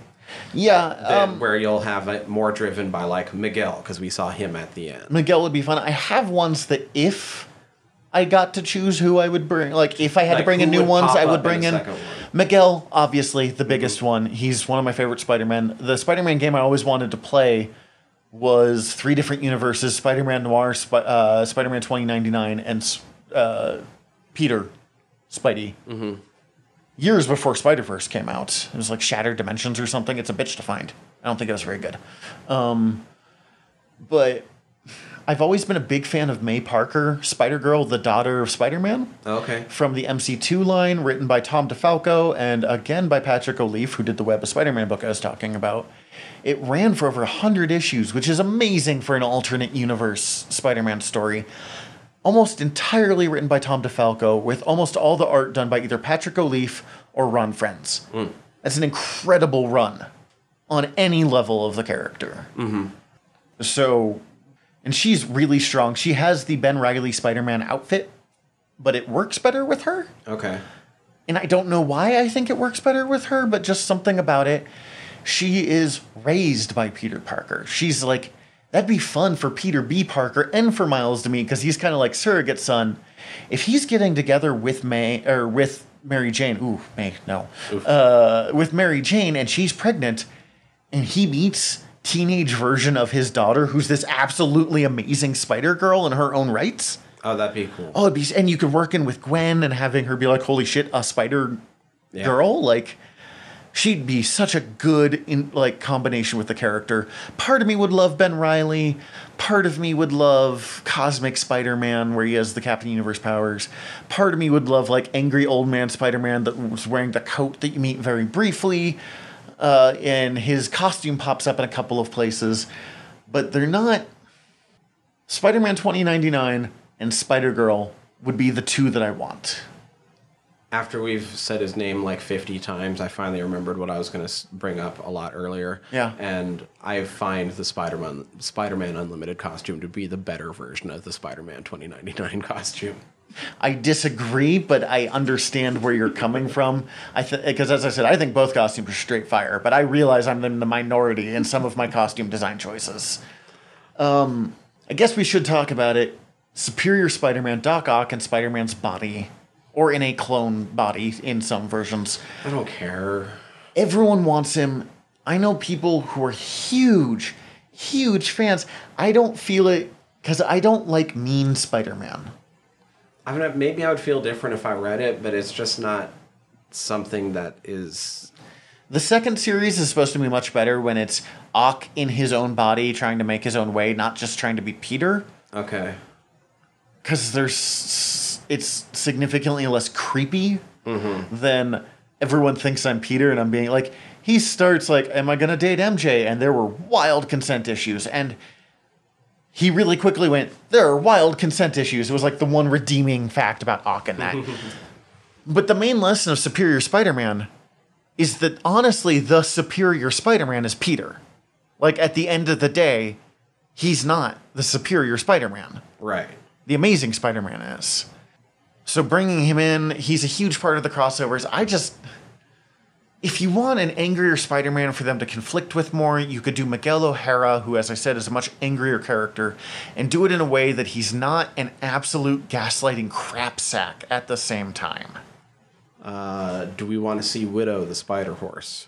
Yeah, um, where you'll have it more driven by like Miguel because we saw him at the end. Miguel would be fun. I have ones that if I got to choose who I would bring, like if I had to bring in new ones, I would bring the in? Miguel, obviously the biggest one. He's one of my favorite Spider-Man. The Spider-Man game I always wanted to play was three different universes: Spider-Man Noir, Sp- uh, Spider-Man 2099, and uh, Peter Spidey. Mm-hmm. Years before Spider-Verse came out, it was like Shattered Dimensions or something. It's a bitch to find. I don't think it was very good. Um, but I've always been a big fan of May Parker, Spider Girl, the daughter of Spider Man Okay. from the MC2 line, written by Tom DeFalco and again by Patrick Olliffe, who did the Web of Spider Man book I was talking about. It ran for over 100 issues, which is amazing for an alternate universe Spider Man story. Almost entirely written by Tom DeFalco, with almost all the art done by either Patrick Olliffe or Ron Frenz. Hmm. That's an incredible run on any level of the character. Mm-hmm. So, and she's really strong. She has the Ben Reilly Spider Man outfit, but it works better with her. Okay. And I don't know why I think it works better with her, but just something about it. She is raised by Peter Parker. She's like, that'd be fun for Peter B. Parker and for Miles to meet because he's kind of like surrogate son. If he's getting together with May or with Mary Jane, ooh, May, no, uh, with Mary Jane and she's pregnant, and he meets teenage version of his daughter who's this absolutely amazing Spider Girl in her own rights. Oh, that'd be cool. Oh, it'd be, and you could work in with Gwen and having her be like, "Holy shit, a spider Yeah. girl!" Like, she'd be such a good in like combination with the character. Part of me would love Ben Reilly. Part of me would love Cosmic Spider-Man, where he has the Captain Universe powers. Part of me would love like angry old man Spider-Man that was wearing the coat that you meet very briefly, uh, and his costume pops up in a couple of places, but they're not. Spider-Man 2099 and Spider-Girl would be the two that I want. After we've said his name like 50 times, I finally remembered what I was going to bring up a lot earlier. Yeah. And I find the Spider-Man Spider-Man Unlimited costume to be the better version of the Spider-Man 2099 costume. I disagree, but I understand where you're coming from. I because as I said, I think both costumes are straight fire, but I realize I'm in the minority in some of my costume design choices. Um, I guess we should talk about it. Superior Spider-Man, Doc Ock, and Spider-Man's body, or in a clone body in some versions. I don't care. Everyone wants him. I know people who are huge, huge fans. I don't feel it because I don't like mean Spider-Man. I mean, maybe I would feel different if I read it, but it's just not something that is. The second series is supposed to be much better when it's Ock in his own body trying to make his own way, not just trying to be Peter. Okay. Because there's it's significantly less creepy than everyone thinks I'm Peter, and I'm being like he starts like, "Am I gonna date MJ?" And there were wild consent issues, and he really quickly went, "There are wild consent issues." It was like the one redeeming fact about Ock and that. but the main lesson of Superior Spider-Man is that honestly, the superior Spider-Man is Peter. Like at the end of the day, he's not the superior Spider-Man Right. the amazing spider-man is so bringing him in he's a huge part of the crossovers i just if you want an angrier spider-man for them to conflict with more you could do miguel o'hara who as i said is a much angrier character and do it in a way that he's not an absolute gaslighting crap sack at the same time Uh, do we want to see Widow the Spider Horse?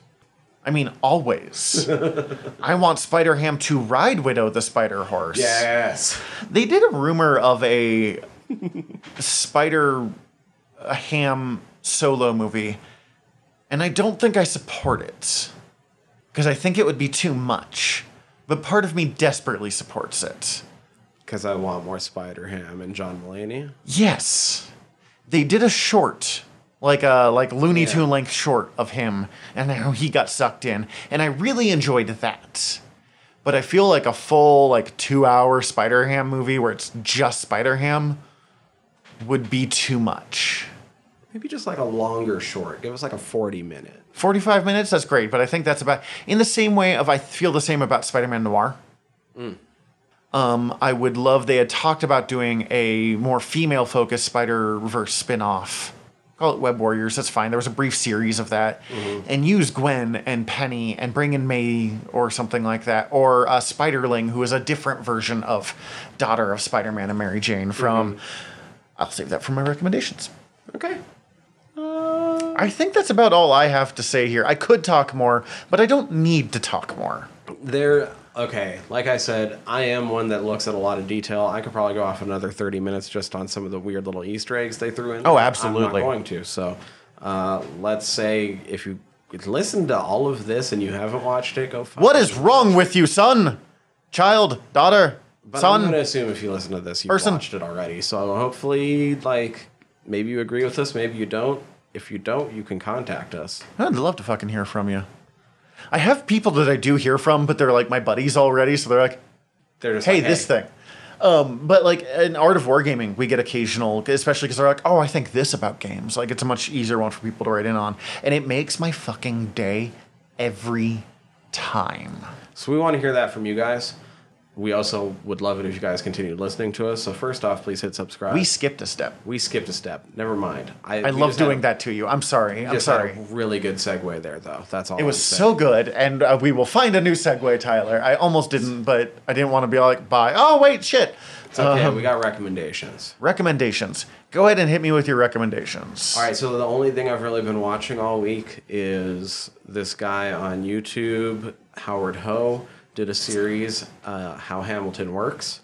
i mean always i want spider-ham to ride widow the spider horse Yes. They did a rumor of a Spider a Ham solo movie, and I don't think I support it because I think it would be too much. But part of me desperately supports it. Because I want more Spider Ham and John Mulaney. Yes, they did a short, like a like Looney Yeah. Tune length short of him and how he got sucked in, and I really enjoyed that. but I feel like a full like two hour Spider Ham movie where it's just Spider Ham would be too much. Maybe just like a longer short. Give us like a 40 minute. 45 minutes, that's great, but I think that's about in the same way of I feel the same about Spider Man Noir. Um, I would love they had talked about doing a more female focused Spider Verse spin off. Call it Web Warriors, that's fine. There was a brief series of that. And use Gwen and Peni and bring in May or something like that. Or uh, Spiderling, who is a different version of daughter of Spider Man and Mary Jane from. I'll save that for my recommendations. Okay. I think that's about all I have to say here. I could talk more, but I don't need to talk more. There, okay. Like I said, I am one that looks at a lot of detail. I could probably go off another 30 minutes just on some of the weird little Easter eggs they threw in. Oh, absolutely. I'm not going to. So, uh, let's say if you listen to all of this and you haven't watched it, go. Fuck What is wrong with you, son? Child, daughter, But I'm gonna assume if you listen to this, you've Person. watched it already. So hopefully, like, maybe you agree with us, maybe you don't. If you don't, you can contact us. I'd love to fucking hear from you. I have people that I do hear from, but they're like my buddies already, so they're like, They're just hey, like, this thing. Um, but like in Art of Wargaming, we get occasional, especially because they're like, oh, I think this about games. Like it's a much easier one for people to write in on, and it makes my fucking day every time. So we want to hear that from you guys. We also would love it if you guys continued listening to us. So first off, please hit subscribe. We skipped a step. We skipped a step. Never mind. I we love doing a- that to you. I'm sorry. I'm sorry. a really good segue there, though. That's all. It was so good, and uh, we will find a new segue, Tyler. I almost didn't, but I didn't want to be like, bye. Oh, wait, shit. It's okay. Um, we got recommendations. recommendations. Go ahead and hit me with your recommendations. All right. So the only thing I've really been watching all week is this guy on YouTube, Howard Ho, did a series, uh, "How Hamilton Works,"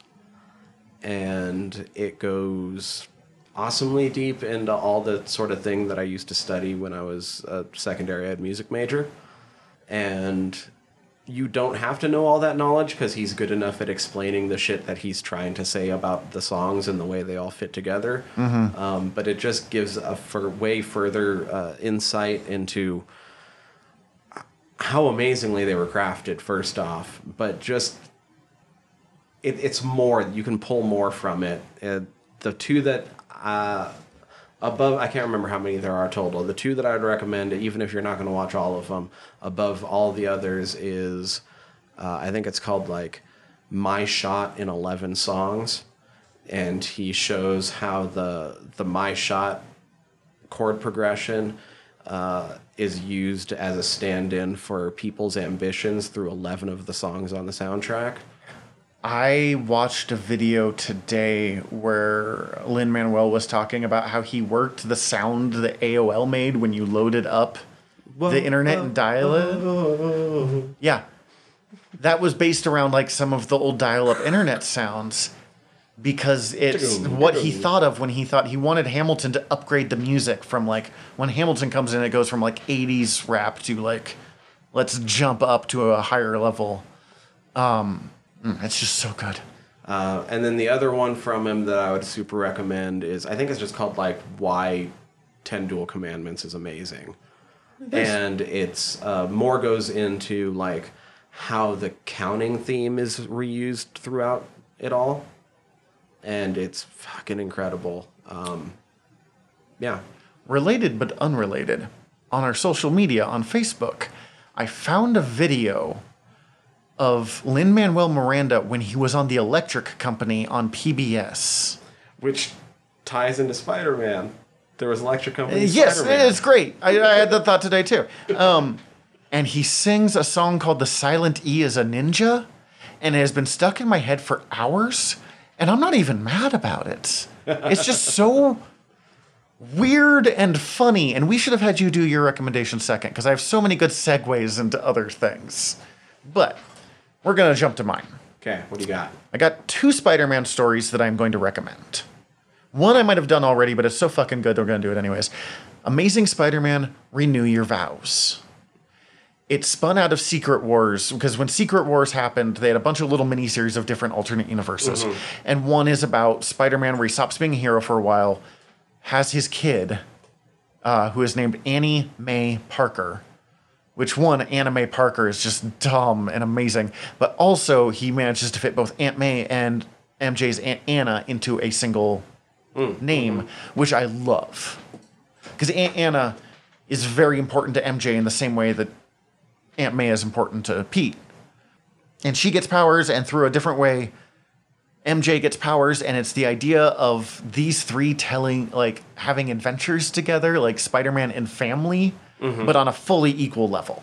and it goes awesomely deep into all the sort of thing that I used to study when I was a secondary ed music major, and you don't have to know all that knowledge because he's good enough at explaining the shit that he's trying to say about the songs and the way they all fit together. Um, but it just gives a for way further uh, insight into how amazingly they were crafted. First off, but just it, it's more. You can pull more from it. Uh, the two that. Uh, above i can't remember how many there are total the two that i would recommend even if you're not going to watch all of them above all the others is uh, i think it's called like my shot in 11 songs and he shows how the the my shot chord progression uh, is used as a stand-in for people's ambitions through 11 of the songs on the soundtrack I watched a video today where Lin Manuel was talking about how he worked the sound that AOL made when you loaded up the internet and dial it. Yeah. That was based around like some of the old dial up internet sounds because it's what he thought of when he thought he wanted Hamilton to upgrade the music from like when Hamilton comes in, it goes from like 80s rap to like let's jump up to a higher level. Um, mm, it's just so good. Uh, and then the other one from him that I would super recommend is I think it's just called like Why Ten Duel Commandments is amazing, and it's uh, more goes into like how the counting theme is reused throughout it all, and it's fucking incredible. Um, yeah, related but unrelated, on our social media on Facebook, I found a video of Lin Manuel Miranda when he was on the Electric Company on PBS. which ties into Spider Man. There was Electric Company. Uh, yes, Spider-Man. it's great. I, I had that thought today too. Um, and he sings a song called "The Silent E is a Ninja," and it has been stuck in my head for hours. And I'm not even mad about it. It's just so weird and funny. And we should have had you do your recommendation second because I have so many good segues into other things. But we're gonna jump to mine. Okay, what do you got? I got two Spider-Man stories that I'm going to recommend. One I might have done already, but it's so fucking good they're going to do it anyways. Amazing Spider-Man: Renew Your Vows. It spun out of Secret Wars because when Secret Wars happened, they had a bunch of little miniseries of different alternate universes, and one is about Spider-Man where he stops being a hero for a while, has his kid, uh, who is named Annie May Parker, which one, Anime Parker is just dumb and amazing, but also he manages to fit both Aunt May and MJ's Aunt Anna into a single name, which I love. Because Aunt Anna is very important to MJ in the same way that Aunt May is important to Pete. And she gets powers, and through a different way, MJ gets powers, and it's the idea of these three telling, like, having adventures together, like Spider Man and family, but on a fully equal level.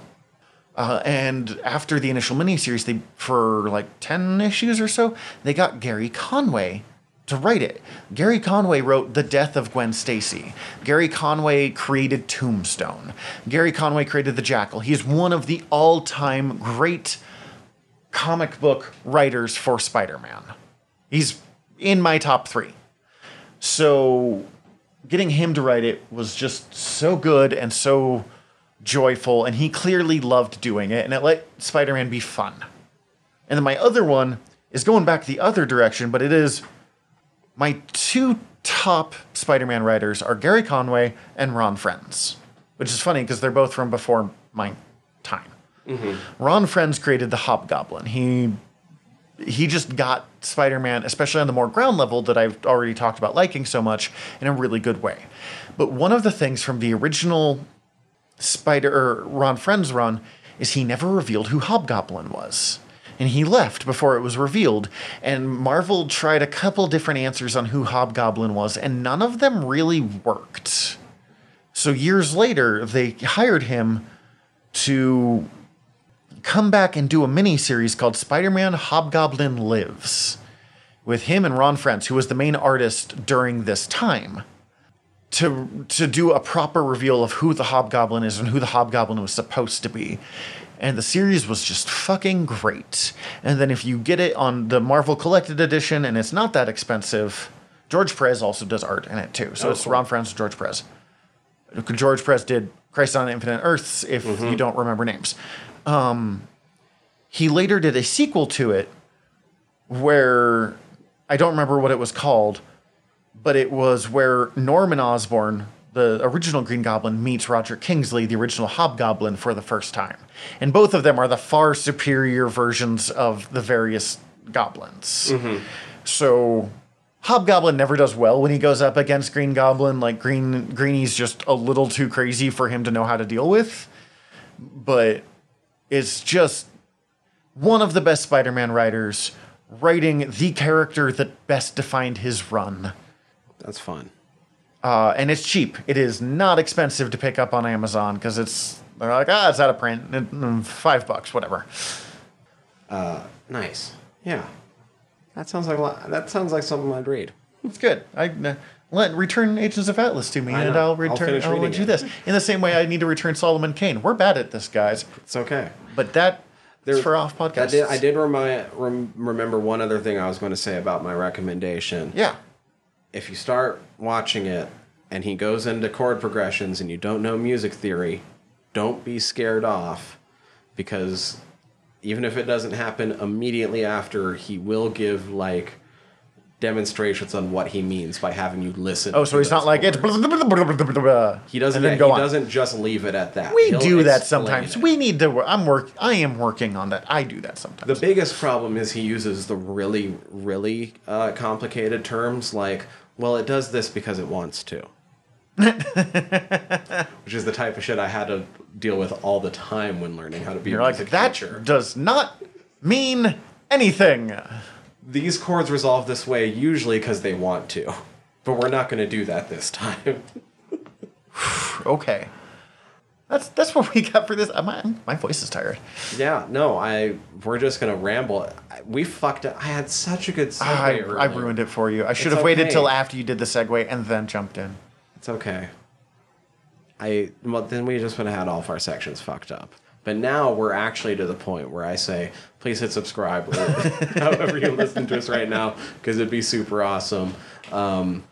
Uh, and after the initial miniseries, they for like ten issues or so, they got Gerry Conway to write it. Gerry Conway wrote The Death of Gwen Stacy. Gerry Conway created Tombstone. Gerry Conway created The Jackal. He is one of the all-time great comic book writers for Spider-Man. He's in my top three. So getting him to write it was just so good and so joyful, and he clearly loved doing it, and it let Spider Man be fun. And then my other one is going back the other direction, but it is my two top Spider Man writers are Gerry Conway and Ron Frenz, which is funny because they're both from before my time. Mm-hmm. Ron Frenz created the Hobgoblin. He he just got Spider-Man, especially on the more ground level that I've already talked about liking so much, in a really good way. But one of the things from the original Spider or Ron Frenz run is he never revealed who Hobgoblin was. And he left before it was revealed. And Marvel tried a couple different answers on who Hobgoblin was, and none of them really worked. So years later, they hired him to come back and do a mini series called Spider-Man Hobgoblin Lives with him and Ron Frenz, who was the main artist during this time, to to do a proper reveal of who the Hobgoblin is and who the Hobgoblin was supposed to be. And the series was just fucking great. And then if you get it on the Marvel Collected Edition and it's not that expensive, George Perez also does art in it too. So Oh, it's cool. Ron Frenz and George Perez. George Perez did Crisis on Infinite Earths, if you don't remember names. Um, he later did a sequel to it where I don't remember what it was called, but it was where Norman Osborn, the original Green Goblin, meets Roger Kingsley, the original Hobgoblin, for the first time. And both of them are the far superior versions of the various goblins. Mm-hmm. So Hobgoblin never does well when he goes up against Green Goblin. Like Green Greeny's just a little too crazy for him to know how to deal with. But it's just one of the best Spider-Man writers writing the character that best defined his run. That's fun. Uh, and it's cheap. It is not expensive to pick up on Amazon because it's they're like ah it's out of print, Mm, five bucks, whatever. Nice. Yeah. That sounds like a lot- that sounds like something I'd read. It's good. I uh, let return Agents of Atlas to me, I and. I'll return. I'll I'll, reading do this in the same way I need to return Solomon Kane. We're bad at this, guys. It's okay. But that There- for off I did. I did rem- remember one other thing I was going to say about my recommendation. Yeah. If you start watching it and he goes into chord progressions and you don't know music theory, don't be scared off because even if it doesn't happen immediately after, he will give like demonstrations on what he means by having you listen. Oh, so he's not like it's. blah, blah, blah, blah, blah, blah, blah, He doesn't. Then go he on. doesn't just leave it at that. We He'll do that sometimes. it. We need to. I'm work. I am working on that. I do that sometimes. The biggest problem is he uses the really, really uh, complicated terms like, well, it does this because it wants to. Which is the type of shit I had to deal with all the time when learning how to be You're a like music that teacher. does not mean anything. These chords resolve this way usually because they want to. But we're not going to do that this time. Okay. That's that's what we got for this. uh, My, my voice is tired. yeah, no, I we're just going to ramble. We fucked up. I had such a good segue Ah, I, I ruined it for you. I should It's have waited till after you did the segue and then jumped in. It's okay. I well then we just would have had all of our sections fucked up. But now we're actually to the point where I say, please hit subscribe, however you listen to us right now, because it'd be super awesome. Um,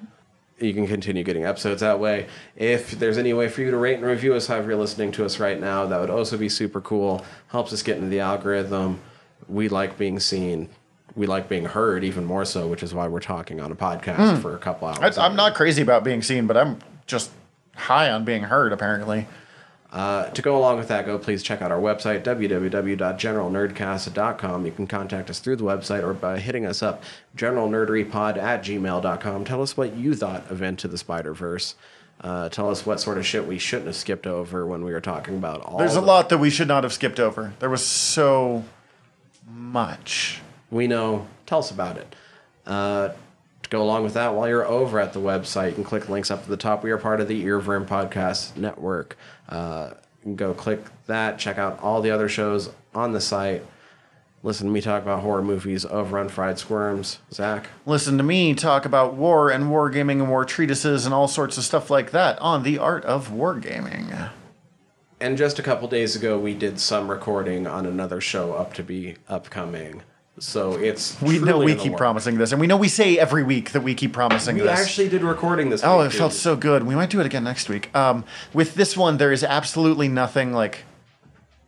you can continue getting episodes that way. If there's any way for you to rate and review us, however you're listening to us right now, that would also be super cool. Helps us get into the algorithm. We like being seen. We like being heard even more so, which is why we're talking on a podcast hmm. for a couple hours. I, I'm not crazy about being seen, but I'm just high on being heard. Apparently, Uh, to go along with that, go please check out our website, www.generalnerdcast.com. You can contact us through the website or by hitting us up, generalnerderypod at gmail.com. Tell us what you thought of Into the Spider Verse. Uh, tell us what sort of shit we shouldn't have skipped over when we were talking about all. There's a the- lot that we should not have skipped over. There was so much. we know. Tell us about it. Uh, to go along with that, while you're over at the website, you can click links up to the top. We are part of the Earworm Podcast Network. Uh, go click that, check out all the other shows on the site. Listen to me talk about horror movies over on Fried Squirms. Zach, Listen to me talk about war and wargaming and war treatises and all sorts of stuff like that on the art of wargaming. and just a couple days ago, we did some recording on another show up to be upcoming. So it's We know we keep promising this, and we know we say every week that we keep promising We this. actually did recording this. Oh, it felt so good. We might do it again next week. Um, with this one, there is absolutely nothing like.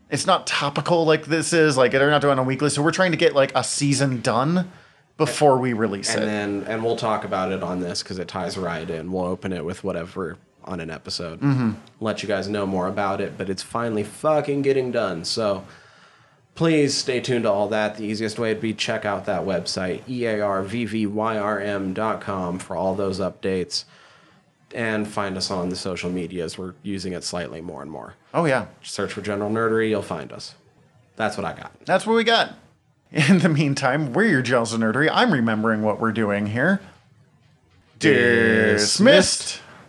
It's not topical like this is. Like they're not doing a weekly, so we're trying to get like a season done before we release and it. then and we'll talk about it on this because it ties right in. We'll open it with whatever on an episode. Mm-hmm. Let you guys know more about it, but it's finally fucking getting done. So please stay tuned to all that. The easiest way would be check out that website earvvyrm.com for all those updates. And find us on the social medias. We're using it slightly more and more. oh yeah, Search for General Nerdery, you'll find us. That's what I got. that's what we got. In the meantime, we're your gels of nerdery. I'm remembering what we're doing here. Dismissed.